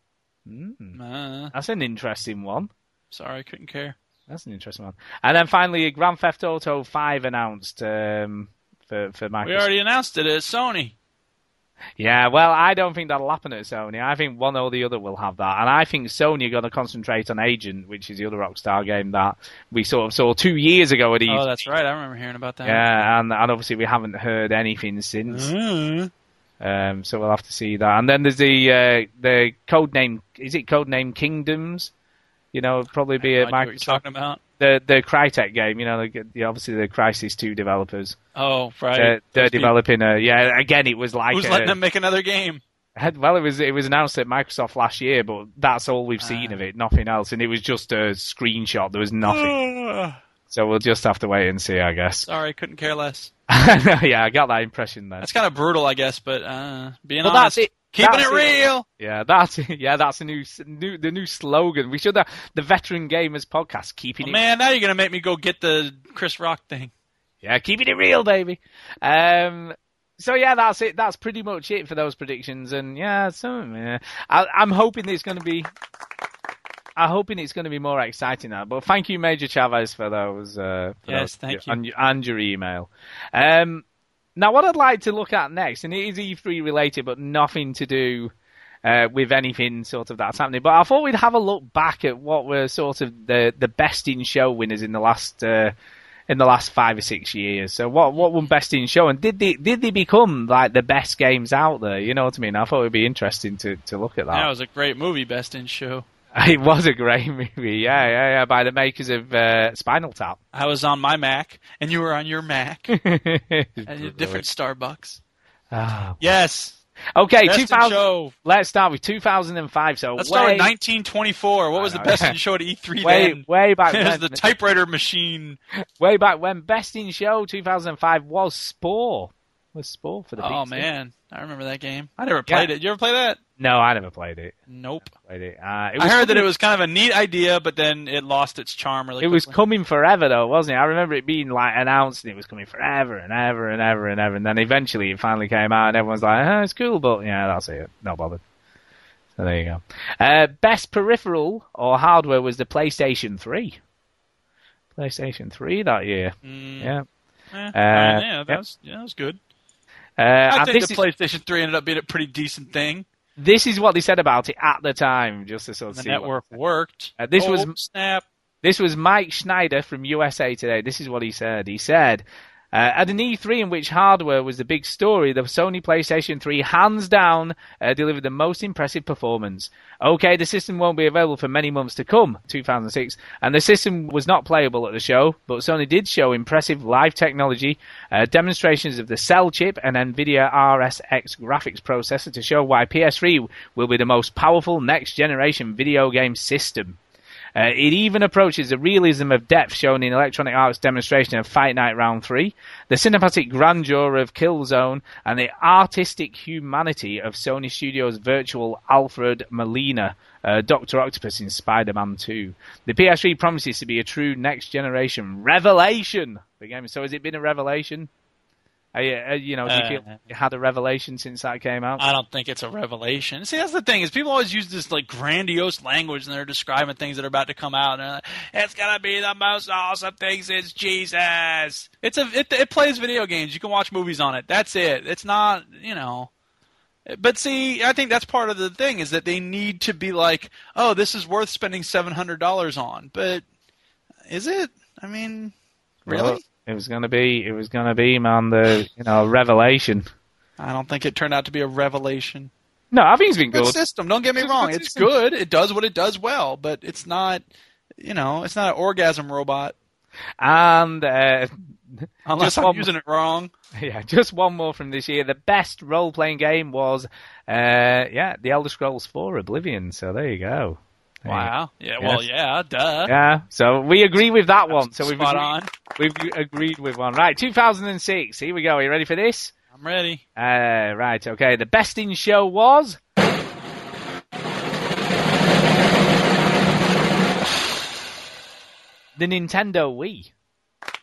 Mm, uh, that's an interesting one. sorry, I couldn't care. That's an interesting one. And then finally, Grand Theft Auto 5 announced um, for, for Microsoft. We already announced it at Sony. Yeah, well, I don't think that'll happen at Sony. I think one or the other will have that. And I think Sony are going to concentrate on Agent, which is the other Rockstar game that we sort of saw two years ago at E3. Oh, that's right. I remember hearing about that. Yeah, and, and obviously we haven't heard anything since. Mm. Um, so we'll have to see that. And then there's the uh, the code name. Is it code name Kingdoms? You know, probably be a have what you're Microsoft. talking about. The the Crytek game. You know, the, the obviously the Crysis Two developers. Oh, right. They're, they're people- developing a yeah. Again, it was like Who's a- letting them make another game? Well, it was it was announced at Microsoft last year, but that's all we've seen Ah. of it. Nothing else, and it was just a screenshot. There was nothing. So we'll just have to wait and see, I guess. Sorry, couldn't care less. yeah, I got that impression then. That's kind of brutal, I guess, but uh, being Well, honest, that's it. Keeping That's it real. Yeah, that's yeah, that's a new, new the new slogan. We should have the veteran gamers podcast keeping Oh, it man, now you're gonna make me go get the Chris Rock thing. Yeah, keeping it real, baby. Um, so yeah, that's it. That's pretty much it for those predictions. And yeah, so yeah, I, I'm hoping it's going to be. I'm hoping it's going to be more exciting now. But thank you, Major Chavez, for those. Uh, for Yes, those- thank you. And, and your email. Um, now, what I'd like to look at next, and it is E3 related, but nothing to do uh, with anything sort of that's happening. But I thought we'd have a look back at what were sort of the the best in show winners in the last uh, in the last five or six years. So what what won best in show, and did they did they become like the best games out there? You know what I mean? I thought it would be interesting to to look at that. That was a great movie, Best in Show. It was a great movie, yeah, yeah, yeah, by the makers of uh, Spinal Tap. I was on my Mac, and you were on your Mac at a different Starbucks. Ah. Yes. Okay, Best in 2000. show. Let's start with 2005. So Let's way, start with 1924. What was I the know. best in show at E3 way, then? way back It was when. the typewriter machine. way back when best in show 2005 was Spore. Was Spore for the Oh PC. man, I remember that game. I never Yeah. played it. You ever play that? No, I never played it. Nope. Played it. Uh, it I heard that it was kind of a neat idea, but then it lost its charm really It was coming forever though, wasn't it? I remember it being like announced and it was coming forever and ever and ever and ever and then eventually it finally came out and everyone's like, oh, it's cool, but yeah, that's it. Not bothered. So there you go. Uh, best peripheral or hardware was the PlayStation 3. PlayStation 3 that year. Mm, Yeah. eh, Uh, yeah, yep. that was yeah, that was good. Uh, I think the is- PlayStation 3 ended up being a pretty decent thing. This is what they said about it at the time, just to sort of The see what- network worked. Uh, this oh, was- snap. This was Mike Schneider from USA Today. This is what he said. He said, uh, at an E3 in which hardware was the big story, the Sony PlayStation 3 hands down uh, delivered the most impressive performance. Okay, the system won't be available for many months to come, 2006, and the system was not playable at the show, but Sony did show impressive live technology, uh, demonstrations of the Cell chip and NVIDIA RSX graphics processor to show why PS3 will be the most powerful next generation video game system. Uh, it even approaches the realism of depth shown in Electronic Arts' demonstration of Fight Night Round 3, the cinematic grandeur of Killzone, and the artistic humanity of Sony Studios' virtual Alfred Molina, uh, Dr. Octopus in Spider-Man 2. The PS3 promises to be a true next-generation revelation for gaming. So has it been a revelation? Yeah, uh, you know, do you Uh, feel had a revelation since that came out? I don't think it's a revelation. See, that's the thing is people always use this like grandiose language and they're describing things that are about to come out. And like, it's gonna be the most awesome thing since Jesus. It's a it, it plays video games. You can watch movies on it. That's it. It's not you know. But see, I think that's part of the thing is that they need to be like, oh, this is worth spending seven hundred dollars on. But is it? I mean, really? Well, it was gonna be, it was gonna be, man, the you know revelation. I don't think it turned out to be a revelation. No, I think it's been good good. system. Don't get me It's wrong. good It's good. It does what it does well, but it's not. You know, it's not an orgasm robot And uh, unless just I'm using it wrong. yeah, just one more from this year. The best role-playing game was, uh, yeah, The Elder Scrolls 4: Oblivion. So there you go. Wow. Yeah. Well, Yes. yeah. Duh. Yeah, so we agree with that one. So we've Spot agreed, on. we've agreed with one. Right, 2006. Here we go. Are you ready for this? I'm ready. Uh, right, okay. The best in show was. The Nintendo Wii.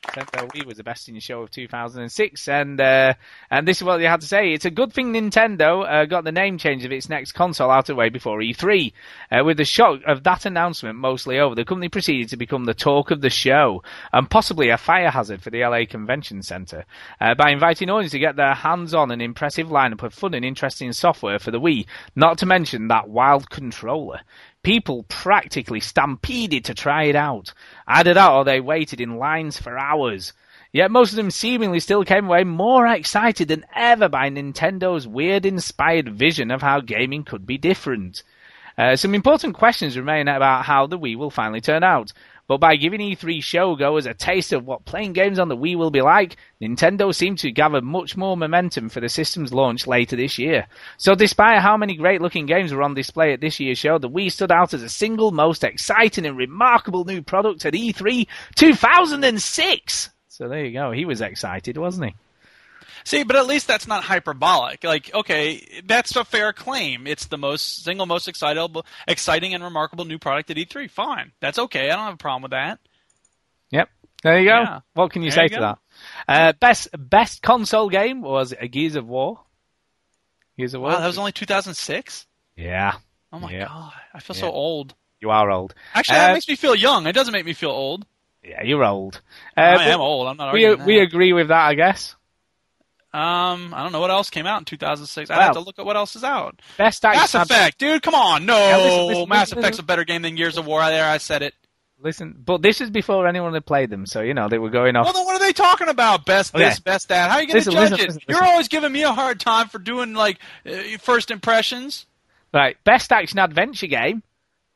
Nintendo Wii was the best in the show of 2006, and uh, and this is what they had to say. It's a good thing Nintendo uh, got the name change of its next console out of the way before E3. Uh, with the shock of that announcement mostly over, the company proceeded to become the talk of the show and possibly a fire hazard for the LA Convention Center uh, by inviting audiences to get their hands on an impressive lineup of fun and interesting software for the Wii. Not to mention that wild controller. People practically stampeded to try it out. Either that or they waited in lines for hours. Yet most of them seemingly still came away more excited than ever by Nintendo's weird inspired vision of how gaming could be different. Uh, some important questions remain about how the Wii will finally turn out. But by giving E3 showgoers a taste of what playing games on the Wii will be like, Nintendo seemed to gather much more momentum for the system's launch later this year. So despite how many great looking games were on display at this year's show, the Wii stood out as a single most exciting and remarkable new product at E E3 2006. So there you go. He was excited, wasn't he? See, but at least that's not hyperbolic. Like, okay, that's a fair claim. It's the most single most excitable, exciting and remarkable new product at E3. Fine, that's okay. I don't have a problem with that. Yep. There you go. Yeah. What can you There say you to that? Uh, best best console game was a Gears of War. Gears of War. Wow, that was only 2006. yeah. Oh my Yeah. god, I feel Yeah. so old. You are old. Actually, Uh, that makes me feel young. It doesn't make me feel old. Yeah, you're old. Uh, I am old. I'm not We we agree with that, I guess. Um, I don't know what else came out in 2006. I'd Well- have to look at what else is out. Best Mass. Effect, dude, come on, no, Yeah, listen, listen, Mass listen, Effect's a better game than Gears of War. There, I said it. Listen, but this is before anyone had played them, so you know they were going off. Well, then what are they talking about? Best Okay. this, best that. How are you going to judge it? You're always giving me a hard time for doing like uh, first impressions. Right, best action adventure game,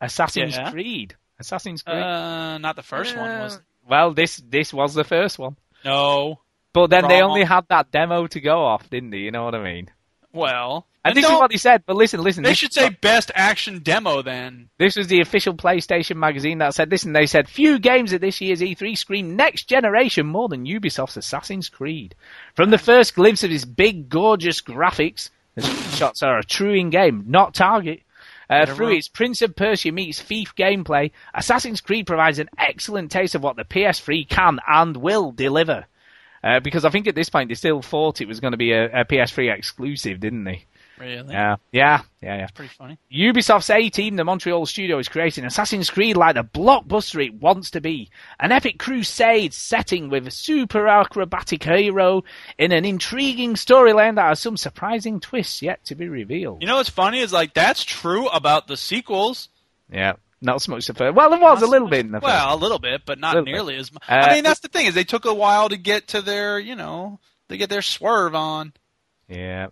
Assassin's Yeah. Creed. Assassin's Creed. Uh, not the first one was. well, this this was the first one, No. But then they only had that demo to go off, didn't they? You know what I mean? Well, And this is what he said. But listen, listen. they should say what- best action demo then. This was the official PlayStation magazine that said this, and they said few games at this year's E3 scream next generation more than Ubisoft's Assassin's Creed. From the first glimpse of its big, gorgeous graphics, the shots are a true in-game, not Target. Uh, through its Prince of Persia meets Thief gameplay, Assassin's Creed provides an excellent taste of what the PS3 can and will deliver. Uh, because I think at this point they still thought it was going to be a, a PS3 exclusive, didn't they? Really? Yeah, yeah, yeah, yeah. Pretty funny. Ubisoft's A team, the Montreal studio, is creating Assassin's Creed like the blockbuster it wants to be. An epic crusade setting with a super acrobatic hero in an intriguing storyline that has some surprising twists yet to be revealed. You know what's funny is like that's true about the sequels. Yeah, not so much the first. Well, it was a little bit in the first. Well, a little bit, but not Little bit. nearly as much. Uh, I mean, that's the thing is they took a while to get to their, you know, to get their swerve on. Yeah.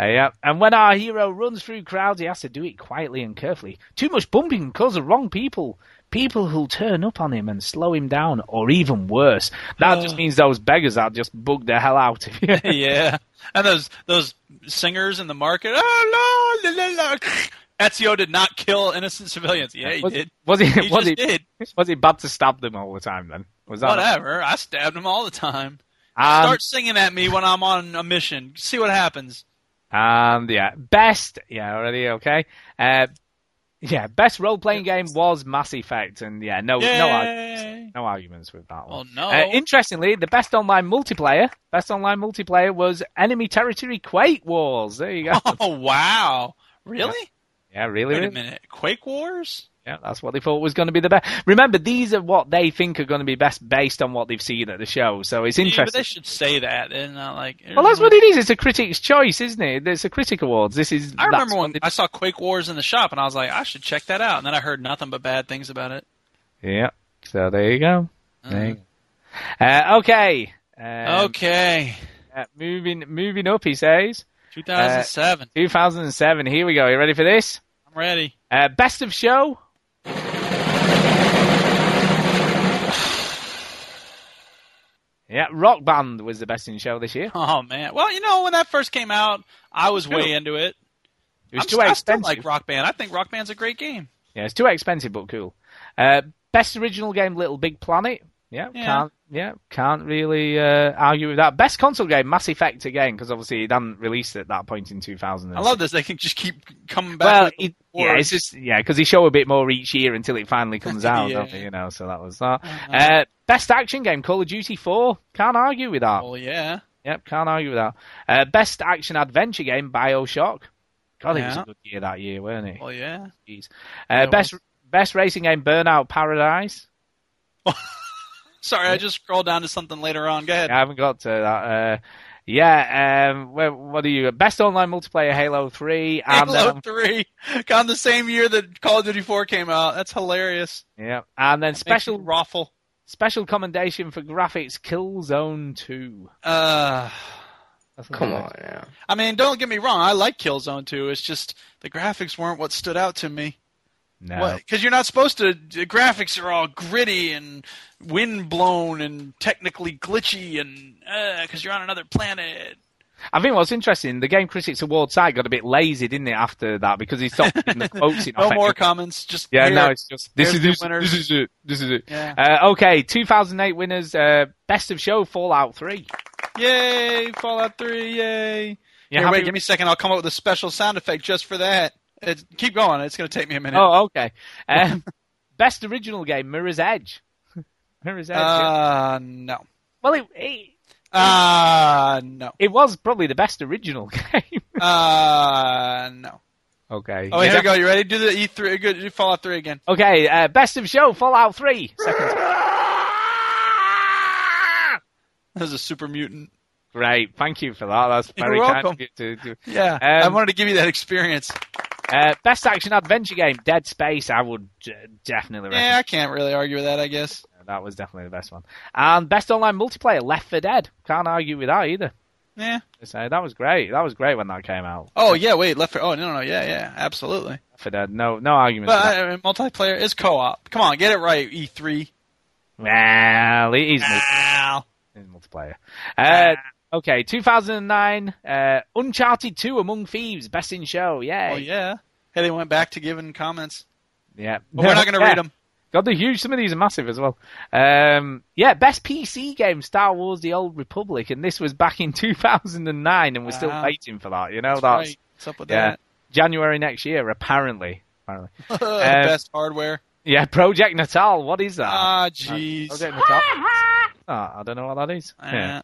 Uh, yeah, and when our hero runs through crowds, he has to do it quietly and carefully. Too much bumping can cause the wrong people. People who'll turn up on him and slow him down, or even worse. That just means those beggars that just bug the hell out of you. yeah, and those those singers in the market. Oh, la, la, la. Ezio did not kill innocent civilians. Yeah, he was, did. Was he? He was just he? did. Was he bad to stab them all the time? Then was that Whatever. I stabbed him all the time. Um, Start singing at me when I'm on a mission. See what happens. And yeah, best. Yeah, already okay. Uh, yeah, best role playing game was Mass Effect, and yeah, no, no, arg- Yay. no arguments with that one. Oh no. Uh, interestingly, the best online multiplayer, best online multiplayer was Enemy Territory Quake Wars. There you go. oh wow. Really? Yeah, really. Wait a minute. Quake Wars? Yeah, that's what they thought was going to be the best. Remember, these are what they think are going to be best based on what they've seen at the show. So it's Yeah, but they should say that and not like. Well, that's what it is. It's a critic's choice, isn't it? It's a critic awards. This is. I remember when I saw Quake Wars in the shop, and I was like, I should check that out. And then I heard nothing but bad things about it. Yeah. So there you go. There you Uh-huh. go. Uh, okay. Um, okay. uh, moving, moving up. He says 2007. 2007. Here we go. You ready for this? I'm ready. Uh, best of show. Yeah, Rock Band was the best in show this year. Oh man. Well, you know, when that first came out, I was way into it. It was I'm too st- I still expensive. like Rock Band. I think Rock Band's a great game. Yeah, it's too expensive, but cool. Uh, best original game, Little Big Planet. Yeah, Yeah. can't yeah can't really uh, argue with that. Best console game, Mass Effect again, because obviously it hadn't released at that point in 2000. I love this. They can just keep coming back. Well, it, yeah, it's just yeah, because they show a bit more each year until it finally comes out, Yeah. don't they? You know, so that was that. Uh-huh. Uh, best action game, Call of Duty 4. Can't argue with that. Well, yeah. Yep, can't argue with that. Uh, best action adventure game, Bioshock. God, it was a good year that year, weren't it? Well, yeah. Jeez. Yeah, Uh, best best racing game, Burnout Paradise. Sorry, I just scrolled down to something later on. Go ahead. I haven't got to that. Uh, yeah, um, where, what are you? Best online multiplayer, Halo 3. And, Halo um, 3 on the same year that Call of Duty 4 came out. That's hilarious. yeah, and then Special special raffle. special commendation for graphics, Killzone 2. Uh, That's Come I- on now. I mean, don't get me wrong. I like Killzone 2. It's just the graphics weren't what stood out to me. No. Because you're not supposed to. The graphics are all gritty and wind blown and technically glitchy and because you're on another planet. I think what's interesting, the Game Critics Award site got a bit lazy, didn't it, after that, because he stopped putting the quotes in. No more it. comments. Just Yeah, no, it's just this is this, this is it. This is it. Yeah. Uh, okay, 2008 winners. Uh, best of show Fallout 3. Yay! Fallout Three. Yay! Yeah, Here, wait, give me a second. I'll come up with a special sound effect just for that. It, keep going. It's going to take me a minute. Oh, okay. Um, best original game Mirror's Edge. Mirror's Edge. yeah. uh, no. Well, it, it Uh, no. it was probably the best original game. Uh, no. okay. Oh, here we go. You ready? Do the E3. Good. Do Fallout Three again. Okay, uh, best of show Fallout 3. Second. That was a super mutant. Great, thank you for that. That's You're very kind welcome. of you to do. Yeah, I Um, wanted to give you that experience. Uh, best action adventure game, Dead Space. I would definitely recommend. Yeah, I can't really argue with that. I guess. That was definitely the best one. And best online multiplayer, Left 4 Dead. Can't argue with that either. Yeah. So that was great. That was great when that came out. Oh yeah. Wait. Left. Oh no no yeah yeah absolutely. Left 4 Dead. No no argument. But. I mean, multiplayer is co-op. Come on, get it right. E E3. Well, it is Ow. It's multiplayer. Uh, okay, 2009, uh, Uncharted 2 Among Thieves, best in show. Yay. Oh yeah. Hey, they went back to giving comments. Yeah. But we're not going to Yeah. read them. God, they're huge. Some of these are massive as well. Um, yeah, best PC game, Star Wars: The Old Republic, and this was back in 2009, and we're still waiting for that. You know, That's that's right. What's up with yeah, January next year, apparently. Apparently. Um, Best hardware. Yeah, Project Natal. What is that? Ah, jeez. Ah, I don't know what that is. Yeah. Uh,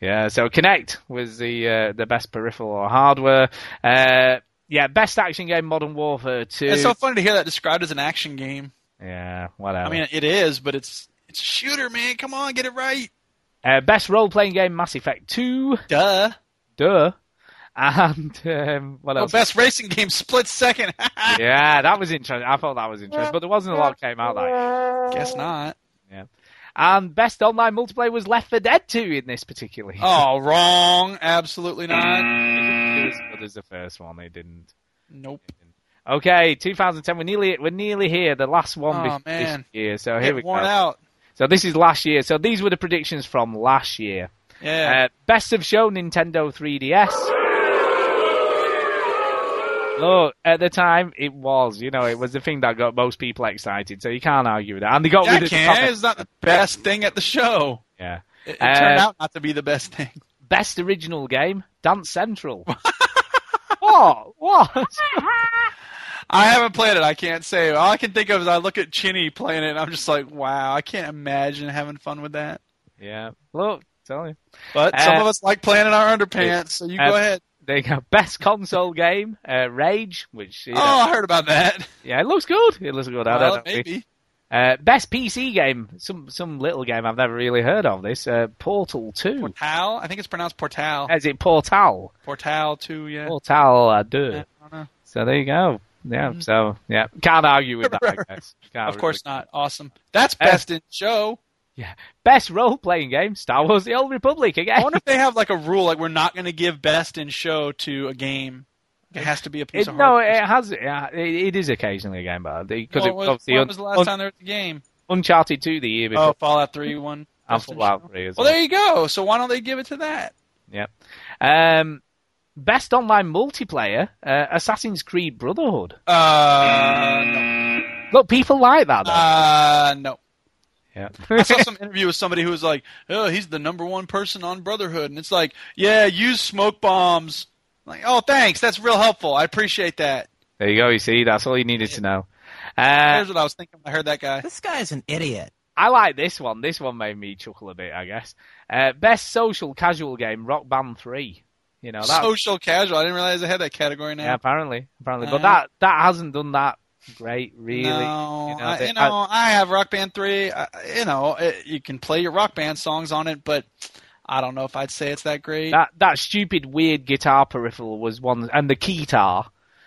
Yeah, so Kinect was the uh, the best peripheral or hardware. Uh, yeah, best action game, Modern Warfare 2. It's so funny to hear that described as an action game. yeah, whatever. I mean, it is, but it's it's a shooter, man. Come on, get it right. uh, best role playing game, Mass Effect 2. Duh. Duh. And um, what Oh, else? best racing game, split second. yeah, that was interesting. I thought that was interesting, but there wasn't a lot came out that. Guess not. Yeah. And best online multiplayer was Left 4 Dead 2 in this particularly. Oh, wrong. Absolutely not. It was as good the first one. They didn't. Nope. Okay, 2010. We're nearly we're nearly here. The last one Oh, this man. year. So here Get we go. worn out. So this is last year. So these were the predictions from last year. Yeah. Uh, best of show Nintendo 3DS. Look, at the time it was, you know, it was the thing that got most people excited. So you can't argue with that. And they got yeah, rid of the top- It's not the best thing at the show. Yeah. It, it Uh, turned out not to be the best thing. Best original game, Dance Central. what? What? I haven't played it. I can't say. All I can think of is I look at Chinny playing it, and I'm just like, wow, I can't imagine having fun with that. yeah. Look, tell you. But some Uh, of us like playing in our underpants, so you uh, go ahead. There you go. Best console game, uh, Rage, which you know, Oh, I heard about that. yeah, it looks good. It looks good. I don't know. maybe. Uh, best PC game, some some little game I've never really heard of. This uh, Portal Two. Portal? I think it's pronounced Portal. Is it Portal? Portal 2, yeah. Portal uh. Yeah, I don't know. So there you go. Yeah. So yeah, can't argue with that. I guess. Can't Of course really- not. Awesome. That's Uh, best in show. Yeah. Best role playing game, Star Wars: The Old Republic again. I wonder if they have like a rule, like we're not going to give best in show to a game. It has to be a piece It- of no, it has. Yeah, it, it is occasionally a game, but because it was, when un- was the last un- time there was a game? Uncharted Two the year before. Oh, Fallout 3 one. and Fallout. Three Well, well. there you go. So why don't they give it to that? Yeah. Um, best online multiplayer, uh, Assassin's Creed Brotherhood. Uh, no. Look, people like that though. Uh, no. Yeah. I saw some interview with somebody who was like, "Oh, he's the number one person on Brotherhood," and it's like, "Yeah, use smoke bombs." I'm like, oh, thanks. That's real helpful. I appreciate that. there you go. You see, that's all you needed to know. Uh, Here's what I was thinking. when I heard that guy. This guy's an idiot. I like this one. This one made me chuckle a bit, I guess. Uh, best social casual game, Rock Band Three. You know that. Social casual. I didn't realize I had that category now. yeah, apparently, apparently, but Uh, that that hasn't done that great, really. No, you know, I, they- you know, I, have Rock Band three. I, you know, it, you can play your Rock Band songs on it, but I don't know if I'd say it's that great. that that stupid weird guitar peripheral was one, and the keytar.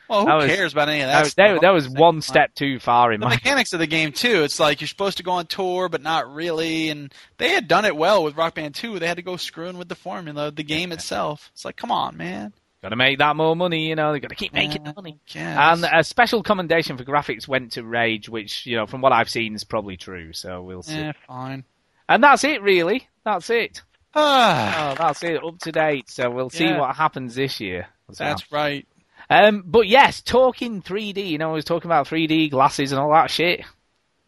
well, who was- cares about any of that? That, was- stuff? that, that was one step too far in the my. mechanics of the game too. It's like you're supposed to go on tour, but not really. And they had done it well with Rock Band 2. They had to go screwing with the formula, the game itself. It's like, come on, man. Got to make that more money, you know. They've got to keep making the money. Yes. And a special commendation for graphics went to Rage, which, you know, from what I've seen is probably true. So we'll see. Eh, fine. And that's it, really. That's it. Ah, Oh, that's it. Up to date. So we'll see Yeah. what happens this year. We'll that's right. Um, but yes, talking 3D. You know, I was talking about 3D glasses and all that shit.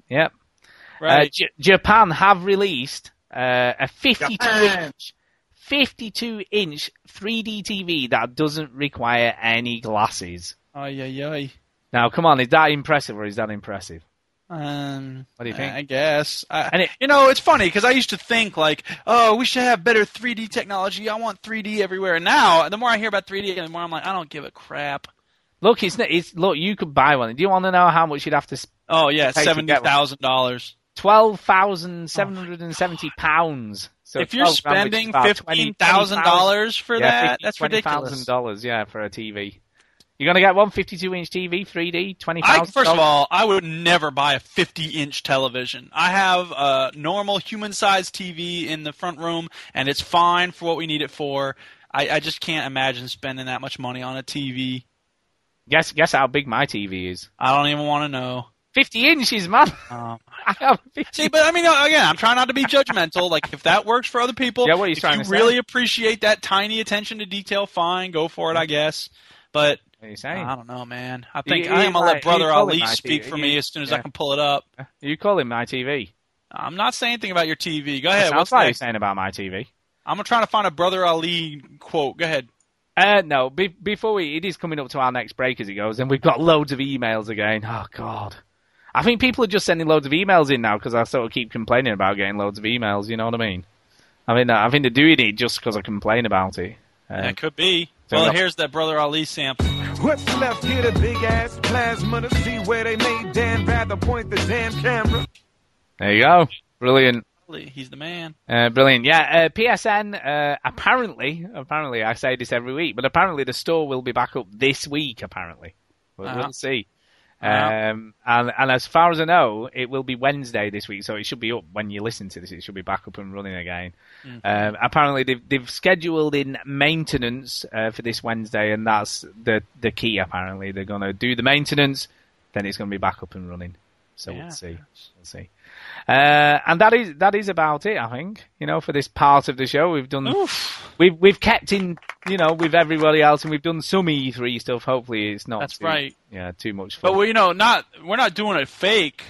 Yep. Uh, Right. J- Japan have released uh, a 52 Japan. inch, 52 inch 3D TV that doesn't require any glasses. Ay, ay, ay. Now, come on, is that impressive or is that impressive? Um, What do you think? I guess. I, And it- you know, it's funny because I used to think like, oh, we should have better 3D technology. I want 3D everywhere. And now, the more I hear about 3D, the more I'm like, I don't give a crap. Look, it's, it's look. You could buy one. Do you want to know how much you'd have to? Oh yeah, seventy thousand dollars. Twelve thousand seven hundred and seventy oh, pounds. So If you're 12 grand, which is spending fifteen thousand dollars for that, that's ridiculous. thousand dollars, yeah, for a TV. You're gonna get one 52 inch TV, 3D, twenty I, first of all, I would never buy a 50-inch television. I have a normal human-sized TV in the front room, and it's fine for what we need it for. I, I just can't imagine spending that much money on a TV. guess guess how big my TV is. I don't even want to know. 50 inches, man. Um, I have a 50 see, but I mean, again, I'm trying not to be judgmental. Like, if that works for other people, Yeah, what are you if trying you to say? really appreciate that tiny attention to detail, fine, go for it, I guess. But What are you saying? I don't know, man. I think You- I you am gonna let Brother you call it Ali speak TV. for me as soon as I can pull it up. You call him my TV. I'm not saying anything about your TV. Go ahead. sounds What's like you're saying about my TV. I'm trying to try to find a Brother Ali quote. Go ahead. Uh, no, be- before we, it is coming up to our next break as it goes, and we've got loads of emails again. Oh God, I think people are just sending loads of emails in now because I sort of keep complaining about getting loads of emails. You know what I mean? I mean, I think they're doing it just because I complain about it. Um, That could be. Well, no- here's that Brother Ali sample. What's left here, the big ass plasma to see where they made Dan rather point the damn camera. there you go, brilliant. He's the man. Uh, brilliant. Yeah, uh, PSN, uh, apparently, apparently, I say this every week, but apparently the store will be back up this week, apparently. We'll, Uh-huh. we'll see. Uh-huh. Um, and, and as far as I know, it will be Wednesday this week, so it should be up when you listen to this. It should be back up and running again. Mm-hmm. Um, apparently, they've, they've scheduled in maintenance uh, for this Wednesday, and that's the the key. Apparently, they're going to do the maintenance, then it's going to be back up and running. So Yeah. we'll see. We'll see. Uh, and that is that is about it, I think. You know, for this part of the show, we've done Oof. we've we've kept in, you know, with everybody else, and we've done some E3 stuff. Hopefully, it's not That's too, right. Yeah, too much fun. But we, you know, not we're not doing a fake.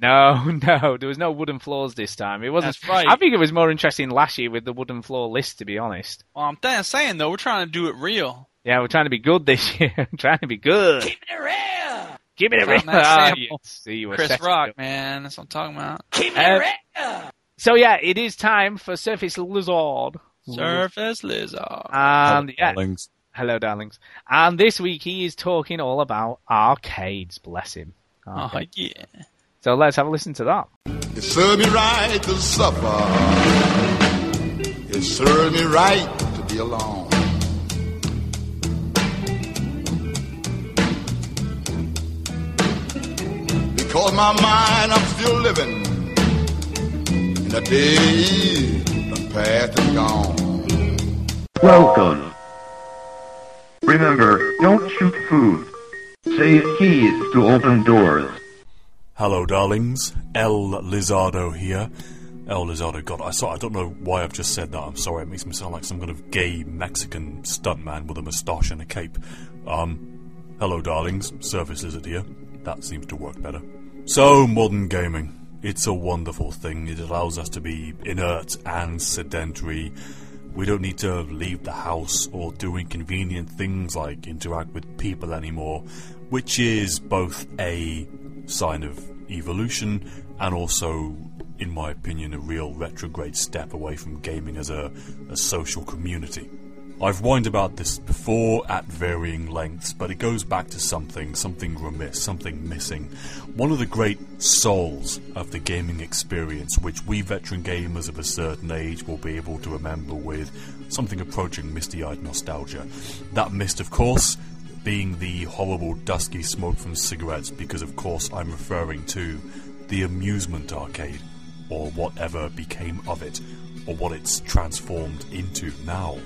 no, no, there was no wooden floors this time. It wasn't. That's right. I think it was more interesting last year with the wooden floor list, to be honest. Well, I'm th- saying though, we're trying to do it real. Yeah, we're trying to be good this year. trying to be good. Keep it real. Keep it real. Found that Ah, sample. See, you Chris Rock, up. man, that's what I'm talking about. Give me Uh, So yeah, it is time for Surface Lizard. Surface Lizard. And yeah, Darlings. hello, darlings. And this week he is talking all about arcades. Bless him. Oh yeah. So let's have a listen to that. It served me right to suffer. It served me right to be alone. Because my mind, I'm still living in the days the past is gone. Welcome. Remember, don't shoot food. Save keys to open doors. Hello, darlings. El Lizardo here. El Lizardo, God, I saw. I don't know why I've just said that. I'm sorry. It makes me sound like some kind of gay Mexican stuntman with a moustache and a cape. Um, hello, darlings. Surface Lizard here. That seems to work better. So, modern gaming. It's a wonderful thing. It allows us to be inert and sedentary. We don't need to leave the house or do inconvenient things like interact with people anymore, which is both a sign of evolution and also, in my opinion, a real retrograde step away from gaming as a, a social community. I've whined about this before at varying lengths, but it goes back to something, something remiss, something missing. One of the great souls of the gaming experience, which we veteran gamers of a certain age will be able to remember with something approaching misty eyed nostalgia. That mist, of course, being the horrible dusky smoke from cigarettes, because of course I'm referring to the amusement arcade, or whatever became of it, or what it's transformed into now.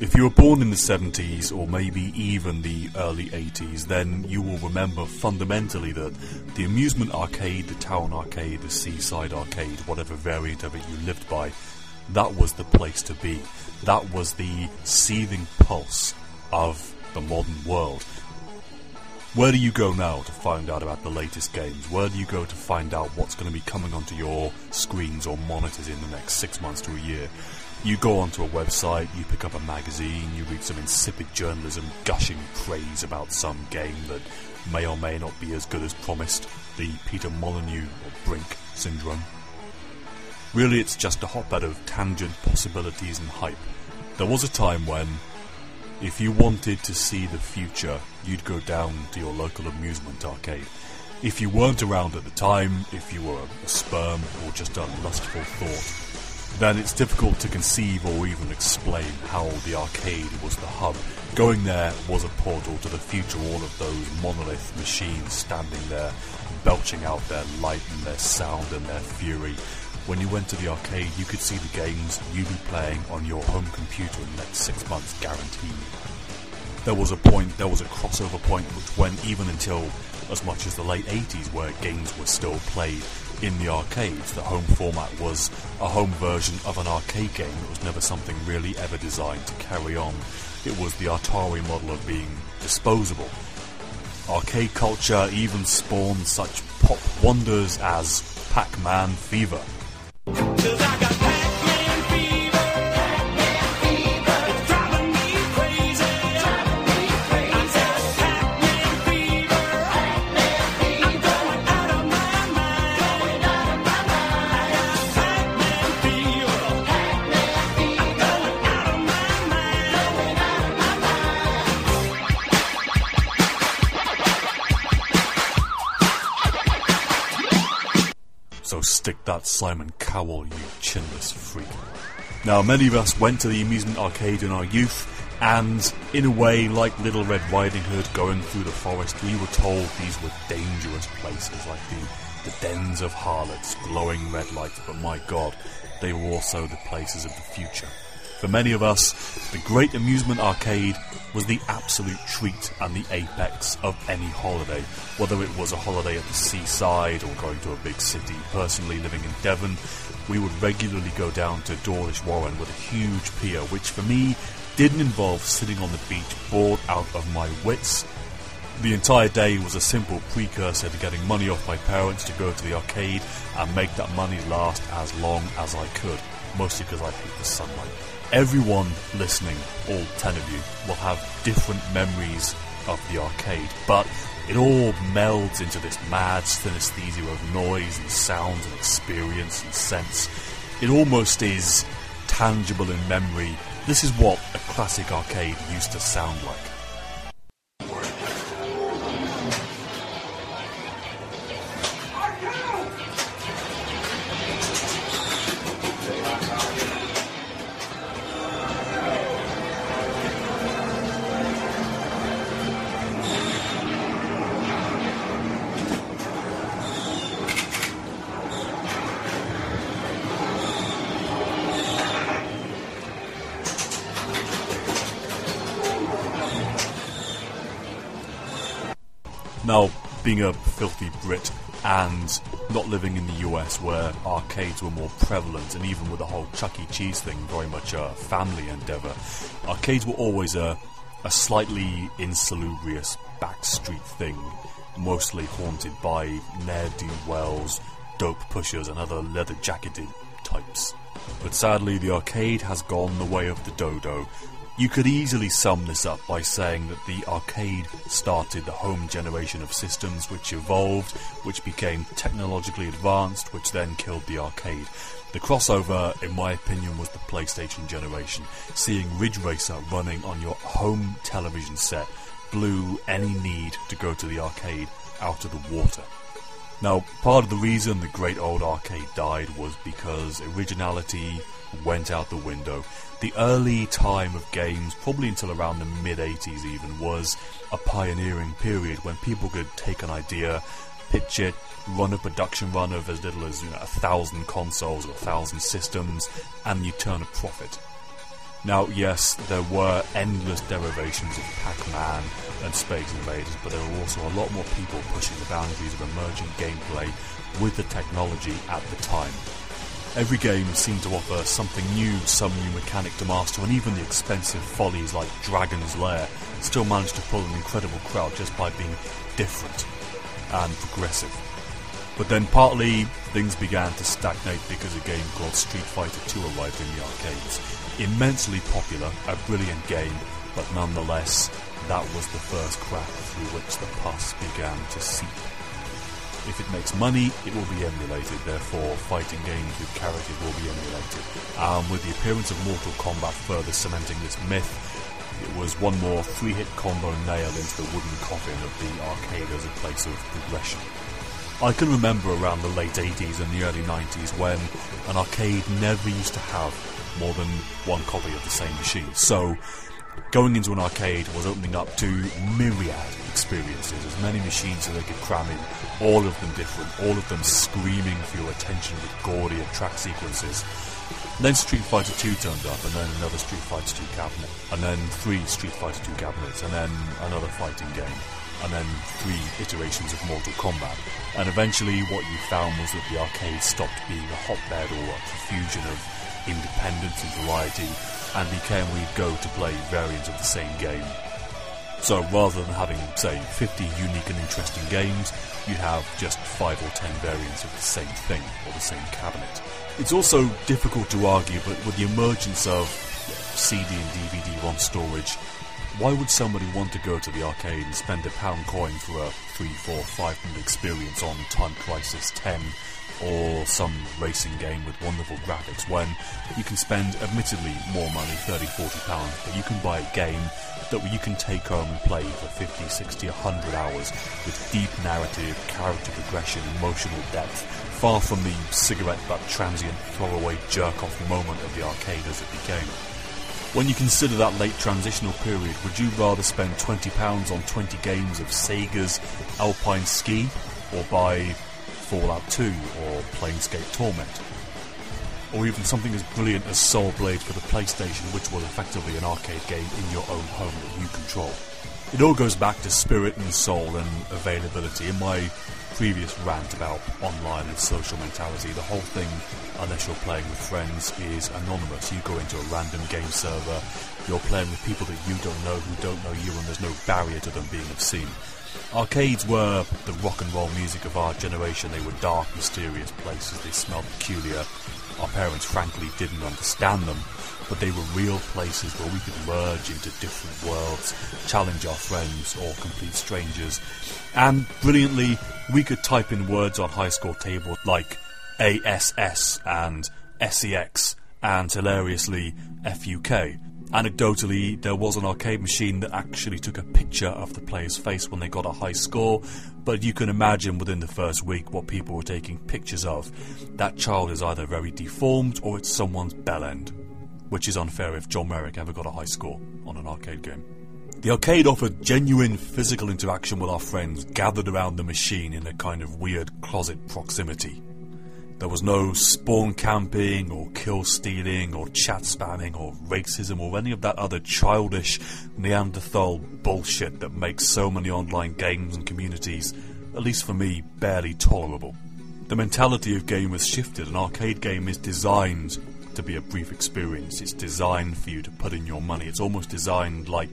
If you were born in the 70s or maybe even the early 80s, then you will remember fundamentally that the amusement arcade, the town arcade, the seaside arcade, whatever variant of it you lived by, that was the place to be. That was the seething pulse of the modern world. Where do you go now to find out about the latest games? Where do you go to find out what's going to be coming onto your screens or monitors in the next six months to a year? You go onto a website, you pick up a magazine, you read some insipid journalism gushing praise about some game that may or may not be as good as promised, the Peter Molyneux or Brink syndrome. Really, it's just a hotbed of tangent possibilities and hype. There was a time when if you wanted to see the future, you'd go down to your local amusement arcade. If you weren't around at the time, if you were a sperm or just a lustful thought, then it's difficult to conceive or even explain how the arcade was the hub. Going there was a portal to the future, all of those monolith machines standing there, belching out their light and their sound and their fury. When you went to the arcade, you could see the games you'd be playing on your home computer in the next six months guaranteed. There was a point, there was a crossover point which went even until as much as the late 80s where games were still played in the arcades. The home format was a home version of an arcade game that was never something really ever designed to carry on. It was the Atari model of being disposable. Arcade culture even spawned such pop wonders as Pac-Man Fever. So stick that Simon Cowell, you chinless freak. Now, many of us went to the amusement arcade in our youth, and in a way, like Little Red Riding Hood going through the forest, we were told these were dangerous places, like the, the dens of harlots, glowing red lights, but my god, they were also the places of the future. For many of us, the Great Amusement Arcade was the absolute treat and the apex of any holiday, whether it was a holiday at the seaside or going to a big city. Personally, living in Devon, we would regularly go down to Dawlish Warren with a huge pier, which for me didn't involve sitting on the beach bored out of my wits. The entire day was a simple precursor to getting money off my parents to go to the arcade and make that money last as long as I could, mostly because I hate the sunlight. Everyone listening, all ten of you, will have different memories of the arcade, but it all melds into this mad synesthesia of noise and sounds and experience and sense. It almost is tangible in memory. This is what a classic arcade used to sound like. Being a filthy Brit and not living in the US where arcades were more prevalent and even with the whole Chuck E. Cheese thing very much a family endeavour, arcades were always a, a slightly insalubrious backstreet thing, mostly haunted by ne'er-do-wells, dope pushers and other leather-jacketed types. But sadly, the arcade has gone the way of the dodo. You could easily sum this up by saying that the arcade started the home generation of systems which evolved, which became technologically advanced, which then killed the arcade. The crossover, in my opinion, was the PlayStation generation. Seeing Ridge Racer running on your home television set blew any need to go to the arcade out of the water. Now, part of the reason the great old arcade died was because originality went out the window. The early time of games, probably until around the mid 80s even, was a pioneering period when people could take an idea, pitch it, run a production run of as little as you know, a thousand consoles or a thousand systems, and you turn a profit. Now, yes, there were endless derivations of Pac-Man and Space Invaders, but there were also a lot more people pushing the boundaries of emergent gameplay with the technology at the time. Every game seemed to offer something new, some new mechanic to master, and even the expensive follies like Dragon's Lair still managed to pull an incredible crowd just by being different and progressive. But then partly things began to stagnate because a game called Street Fighter II arrived in the arcades. Immensely popular, a brilliant game, but nonetheless, that was the first crack through which the pus began to seep. If it makes money, it will be emulated, therefore fighting games with characters will be emulated. Um, with the appearance of Mortal Kombat further cementing this myth, it was one more three-hit combo nailed into the wooden coffin of the arcade as a place of progression. I can remember around the late 80s and the early 90s when an arcade never used to have more than one copy of the same machine. So going into an arcade was opening up to myriad experiences, as many machines as they could cram in, all of them different, all of them screaming for your attention with gaudy track sequences. Then Street Fighter 2 turned up, and then another Street Fighter 2 cabinet, and then three Street Fighter 2 cabinets, and then another fighting game, and then three iterations of Mortal Kombat. And eventually, what you found was that the arcade stopped being a hotbed or a profusion of independence and variety, and became you'd go to play variants of the same game. So rather than having, say, 50 unique and interesting games, you have just 5 or 10 variants of the same thing, or the same cabinet. It's also difficult to argue, but with the emergence of CD and DVD ROM storage, why would somebody want to go to the arcade and spend a pound coin for a 3, 4, 5 minute experience on Time Crisis 10 or some racing game with wonderful graphics when you can spend admittedly more money, 30, 40 pounds, but you can buy a game that you can take home and play for 50, 60, 100 hours with deep narrative, character progression, emotional depth, far from the cigarette butt transient throwaway jerk-off moment of the arcade as it became. When you consider that late transitional period, would you rather spend £20 on 20 games of Sega's Alpine Ski or buy Fallout 2 or Planescape Torment? Or even something as brilliant as Soul Blade for the PlayStation, which was effectively an arcade game in your own home that you control. It all goes back to spirit and soul and availability. In my previous rant about online and social mentality, the whole thing, unless you're playing with friends, is anonymous. You go into a random game server, you're playing with people that you don't know who don't know you, and there's no barrier to them being obscene. Arcades were the rock and roll music of our generation. They were dark, mysterious places. They smelled peculiar. Our parents, frankly, didn't understand them, but they were real places where we could merge into different worlds, challenge our friends or complete strangers, and brilliantly, we could type in words on high score tables like ASS and SEX and hilariously FUK. Anecdotally, there was an arcade machine that actually took a picture of the player's face when they got a high score, but you can imagine within the first week what people were taking pictures of. That child is either very deformed or it's someone's bell end, which is unfair if John Merrick ever got a high score on an arcade game. The arcade offered genuine physical interaction with our friends gathered around the machine in a kind of weird closet proximity. There was no spawn camping or kill stealing or chat spamming or racism or any of that other childish Neanderthal bullshit that makes so many online games and communities, at least for me, barely tolerable. The mentality of game gamers shifted. An arcade game is designed to be a brief experience. It's designed for you to put in your money. It's almost designed like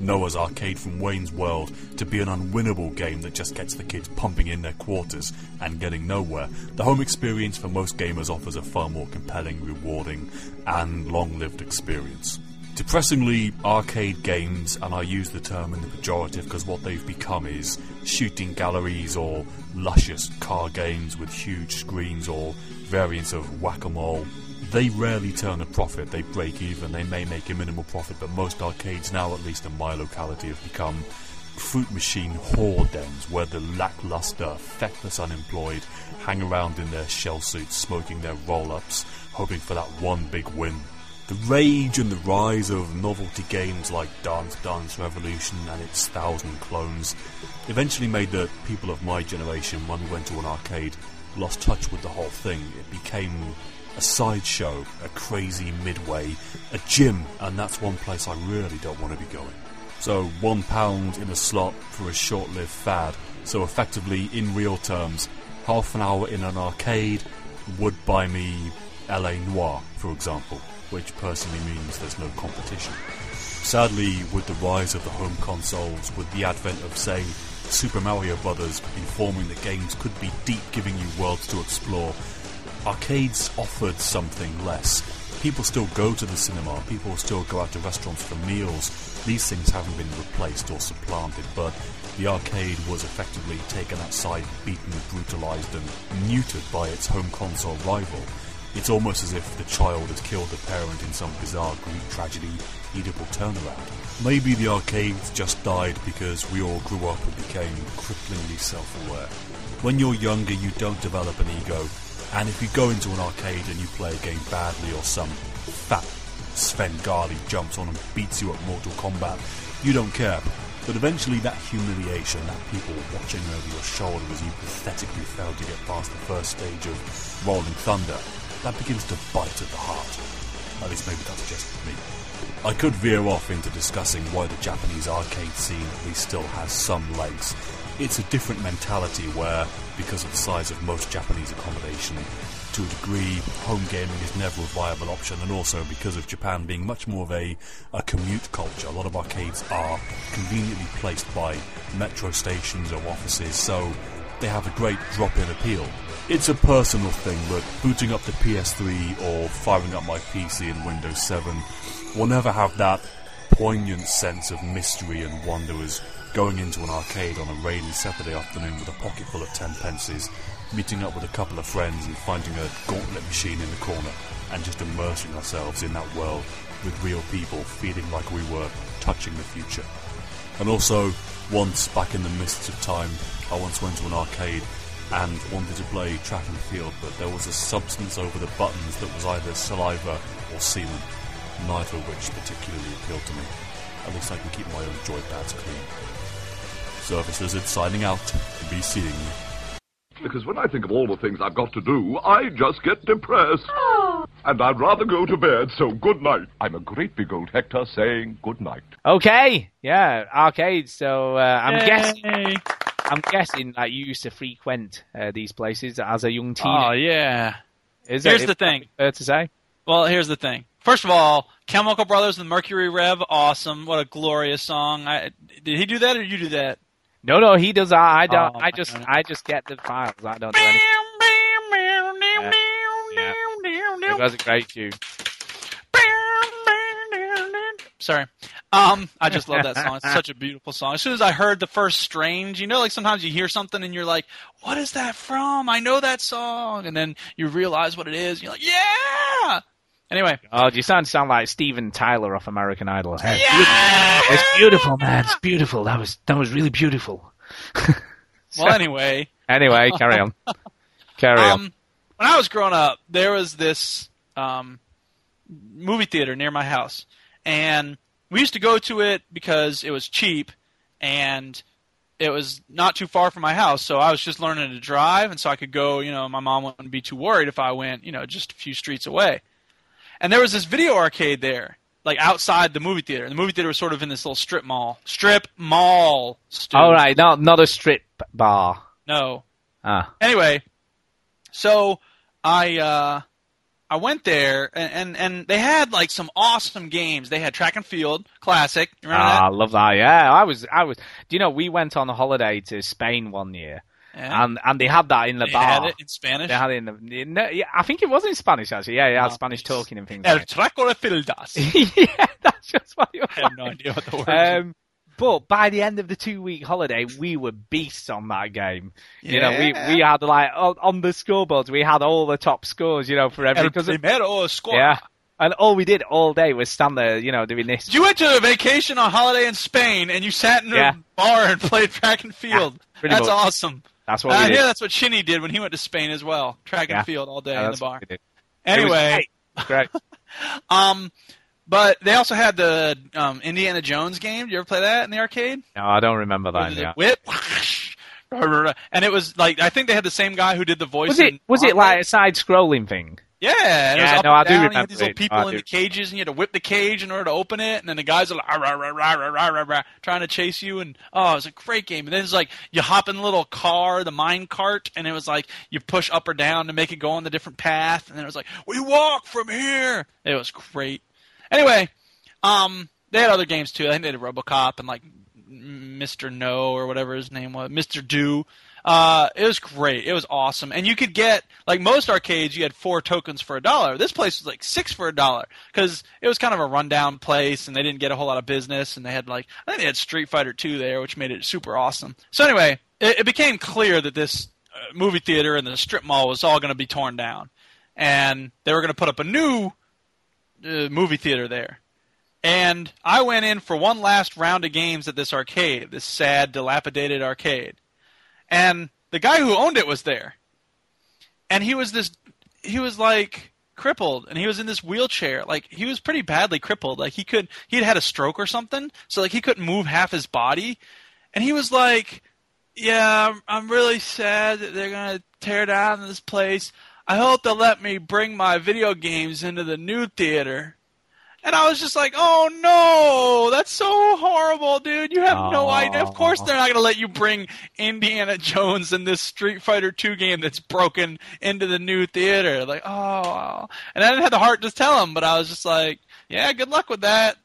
Noah's Arcade from Wayne's World to be an unwinnable game that just gets the kids pumping in their quarters and getting nowhere. The home experience for most gamers offers a far more compelling, rewarding, and long lived experience. Depressingly, arcade games, and I use the term in the pejorative because what they've become is shooting galleries or luscious car games with huge screens or variants of whack a mole they rarely turn a profit, they break even, they may make a minimal profit, but most arcades now, at least in my locality, have become fruit machine whore dens where the lackluster, feckless unemployed hang around in their shell suits, smoking their roll ups, hoping for that one big win. The rage and the rise of novelty games like Dance Dance Revolution and its thousand clones eventually made the people of my generation, when we went to an arcade, lost touch with the whole thing. It became a sideshow, a crazy midway, a gym, and that's one place I really don't want to be going. So, one pound in a slot for a short lived fad. So, effectively, in real terms, half an hour in an arcade would buy me LA Noire, for example, which personally means there's no competition. Sadly, with the rise of the home consoles, with the advent of, say, Super Mario Brothers informing that games could be deep, giving you worlds to explore, arcades offered something less. People still go to the cinema, people still go out to restaurants for meals. These things haven't been replaced or supplanted, but the arcade was effectively taken outside, beaten, brutalized, and neutered by its home console rival. It's almost as if the child has killed the parent in some bizarre Greek tragedy, Oedipal turnaround. Maybe the arcades just died because we all grew up and became cripplingly self-aware. When you're younger, you don't develop an ego, and if you go into an arcade and you play a game badly or some fat Sven Garley jumps on and beats you at Mortal Kombat, you don't care. But eventually that humiliation, that people watching over your shoulder as you pathetically fail to get past the first stage of Rolling Thunder, that begins to bite at the heart. At least maybe that's just me. I could veer off into discussing why the Japanese arcade scene at least still has some legs. It's a different mentality where, because of the size of most Japanese accommodation, to a degree, home gaming is never a viable option, and also because of Japan being much more of a, a commute culture. A lot of arcades are conveniently placed by metro stations or offices, so they have a great drop in appeal. It's a personal thing, but booting up the PS3 or firing up my PC in Windows 7 will never have that poignant sense of mystery and wonder as going into an arcade on a rainy Saturday afternoon with a pocket full of ten pences, meeting up with a couple of friends and finding a gauntlet machine in the corner, and just immersing ourselves in that world with real people feeling like we were touching the future. And also, once back in the mists of time, I once went to an arcade and wanted to play track and field, but there was a substance over the buttons that was either saliva or semen, neither of which particularly appealed to me. At least I can keep my own joypads clean. Surface Lizard signing out. Be seeing you. Because when I think of all the things I've got to do, I just get depressed. And I'd rather go to bed, so good night. I'm a great big old Hector saying good night. Okay, yeah, arcades. So uh, I'm Yay. guessing, I'm guessing that you used to frequent uh, these places as a young teen. Oh yeah. Is Here's it, the thing. Fair to say. Well, here's the thing. First of all, Chemical Brothers and Mercury Rev, awesome. What a glorious song. I, did he do that or did you do that? No, no, he does. that. I don't. Oh, I just, I just get the files. I don't do anything. Yeah, yeah. It was a great tune. Sorry. Um, I just love that song. It's such a beautiful song. As soon as I heard the first strange, you know, like sometimes you hear something and you're like, what is that from? I know that song. And then you realize what it is. And you're like, yeah! Anyway. Oh, do you sound sound like Steven Tyler off American Idol. Hey, it's, beautiful. it's beautiful, man. It's beautiful. That was that was really beautiful. Well, anyway. Anyway, carry on. Carry on. Um, when I was growing up, there was this um, movie theater near my house, and we used to go to it because it was cheap, and it was not too far from my house. So I was just learning to drive, and so I could go. You know, my mom wouldn't be too worried if I went, you know, just a few streets away. And there was this video arcade there, like outside the movie theater. And the movie theater was sort of in this little strip mall. Strip mall. Stu. All right, not not a strip bar. No. Ah, Anyway, so I uh, I went there and, and and they had like some awesome games. They had track and field classic. Ah, I love that. Yeah, I was, I was. Do you know we went on a holiday to Spain one year, Yeah. and and they had that in the They bar. had it in Spanish. They had it in the. in the- yeah, I think it was in Spanish actually. Yeah, yeah, had Oh, Spanish talking and things. El like Traco de Fildas. yeah, that's just what was. I have no idea what the word. Um, but by the end of the two week holiday, we were beasts on that game. You know, we we had like on, the scoreboards, we had all the top scores. You know, for every El because primero score. yeah. And all we did all day was stand there, you know, doing this. You went to a vacation on holiday in Spain and you sat in a Yeah. bar and played track and field. pretty that's much. awesome. That's what I hear that's what Chinny did when he went to Spain as well. Track Yeah. and field all day Yeah, in the bar. what we did. It was Anyway, great. Um, but they also had the um, Indiana Jones game. Did you ever play that in the arcade? No, I don't remember that. Yeah. Whip. And it was like I think they had the same guy who did the voice. Was it was it like a side scrolling thing? Yeah, and it was Yeah, no, I do down. You remember had these little people I in the cages, and you had to whip the cage in order to open it. And then the guys are like, "Ah, rah, rah, rah, rah, rah, rah, rah," trying to chase you. And oh, it was a great game. And then it's like you hop in the little car, the mine cart, and it was like you push up or down to make it go on the different path. And then it was like, we walk from here. It was great. Anyway, um, they had other games too. I think they had RoboCop and like Mr. No or whatever his name was, Mr. Do. Uh, it was great. It was awesome, and you could get like most arcades. You had four tokens for a dollar. This place was like six for a dollar because it was kind of a rundown place, and they didn't get a whole lot of business. And they had like I think they had Street Fighter Two there, which made it super awesome. So anyway, it, it became clear that this uh, movie theater and the strip mall was all going to be torn down, and they were going to put up a new uh, movie theater there. And I went in for one last round of games at this arcade, this sad, dilapidated arcade. And the guy who owned it was there. And he was this he was like crippled and he was in this wheelchair. Like he was pretty badly crippled. Like he could he'd had a stroke or something, so like he couldn't move half his body. And he was like, "Yeah, I'm, I'm really sad that they're going to tear down this place. I hope they'll let me bring my video games into the new theater." And I was just like, "Oh no, that's so horrible, dude! You have no idea. Of course, they're not going to let you bring Indiana Jones and this Street Fighter Two game that's broken into the new theater." Like, oh, and I didn't have the heart to tell him, but I was just like, "Yeah, good luck with that.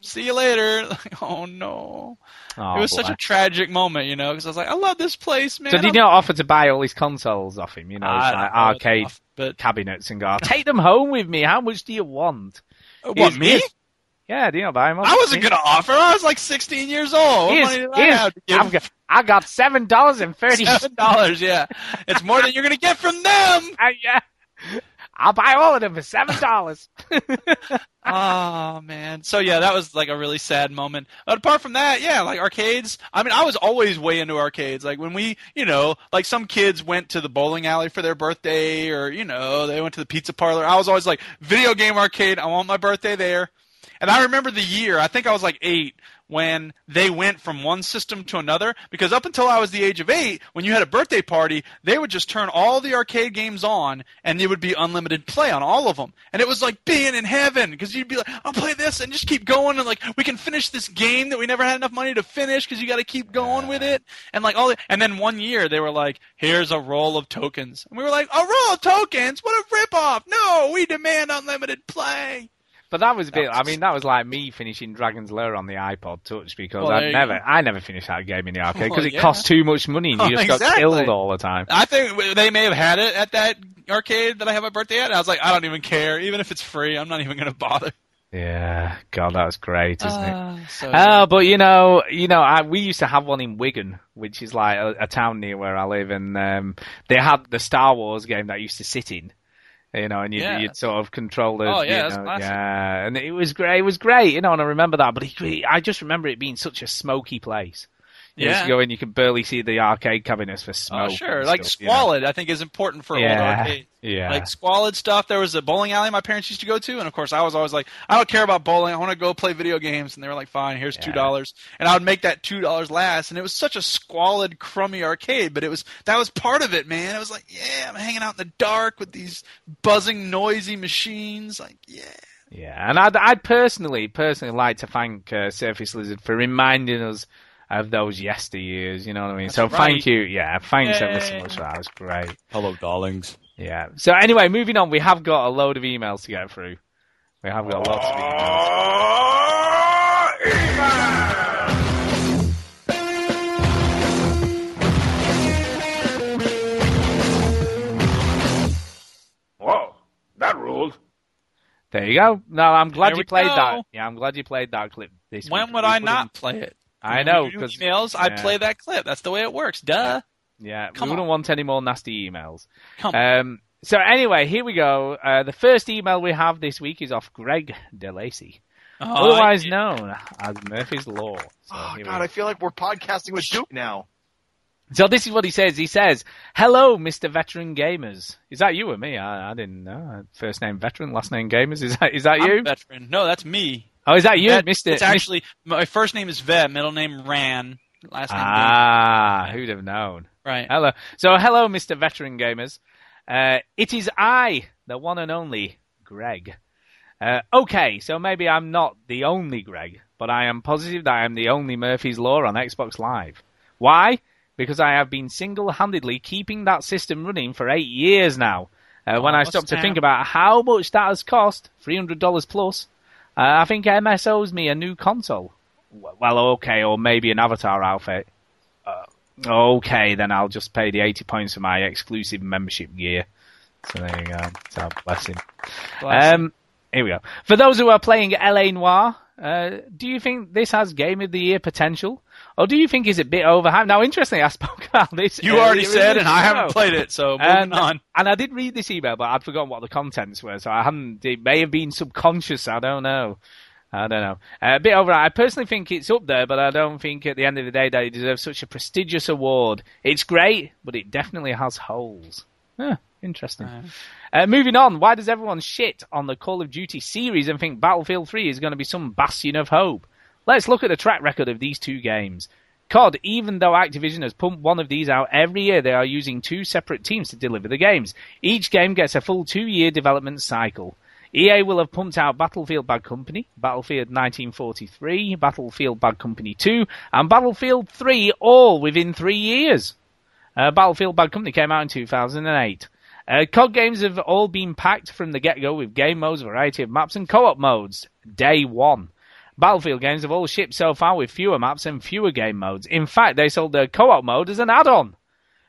See you later." Like, oh no, Oh, it was such a tragic moment, you know, because I was like, "I love this place, man." So did you not offer to buy all his consoles off him? You know, I it's don't like know arcade off, but- cabinets and go, take them home with me. How much do you want? What, Here's- me? Yeah, do you not buy off I wasn't gonna offer. I was like 16 years old. What money did I have to give? I've got, I got seven dollars and thirty. Seven dollars, yeah. It's more than you're gonna get from them. Uh, yeah, I'll buy all of them for seven dollars. oh man. So yeah, that was like a really sad moment. But apart from that, yeah, like arcades. I mean, I was always way into arcades. Like when we, you know, like some kids went to the bowling alley for their birthday, or you know, they went to the pizza parlor. I was always like, video game arcade. I want my birthday there. And I remember the year. I think I was like eight when they went from one system to another because up until I was the age of eight, when you had a birthday party, they would just turn all the arcade games on and there would be unlimited play on all of them. And it was like being in heaven because you'd be like, I'll play this and just keep going and like we can finish this game that we never had enough money to finish because you got to keep going with it. And like all the, and then one year they were like, here's a roll of tokens. And we were like, a roll of tokens? What a ripoff. No, we demand unlimited play. But that was a bit. I mean, that was like me finishing Dragon's Lair on the iPod Touch because Well, I never. I never finished that game in the arcade because Well, it yeah. cost too much money and you Oh, just got killed all the time. I think they may have had it at that arcade that I have my birthday at. And I was like, I don't even care. Even if it's free, I'm not even going to bother. Yeah, God, that was great, isn't it? Ah, so- Oh, but you know, you know, I, we used to have one in Wigan, which is like a, a town near where I live, and um, they had the Star Wars game that I used to sit in. You know, and you'd, Yeah. you'd sort of control the. Oh, yeah, you that's know, classic. yeah, and it was great. It was great, you know, and I remember that. But it, I just remember it being such a smoky place. You Yeah. to go in, you can barely see the arcade cabinets for smoke. Oh, sure. Like stuff, you know. Squalid, I think is important for old Yeah, arcades. yeah. Like Squalid stuff. There was a bowling alley my parents used to go to, and of course I was always like, I don't care about bowling. I want to go play video games. And they were like, fine, here's two dollars, and I would make that two dollars last. And it was such a squalid, crummy arcade, but it was that was part of it, man. It was like, yeah, I'm hanging out in the dark with these buzzing, noisy machines. Like, yeah. Yeah, and I'd, I'd personally, personally like to thank uh, Surface Lizard for reminding us of those yesteryears. You know what I mean? That's so right. thank you. Yeah, thanks ever so much. for That That was great. Hello, darlings. Yeah. So anyway, moving on. We have got a load of emails to get through. We have got lots of emails. Whoa, that ruled. There you go. No, I'm glad There you played go. that. Yeah, I'm glad you played that clip this When week. would We I not play it? I know do because emails. I play that clip. That's the way it works. Duh. Yeah, Come we wouldn't on. want any more nasty emails. Come um, so anyway, here we go. Uh, the first email we have this week is off Greg DeLacy, Oh, otherwise known as Murphy's Law. So, Oh here we God. I feel like we're podcasting with Duke now. so this is what he says. He says, "Hello, Mr. Veteran Gamers. Is that you or me? I, I didn't know. First name Veteran, last name Gamers. Is that is that I'm you? veteran. No, that's me. Oh, is that you, Vet- Mr. It's actually my first name is Vet, middle name Ran, last name. Ah, who'd have known? Right. Hello. So, hello, Mr. Veteran Gamers. Uh, it is I, the one and only Greg. Uh, okay, so maybe I'm not the only Greg, but I am positive that I am the only Murphy's Law on Xbox Live. Why? Because I have been single-handedly keeping that system running for eight years now. Uh, when I stopped to think about how much that has cost, $300 plus, uh, I think MS owes me a new console. Well, okay, or maybe an avatar outfit. Uh, okay, then I'll just pay the 80 points for my exclusive membership gear. So there you go. So bless him. Bless um, here we go. For those who are playing LA Noire, uh, do you think this has Game of the Year potential? Or do you think it's a bit overhyped? Now, interestingly, I spoke about this. You already said, and I haven't played it, so moving and, on. And I did read this email, but I'd forgotten what the contents were, so I hadn't. It may have been subconscious. I don't know. I don't know. Uh, a bit over. I personally think it's up there, but I don't think at the end of the day that it deserves such a prestigious award. It's great, but it definitely has holes. Huh, interesting. Uh, moving on, why does everyone shit on the Call of Duty series and think Battlefield 3 is going to be some bastion of hope? Let's look at the track record of these two games. COD, even though Activision has pumped one of these out every year, they are using two separate teams to deliver the games. Each game gets a full two year development cycle. EA will have pumped out Battlefield Bad Company, Battlefield 1943, Battlefield Bad Company 2, and Battlefield 3 all within three years. Uh, Battlefield Bad Company came out in 2008. Uh, COD games have all been packed from the get-go with game modes, variety of maps, and co-op modes. Day one. Battlefield games have all shipped so far with fewer maps and fewer game modes. In fact, they sold their co-op mode as an add-on.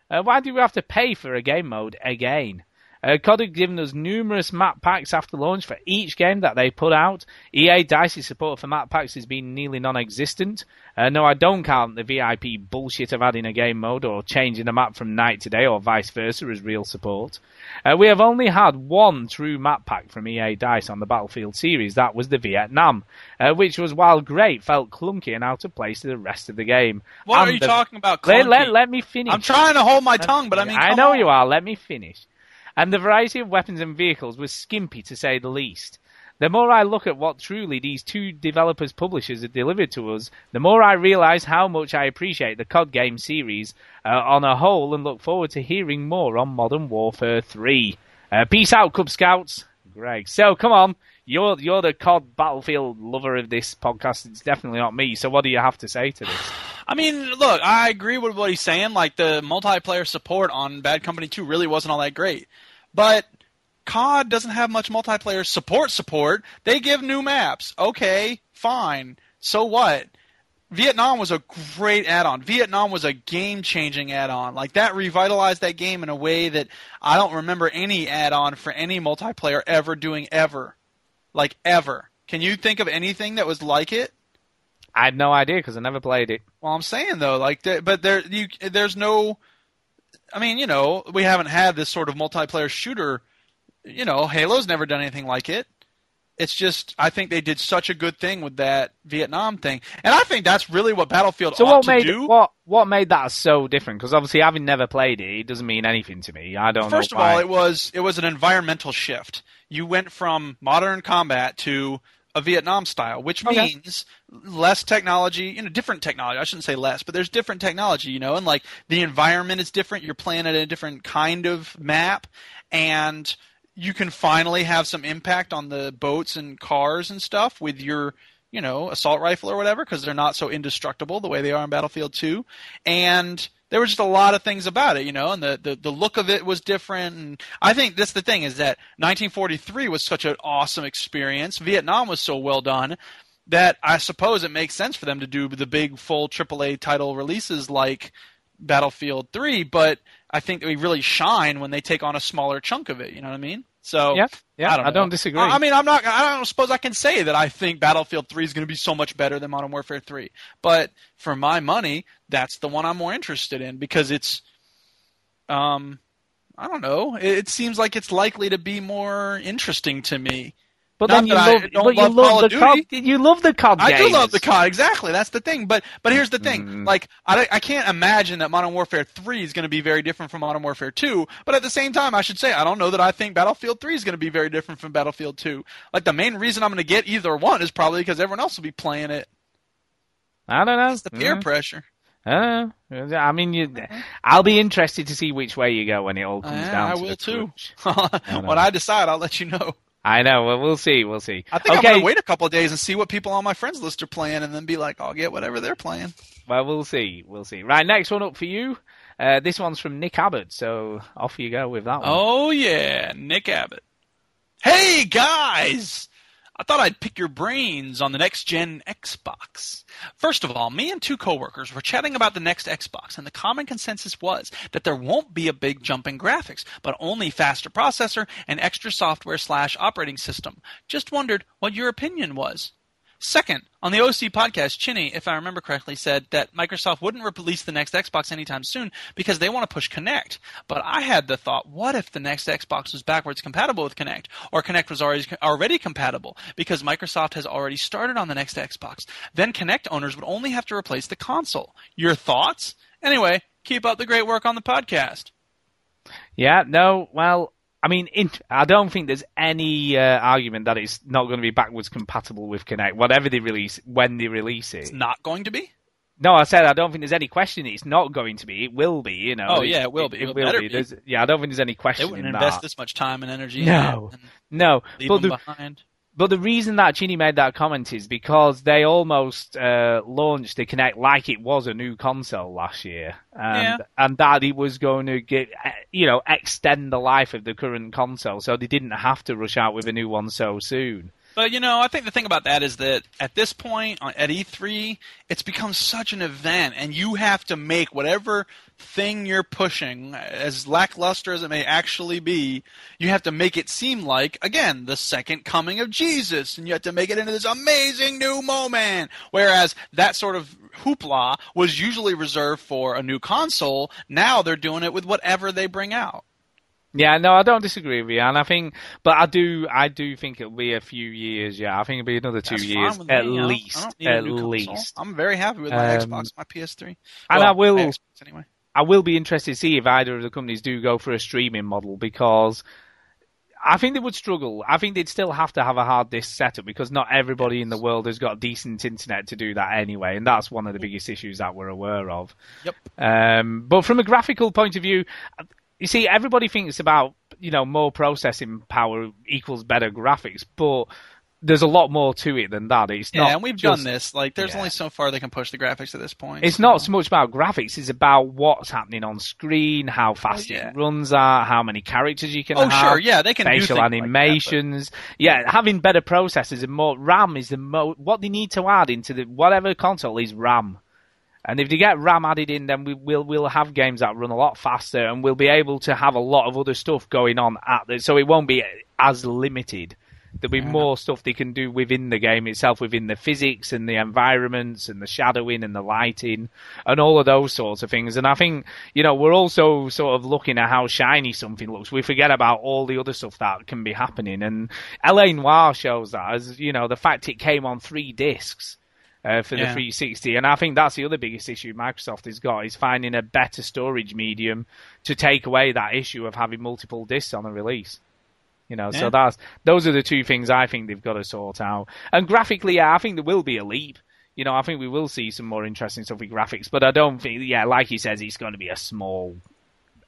Uh, why do we have to pay for a game mode again? Uh, COD have given us numerous map packs after launch for each game that they put out. EA DICE's support for map packs has been nearly non-existent. Uh, no, I don't count the VIP bullshit of adding a game mode or changing the map from night to day or vice versa as real support. Uh, we have only had one true map pack from EA DICE on the Battlefield series. That was the Vietnam, uh, which was, while great, felt clunky and out of place to the rest of the game. What And are you the- talking about? Let, let, let me finish. I'm trying to hold my tongue, but I mean, I know on. you are. Let me finish. And the variety of weapons and vehicles was skimpy to say the least. The more I look at what truly these two developers publishers have delivered to us, the more I realise how much I appreciate the COD game series uh, on a whole and look forward to hearing more on Modern Warfare 3. Uh, peace out, Cub Scouts. Greg. So come on, you're you're the COD Battlefield lover of this podcast. It's definitely not me. So what do you have to say to this? I mean, look, I agree with what he's saying. Like the multiplayer support on Bad Company 2 really wasn't all that great. But COD doesn't have much multiplayer support support. They give new maps. Okay, fine. So what? Vietnam was a great add-on. Vietnam was a game-changing add-on. Like that revitalized that game in a way that I don't remember any add-on for any multiplayer ever doing ever. Like ever. Can you think of anything that was like it? I had no idea because I never played it. Well, I'm saying though, like, but there, you, there's no. I mean, you know, we haven't had this sort of multiplayer shooter. You know, Halo's never done anything like it. It's just, I think they did such a good thing with that Vietnam thing, and I think that's really what Battlefield So ought what to made do. what what made that so different? Because obviously, having never played it, it doesn't mean anything to me. I don't First know of why. all, it was it was an environmental shift. You went from modern combat to a Vietnam style, which Okay. means less technology, you know, different technology. I shouldn't say less, but there's different technology, you know, and like the environment is different. You're playing at a different kind of map, and you can finally have some impact on the boats and cars and stuff with your you know assault rifle or whatever because they're not so indestructible the way they are in Battlefield 2 and there were just a lot of things about it you know and the, the, the look of it was different and I think that's the thing is that 1943 was such an awesome experience Vietnam was so well done that I suppose it makes sense for them to do the big full AAA title releases like Battlefield 3, but I think they really shine when they take on a smaller chunk of it. You know what I mean? So Yeah, yeah, I don't, I don't disagree. I I mean, I'm not. I don't suppose I can say that I think Battlefield 3 is going to be so much better than Modern Warfare 3. But for my money, that's the one I'm more interested in because it's, um, I don't know. It, it seems like it's likely to be more interesting to me. But Not then you love, don't but you love the of COD. You love the COD I do love the COD exactly. That's the thing. But but here's the thing. Mm. Like I, I can't imagine that Modern Warfare 3 is going to be very different from Modern Warfare 2. But at the same time, I should say I don't know that I think Battlefield 3 is going to be very different from Battlefield 2. Like the main reason I'm going to get either one is probably because everyone else will be playing it. I don't know. It's the peer Mm. pressure. Uh, I mean, you, I'll be interested to see which way you go when it all comes down. I will too. when I decide, I'll let you know. I know. Well, we'll see. We'll see. I think okay. I'm gonna wait a couple of days and see what people on my friends list are playing, and then be like, I'll get whatever they're playing. Well, we'll see. We'll see. Right, next one up for you. Uh, this one's from Nick Abbott. So off you go with that one. Oh yeah, Nick Abbott. Hey guys! I thought I'd pick your brains on the next gen Xbox. First of all, me and two coworkers were chatting about the next Xbox, and the common consensus was that there won't be a big jump in graphics, but only faster processor and extra software slash operating system. Just wondered what your opinion was. Second, on the OC podcast, Chinny, if I remember correctly, said that Microsoft wouldn't release the next Xbox anytime soon because they want to push Kinect. But I had the thought, what if the next Xbox was backwards compatible with Kinect, or Kinect was already already compatible because Microsoft has already started on the next Xbox? Then Kinect owners would only have to replace the console. Your thoughts? Anyway, keep up the great work on the podcast. Yeah. No. Well, I mean, in, I don't think there's any uh, argument that it's not going to be backwards compatible with Kinect, whatever they release, when they release it. It's not going to be. No, I said I don't think there's any question it's not going to be. It will be, you know. Oh, yeah, it will be. It, It will be. be. Yeah, I don't think there's any They question wouldn't in invest that. this much time and energy. No, no. and leave But them the, behind. But the reason that Chinny made that comment is because they almost uh, launched the Kinect like it was a new console last year, and Yeah. and that it was going to get uh, you know extend the life of the current console, so they didn't have to rush out with a new one so soon. But you know, I think the thing about that is that at this point uh, at E3, it's become such an event, and you have to make whatever thing you're pushing, as lackluster as it may actually be, you have to make it seem like again the second coming of Jesus, and you have to make it into this amazing new moment. Whereas that sort of hoopla was usually reserved for a new console. Now they're doing it with whatever they bring out. Yeah, no, I don't disagree with you, and I think, but I do, I do think it'll be a few years. Yeah, I think it'll be another two That's years me. at least, don't need a at new console. least. I'm very happy with my Um, Xbox, my PS3, And Well, I will, Xbox anyway. I will be interested to see if either of the companies do go for a streaming model because I think they would struggle. I think they'd still have to have a hard disk setup because not everybody in the world has got decent internet to do that anyway, and that's one of the biggest issues that we're aware of. Yep. Um, but from a graphical point of view, you see, everybody thinks about you know more processing power equals better graphics, but there's a lot more to it than that. It's Yeah, not and we've just- done this. Like, there's Yeah. only so far they can push the graphics at this point. It's not so much about graphics; it's about what's happening on screen, how oh, fast yeah. it runs are, how many characters you can Oh, have. sure, yeah, they can do facial things like that, animations. Yeah, having better processors and more RAM is the mo. What they need to add into the whatever console is RAM. And if they get RAM added in, then we will we'll have games that run a lot faster, and we'll be able to have a lot of other stuff going on at the. So it won't be as limited. There'll be more stuff they can do within the game itself, within the physics and the environments and the shadowing and the lighting and all of those sorts of things. And I think, you know, we're also sort of looking at how shiny something looks. We forget about all the other stuff that can be happening. And LA Noire shows that as, you know, the fact it came on three discs. Uh, for the 360, and I think that's the other biggest issue Microsoft has got is finding a better storage medium to take away that issue of having multiple discs on a release. You know, Yeah. so that's those are the two things I think they've got to sort out. And graphically, yeah, I think there will be a leap. You know, I think we will see some more interesting stuff with graphics, but I don't think, yeah, like he says, it's going to be a small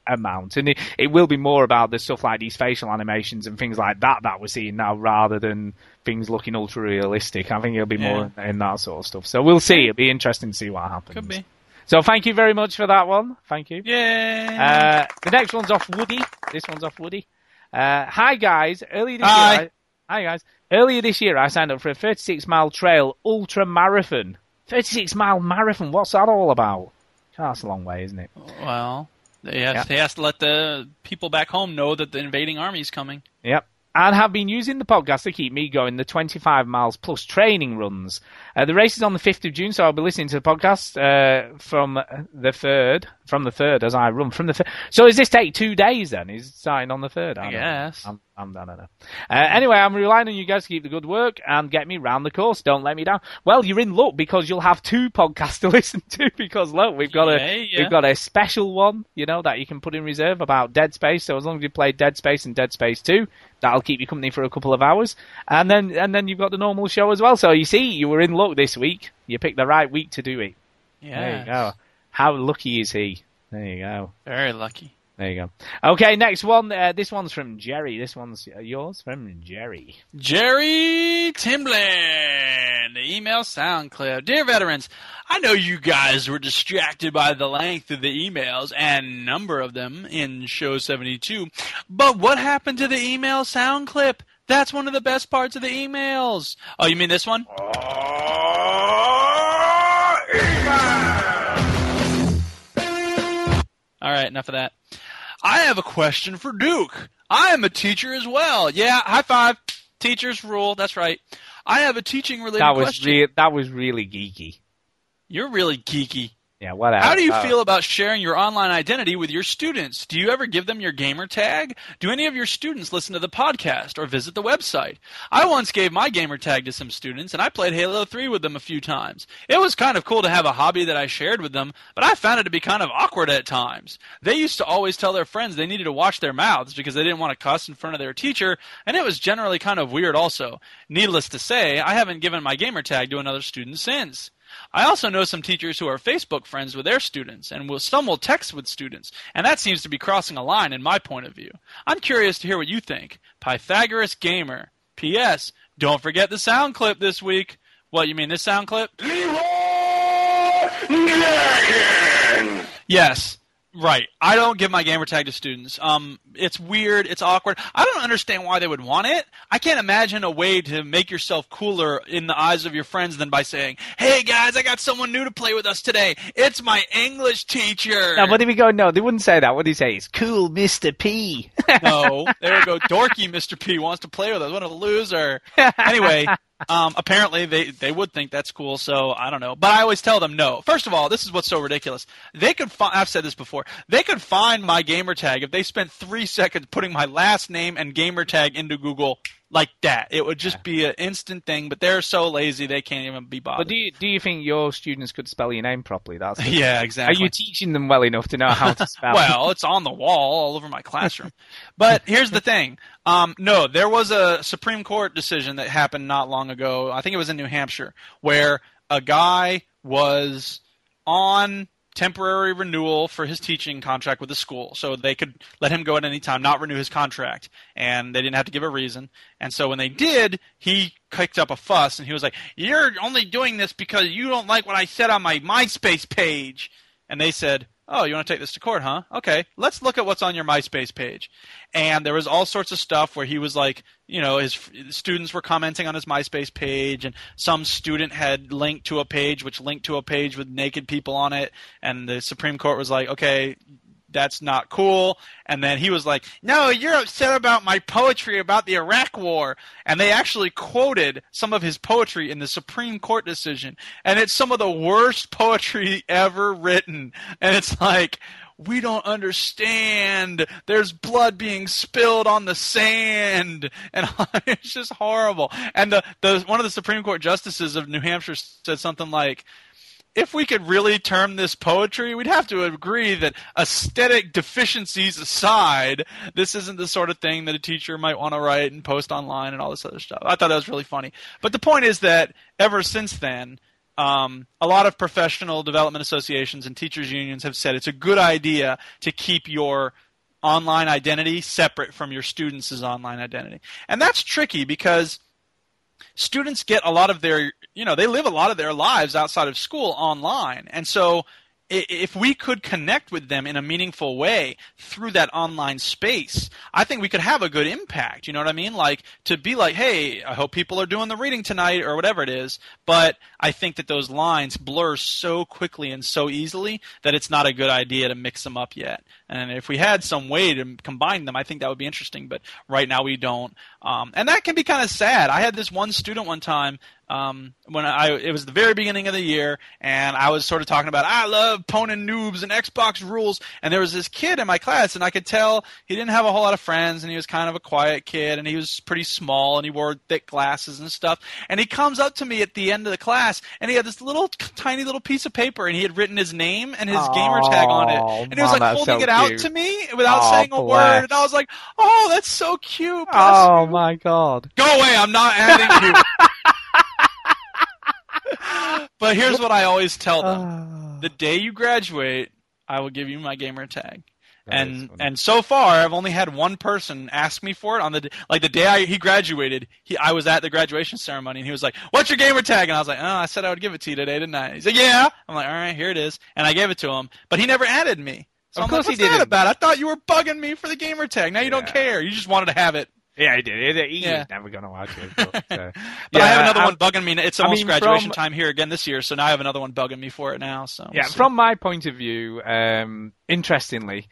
amount, and it, it will be more about the stuff like these facial animations and things like that that we're seeing now, rather than things looking ultra realistic. I think it'll be more in, that sort of stuff. So we'll see. It'll be interesting to see what happens. Could be. So thank you very much for that one. Thank you. Yeah. Uh, the next one's off Woody. This one's off Woody. Uh, hi guys. Earlier this Hi. year, I, hi guys. Earlier this year, I signed up for a 36 mile trail ultra marathon. 36 mile marathon. What's that all about? Oh, that's a long way, isn't it? Well, have, Yeah. they have to let the people back home know that the invading army is coming. Yep. And have been using the podcast to keep me going the 25 miles plus training runs. Uh, the race is on the 5th of June, so I'll be listening to the podcast uh, from the 3rd, from the 3rd as I run from the 3rd. So does this take two days then? Is it starting on the 3rd? I don't guess. I'm, I'm, I don't know. Uh, anyway, I'm relying on you guys to keep the good work and get me round the course. Don't let me down. Well, you're in luck because you'll have two podcasts to listen to because look, we've got Yeah, a yeah. we've got a special one, you know, that you can put in reserve about Dead Space. So as long as you play Dead Space and Dead Space 2, that'll keep you company for a couple of hours. And then and then you've got the normal show as well. So you see, you were in luck this week. You picked the right week to do it. There Yeah. you go. How lucky is he? There you go. Very lucky. There you go. Okay, next one. Uh, this one's from Jerry. This one's uh, yours from Jerry. Jerry Timblin, the email sound clip. Dear veterans, I know you guys were distracted by the length of the emails and number of them in show 72, but what happened to the email sound clip? That's one of the best parts of the emails. Oh, you mean this one? All right, enough of that. I have a question for Duke. I am a teacher as well. Yeah, high five. Teachers rule. That's right. I have a teaching related That was question. re- that was really geeky. You're really geeky. Yeah, whatever. How do you Uh, feel about sharing your online identity with your students? Do you ever give them your gamer tag? Do any of your students listen to the podcast or visit the website? I once gave my gamer tag to some students and I played Halo 3 with them a few times. It was kind of cool to have a hobby that I shared with them, but I found it to be kind of awkward at times. They used to always tell their friends they needed to wash their mouths because they didn't want to cuss in front of their teacher, and it was generally kind of weird also. Needless to say, I haven't given my gamer tag to another student since. I also know some teachers who are Facebook friends with their students, and will, some will text with students, and that seems to be crossing a line in my point of view. I'm curious to hear what you think. Pythagoras Gamer. P.S. Don't forget the sound clip this week. What, you mean this sound clip? Yes. Right. I don't give my gamer tag to students. Um, it's weird. It's awkward. I don't understand why they would want it. I can't imagine a way to make yourself cooler in the eyes of your friends than by saying, "Hey guys, I got someone new to play with us today. It's my English teacher." Now, what if we go? No, they wouldn't say that. What do you say? It's cool, Mister P. no, there we go. Dorky Mr. P wants to play with us. What a loser. Anyway, um, apparently they, they would think that's cool, so I don't know. But I always tell them no. First of all, this is what's so ridiculous. They could find, I've said this before, they could find my gamer tag if they spent three seconds putting my last name and gamer tag into Google like that. It would just be an instant thing, but they're so lazy they can't even be bothered. But do you, do you think your students could spell your name properly? That's Yeah, exactly. Are you teaching them well enough to know how to spell? well, it's on the wall all over my classroom. but here's the thing. Um, no, there was a Supreme Court decision that happened not long ago. I think it was in New Hampshire, where a guy was on temporary renewal for his teaching contract with the school. So they could let him go at any time, not renew his contract. And they didn't have to give a reason. And so when they did, he kicked up a fuss and he was like, You're only doing this because you don't like what I said on my MySpace page. And they said, Oh, you want to take this to court, huh? Okay, let's look at what's on your MySpace page. And there was all sorts of stuff where he was like, you know, his students were commenting on his MySpace page, and some student had linked to a page which linked to a page with naked people on it. And the Supreme Court was like, okay, that's not cool. And then he was like, no, you're upset about my poetry about the Iraq War. And they actually quoted some of his poetry in the Supreme Court decision. And it's some of the worst poetry ever written. And it's like, we don't understand. There's blood being spilled on the sand, and it's just horrible. And the, the one of the Supreme Court justices of New Hampshire said something like, "If we could really term this poetry, we'd have to agree that aesthetic deficiencies aside, this isn't the sort of thing that a teacher might want to write and post online and all this other stuff." I thought that was really funny. But the point is that ever since then. Um, a lot of professional development associations and teachers unions have said it's a good idea to keep your online identity separate from your students' online identity. And that's tricky because students get a lot of their, you know, they live a lot of their lives outside of school online. And so if we could connect with them in a meaningful way through that online space, I think we could have a good impact. You know what I mean? Like to be like, hey, I hope people are doing the reading tonight or whatever it is. But I think that those lines blur so quickly and so easily that it's not a good idea to mix them up yet. And if we had some way to combine them, I think that would be interesting. But right now we don't. Um, and that can be kind of sad. I had this one student one time um, when I it was the very beginning of the year, and I was sort of talking about I love Ponin noobs and Xbox rules, and there was this kid in my class, and I could tell he didn't have a whole lot of friends, and he was kind of a quiet kid, and he was pretty small, and he wore thick glasses and stuff, and he comes up to me at the end of the class, and he had this little tiny little piece of paper, and he had written his name and his gamer tag on it, and he was like holding so it out cute. to me without Oh, saying a bless. word, and I was like, oh, that's so cute. bless Oh you." my god. Go away, I'm not adding you. but here's what I always tell them. Ah. the day you graduate, I will give you my gamer tag. and and so far, I've only had one person ask me for it on the like the day I, he graduated. He I was at the graduation ceremony, and he was like, "What's your gamer tag?" And I was like, "Oh, I said I would give it to you today, didn't I?" He's like, "Yeah." I'm like, "All right, here it is," and I gave it to him, but he never added me. So Of I'm course like, What's that didn't. about? I thought you were bugging me for the gamer tag. Now you don't care. You just wanted to have it. Yeah, he did. He, Yeah. was never going to watch it. But, uh, But yeah, I have another I'm- one bugging me. It's I almost mean, graduation from- time here again this year, so now I have another one bugging me for it now. So Yeah, from my point of view, um, interestingly,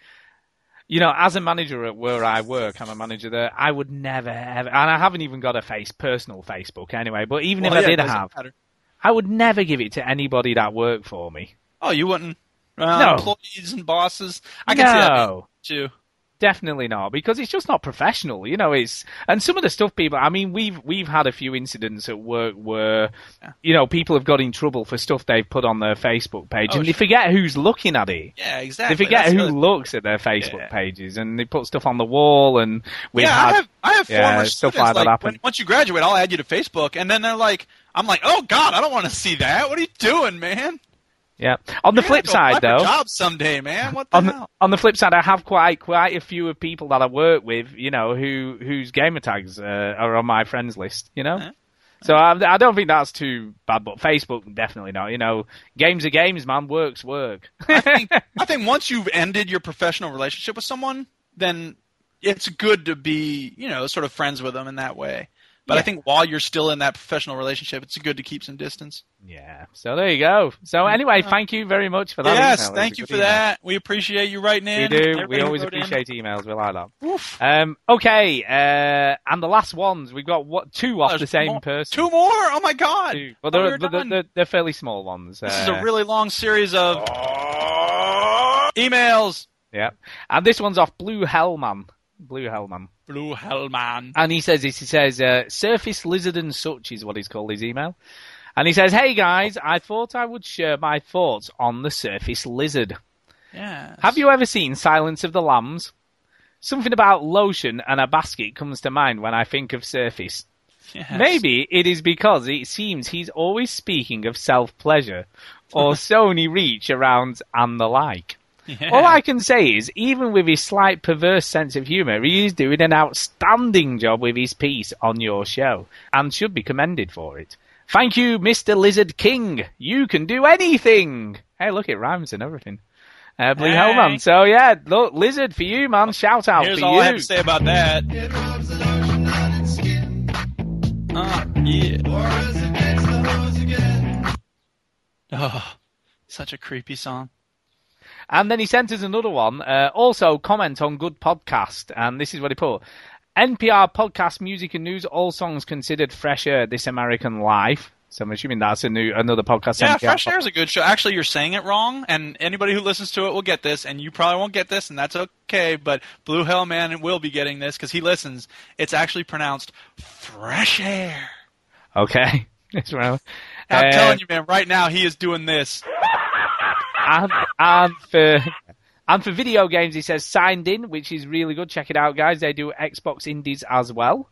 you know, as a manager at where I work, I'm a manager there. I would never ever, and I haven't even got a face personal Facebook anyway. But even Well, if yeah, I did have, matter. I would never give it to anybody that worked for me. Oh, you wouldn't? Uh, No. Employees and bosses. I can see that too. Definitely not, because it's just not professional. You know, it's and some of the stuff people. I mean, we've we've had a few incidents at work where, you know, people have got in trouble for stuff they've put on their Facebook page, Oh, and they forget who's looking at it. Yeah, exactly. They forget That's who looks at their Facebook pages, and they put stuff on the wall, and we've yeah, had I have, I have yeah, former stuff students, like that happen. when, once you graduate, I'll add you to Facebook, and then they're like, I'm like, oh God, I don't want to see that. What are you doing, man? Yeah. On the You're flip side, though, jobs someday, man. What the on hell? the, on the flip side, I have quite quite a few of people that I work with, you know, who whose gamer tags uh, are on my friends list, you know. So I, I don't think that's too bad, but Facebook definitely not. You know, games are games, man. Work's work. I think I think once you've ended your professional relationship with someone, then it's good to be, you know, sort of friends with them in that way. But I think while you're still in that professional relationship, it's good to keep some distance. Yeah. So there you go. So anyway, thank you very much for that. yes. Thank you for email. that. We appreciate you writing We do. Everybody We always wrote in. appreciate emails. We like that. Um, okay, uh, and the last ones we've got what two off There's the same more- person. Two more? Oh my god! Two. Well, Oh, they're, but they're, they're, they're fairly small ones. This is Uh, a really long series of emails. Yeah, and this one's off Blue Hellman. Blue Hellman. Blue Hellman. And he says this. He says, uh, "Surface lizard and such" is what he's called his email. And he says, "Hey guys, I thought I would share my thoughts on the surface lizard. Yeah. Have you ever seen Silence of the Lambs? Something about lotion and a basket comes to mind when I think of surface. Yes. Maybe it is because it seems he's always speaking of self pleasure or Sony reach around and the like. Yeah. All I can say is, even with his slight perverse sense of humour, he is doing an outstanding job with his piece on your show and should be commended for it. Thank you, Mr. Lizard King. You can do anything. Hey, look, it rhymes and everything. Uh, Blue Hey. Hellman. So yeah, look, Lizard for you, man. Shout out Here's for all you. I have to say about that. Uh, yeah. Oh, such a creepy song. And then he sent us another one. Uh, also, comment on good podcast. And this is what he put. NPR podcast, music and news, all songs considered fresh air, This American Life. So I'm assuming that's a new another podcast. Yeah, NPR Fresh Air is a good show. Actually, you're saying it wrong, and anybody who listens to it will get this, and you probably won't get this, and that's okay. But Blue Hellman will be getting this because he listens. It's actually pronounced Fresh Air. Okay. That's right. I'm Uh, telling you, man, right now he is doing this. And, and for and for video games, he says signed in, which is really good. Check it out, guys. They do Xbox Indies as well.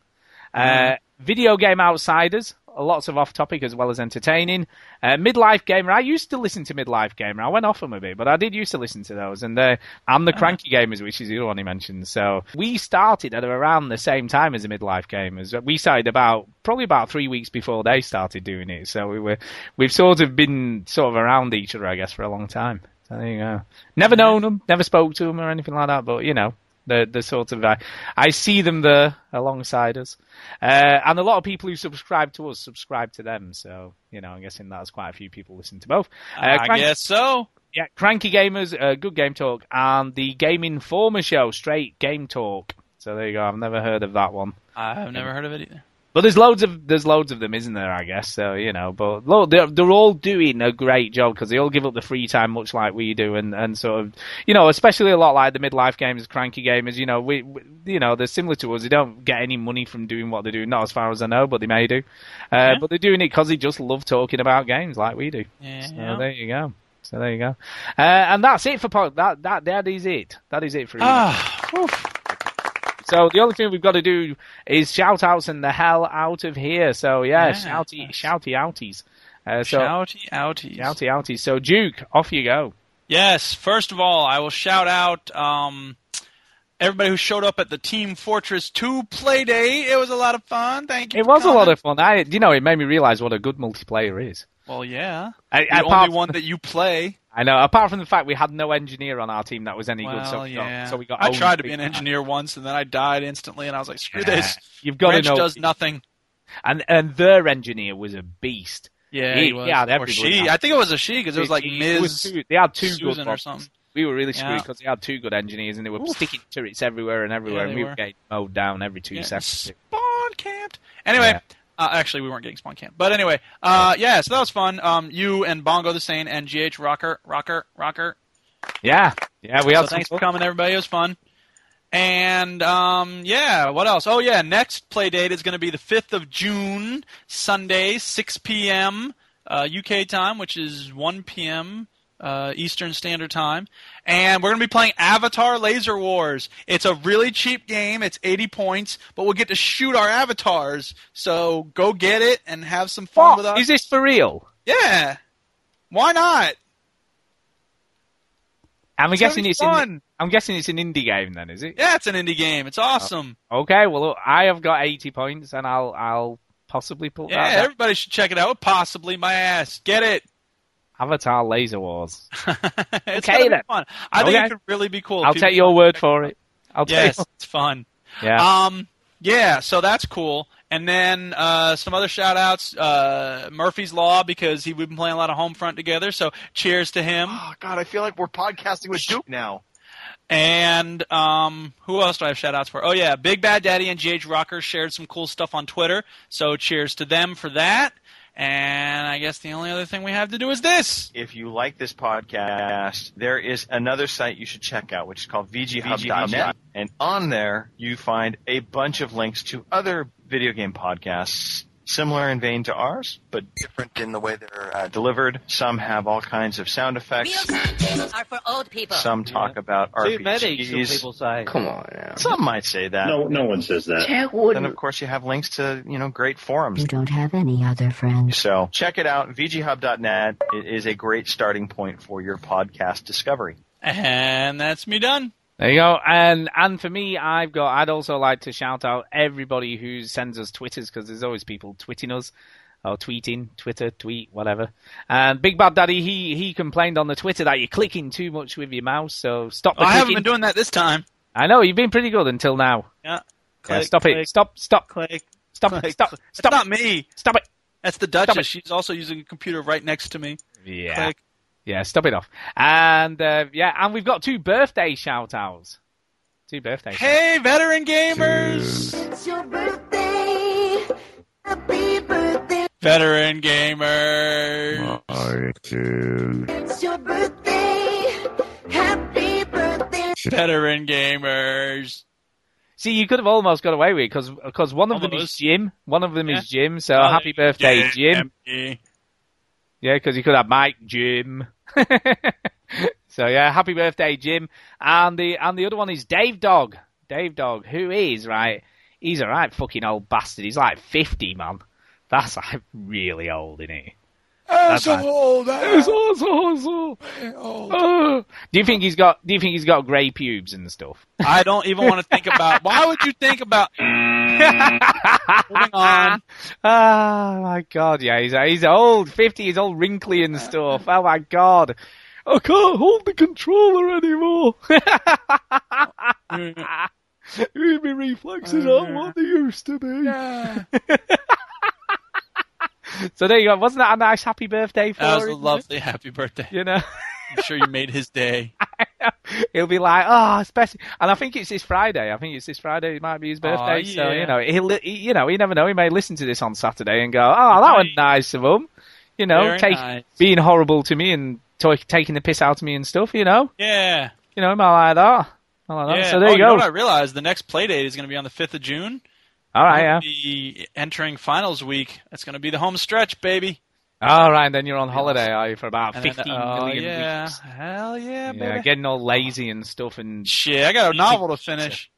Uh, video game outsiders, lots of off topic as well as entertaining. Uh, midlife gamer, I used to listen to midlife gamer. I went off them a bit, but I did used to listen to those. And uh, and the cranky gamers, which is the other one he mentioned. So we started at around the same time as the midlife gamers. We started about probably about three weeks before they started doing it. So we were we've sort of been sort of around each other, I guess, for a long time. So there you go. Never known them, never spoke to them or anything like that, but you know, the the sort of I, I see them there alongside us, uh, and a lot of people who subscribe to us subscribe to them. So you know, I'm guessing that's quite a few people listen to both. Uh, I Crank- guess so. Yeah, Cranky Gamers, uh, Good Game Talk, and the Game Informer Show, Straight Game Talk. So there you go. I've never heard of that one. I've never heard of it either. But there's loads of there's loads of them, isn't there? I guess so. You know, but look, they're they're all doing a great job because they all give up the free time, much like we do, and and sort of, you know, especially a lot like the midlife gamers, cranky gamers. You know, we, we you know they're similar to us. They don't get any money from doing what they do, not as far as I know, but they may do. Uh, Yeah. But they're doing it because they just love talking about games like we do. Yeah. So there you go. So there you go. Uh, and that's it for pod. That that that is it. That is it for. Ah, So the only thing we've got to do is shout outs and the hell out of here. So yeah, Yeah. shouty, shouty outies. Uh, so Shouty outies. outie outie. So Duke, off you go. Yes. First of all, I will shout out um, everybody who showed up at the Team Fortress 2 play day. It was a lot of fun. Thank you. It was a lot of fun. I, you know, it made me realize what a good multiplayer is. Well, yeah. I, the only one that you play. I know. Apart from the fact we had no engineer on our team that was any Well, good, so we yeah. got, so we got. I tried to be an engineer once, and then I died instantly, and I was like, "Screw Yeah. this." You've got to Wrench know. does nothing. And and their engineer was a beast. Yeah, he, he was. had or she. I think it was a she because it was like Ms. was two- they had two Susan good or something. We were really screwed Yeah. because they had two good engineers and they were Oof. sticking turrets everywhere and everywhere, Yeah, and we were. were getting mowed down every two Yeah, seconds. Spawn camped. Anyway, Yeah. Uh, actually, we weren't getting spawn camp, but anyway, uh, yeah, so that was fun. Um, you and Bongo the Sane and GH Rocker, Rocker, Rocker. Yeah, yeah, we so thanks for coming, everybody. It was fun. And um, yeah, what else? Oh yeah, next play date is going to be the fifth of June, Sunday, six p.m. Uh, UK time, which is one p.m. Uh, Eastern Standard Time, and we're going to be playing Avatar Laser Wars. It's a really cheap game. It's 80 points, but we'll get to shoot our avatars. So go get it and have some fun What? with us. Is this for real? Yeah. Why not? I'm It's guessing it's fun. in, I'm guessing it's an indie game then, is it? Yeah, it's an indie game. It's awesome. Okay, well look, I have got 80 points and I'll I'll possibly pull Yeah, that. everybody should check it out. Possibly my ass. Get it. Avatar Laser Wars. it's Okay, gonna be then. fun. I think it could really be cool. I'll people take your word for it. I'll Yes, take. it's fun. Yeah. Um, yeah, so that's cool. And then uh, some other shout outs. Uh, Murphy's Law, because he, we've been playing a lot of Homefront together. So cheers to him. Oh God, I feel like we're podcasting with Duke now. And um, who else do I have shout outs for? Oh, yeah, Big Bad Daddy and GH Rocker shared some cool stuff on Twitter. So cheers to them for that. And I guess the only other thing we have to do is this. If you like this podcast, there is another site you should check out, which is called VGHub.net. And on there, you find a bunch of links to other video game podcasts similar in vein to ours, but different in the way they're uh, delivered. Some have all kinds of sound effects. are for old people. Some talk about Too many, some people say. Come on now. Some might say that. No, no one says that. Then of course you have links to you know great forums. You don't have any other friends. So check it out. VGHub.net It is a great starting point for your podcast discovery. And that's me done. There you go. And and for me, I've got. I'd also like to shout out everybody who sends us twitters because there's always people tweeting us or tweeting, Twitter, tweet, whatever. And Big Bad Daddy, he he complained on the Twitter that you're clicking too much with your mouse. So stop the I haven't been doing that this time. I know you've been pretty good until now. Yeah. Yeah, Click, stop click, it. Stop. Stop. Click. Stop. click. Stop. That's Stop. not me. Stop it. That's the Duchess. She's also using a computer right next to me. Yeah. Click. Yeah. Stop it off. And uh, yeah, and we've got two birthday shout outs. Two birthday. shout Hey, veteran gamers! It's your birthday. Happy birthday. Veteran gamers! It's your birthday. Happy birthday. Veteran gamers! See, you could have almost got away with it because one of them is Jim. One of them Yeah. is Jim. So Oh, happy birthday, Jim. Yeah. Yeah, because you could have Mike, Jim. so yeah, happy birthday, Jim. And the and the other one is Dave Dog. Dave Dog, who is right? He's a right fucking old bastard. He's like fifty, man. That's like really old, isn't he? That's like- old. It's awesome, awesome. Oh. Do you think he's got? Do you think he's got grey pubes and stuff? I don't even want to think about. Why would you think about? Moving on. Oh my god, yeah, he's he's old, fifty, he's all wrinkly and stuff. Oh my god, I can't hold the controller anymore. My reflexes aren't what they used to be. so there you go. Wasn't that a nice happy birthday for That was a lovely happy birthday. You know, I'm sure you made his day. he'll be like, oh, especially, and I think it's this Friday. I think it's this Friday. It might be his birthday. Aw, So you know, he'll, he, you know, you never know. He may listen to this on Saturday and go, oh, that was nice of him. You know, take nice. being horrible to me and taking the piss out of me and stuff. You know, Yeah. you know, him I like that. I like that. Yeah. So there oh, you know go. what I realized? The next play date is going to be on the 5th of June. All right, yeah. Be entering finals week. That's going to be the home stretch, baby. All right, then you're on holiday, are you, for about And then- fifteen oh, million yeah. weeks? Hell yeah, baby. Yeah, getting all lazy and stuff and Shit, I got a novel to finish.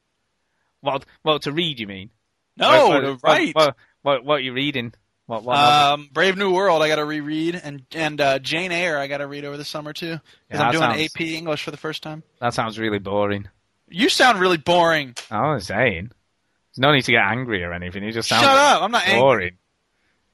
Well, well, to read, you mean? No, What- what- write. What, what, what, are you reading? What? what? Um, Brave New World, I got to reread, and and uh, Jane Eyre, I got to read over the summer too, because Yeah, I'm doing sounds- AP English for the first time. that sounds really boring. You sound really boring. I was saying. There's no need to get angry or anything. You just sound Shut up! I'm not angry. boring.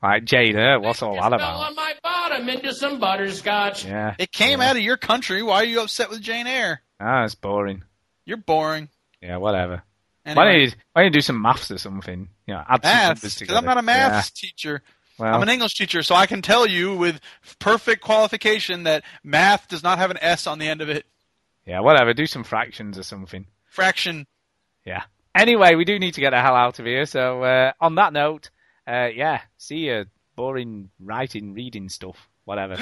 Like Jade, Eyre, what's all that about? on my bottom into some butterscotch. Yeah. It came out of your country. Why are you upset with Jane Eyre? Ah, it's boring. You're boring. Yeah, whatever. Why don't you why don't you do some maths or something? You know, add some numbers because together. I'm not a maths Yeah. teacher. Well, I'm an English teacher, so I can tell you with perfect qualification that math does not have an S on the end of it. yeah, whatever. Do some fractions or something. Fraction. Yeah. Anyway, we do need to get the hell out of here. So uh, on that note, uh, yeah, see you. Boring writing, reading stuff, whatever.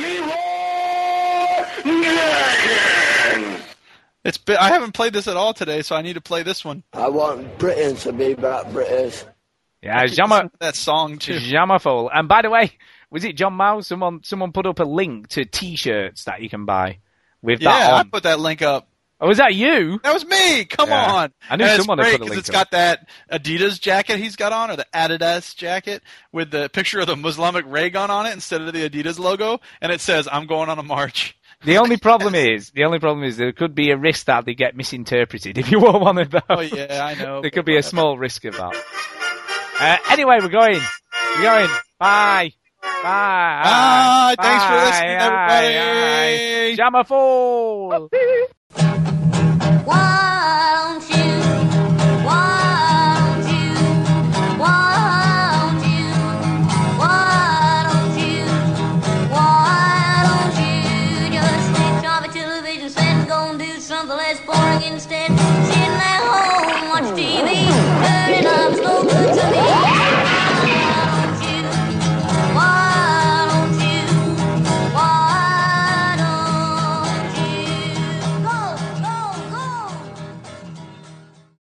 It's been, I haven't played this at all today, so I need to play this one. I want Britain to be back British. Yeah, Jama, that song too. Jamaful. And by the way, was it John Mouse? Someone someone put up a link to T-shirts that you can buy with Yeah, that Yeah, I put that link up. Oh, was that you? That was me. Come Yeah. on. I knew And it's someone had great put a 'cause link it's up. got that Adidas jacket he's got on, or the Adidas jacket with the picture of the Muslamic ray gun on it instead of the Adidas logo, and it says "I'm going on a march." The only problem is, the only problem is there could be a risk that they get misinterpreted if you wore one of those. Oh yeah, I know. There could be a small risk of that. Uh, anyway, we're going. We're going. Bye. Bye. Bye. Thanks for Bye. listening, Aye, everybody. aye. Jamaful. One.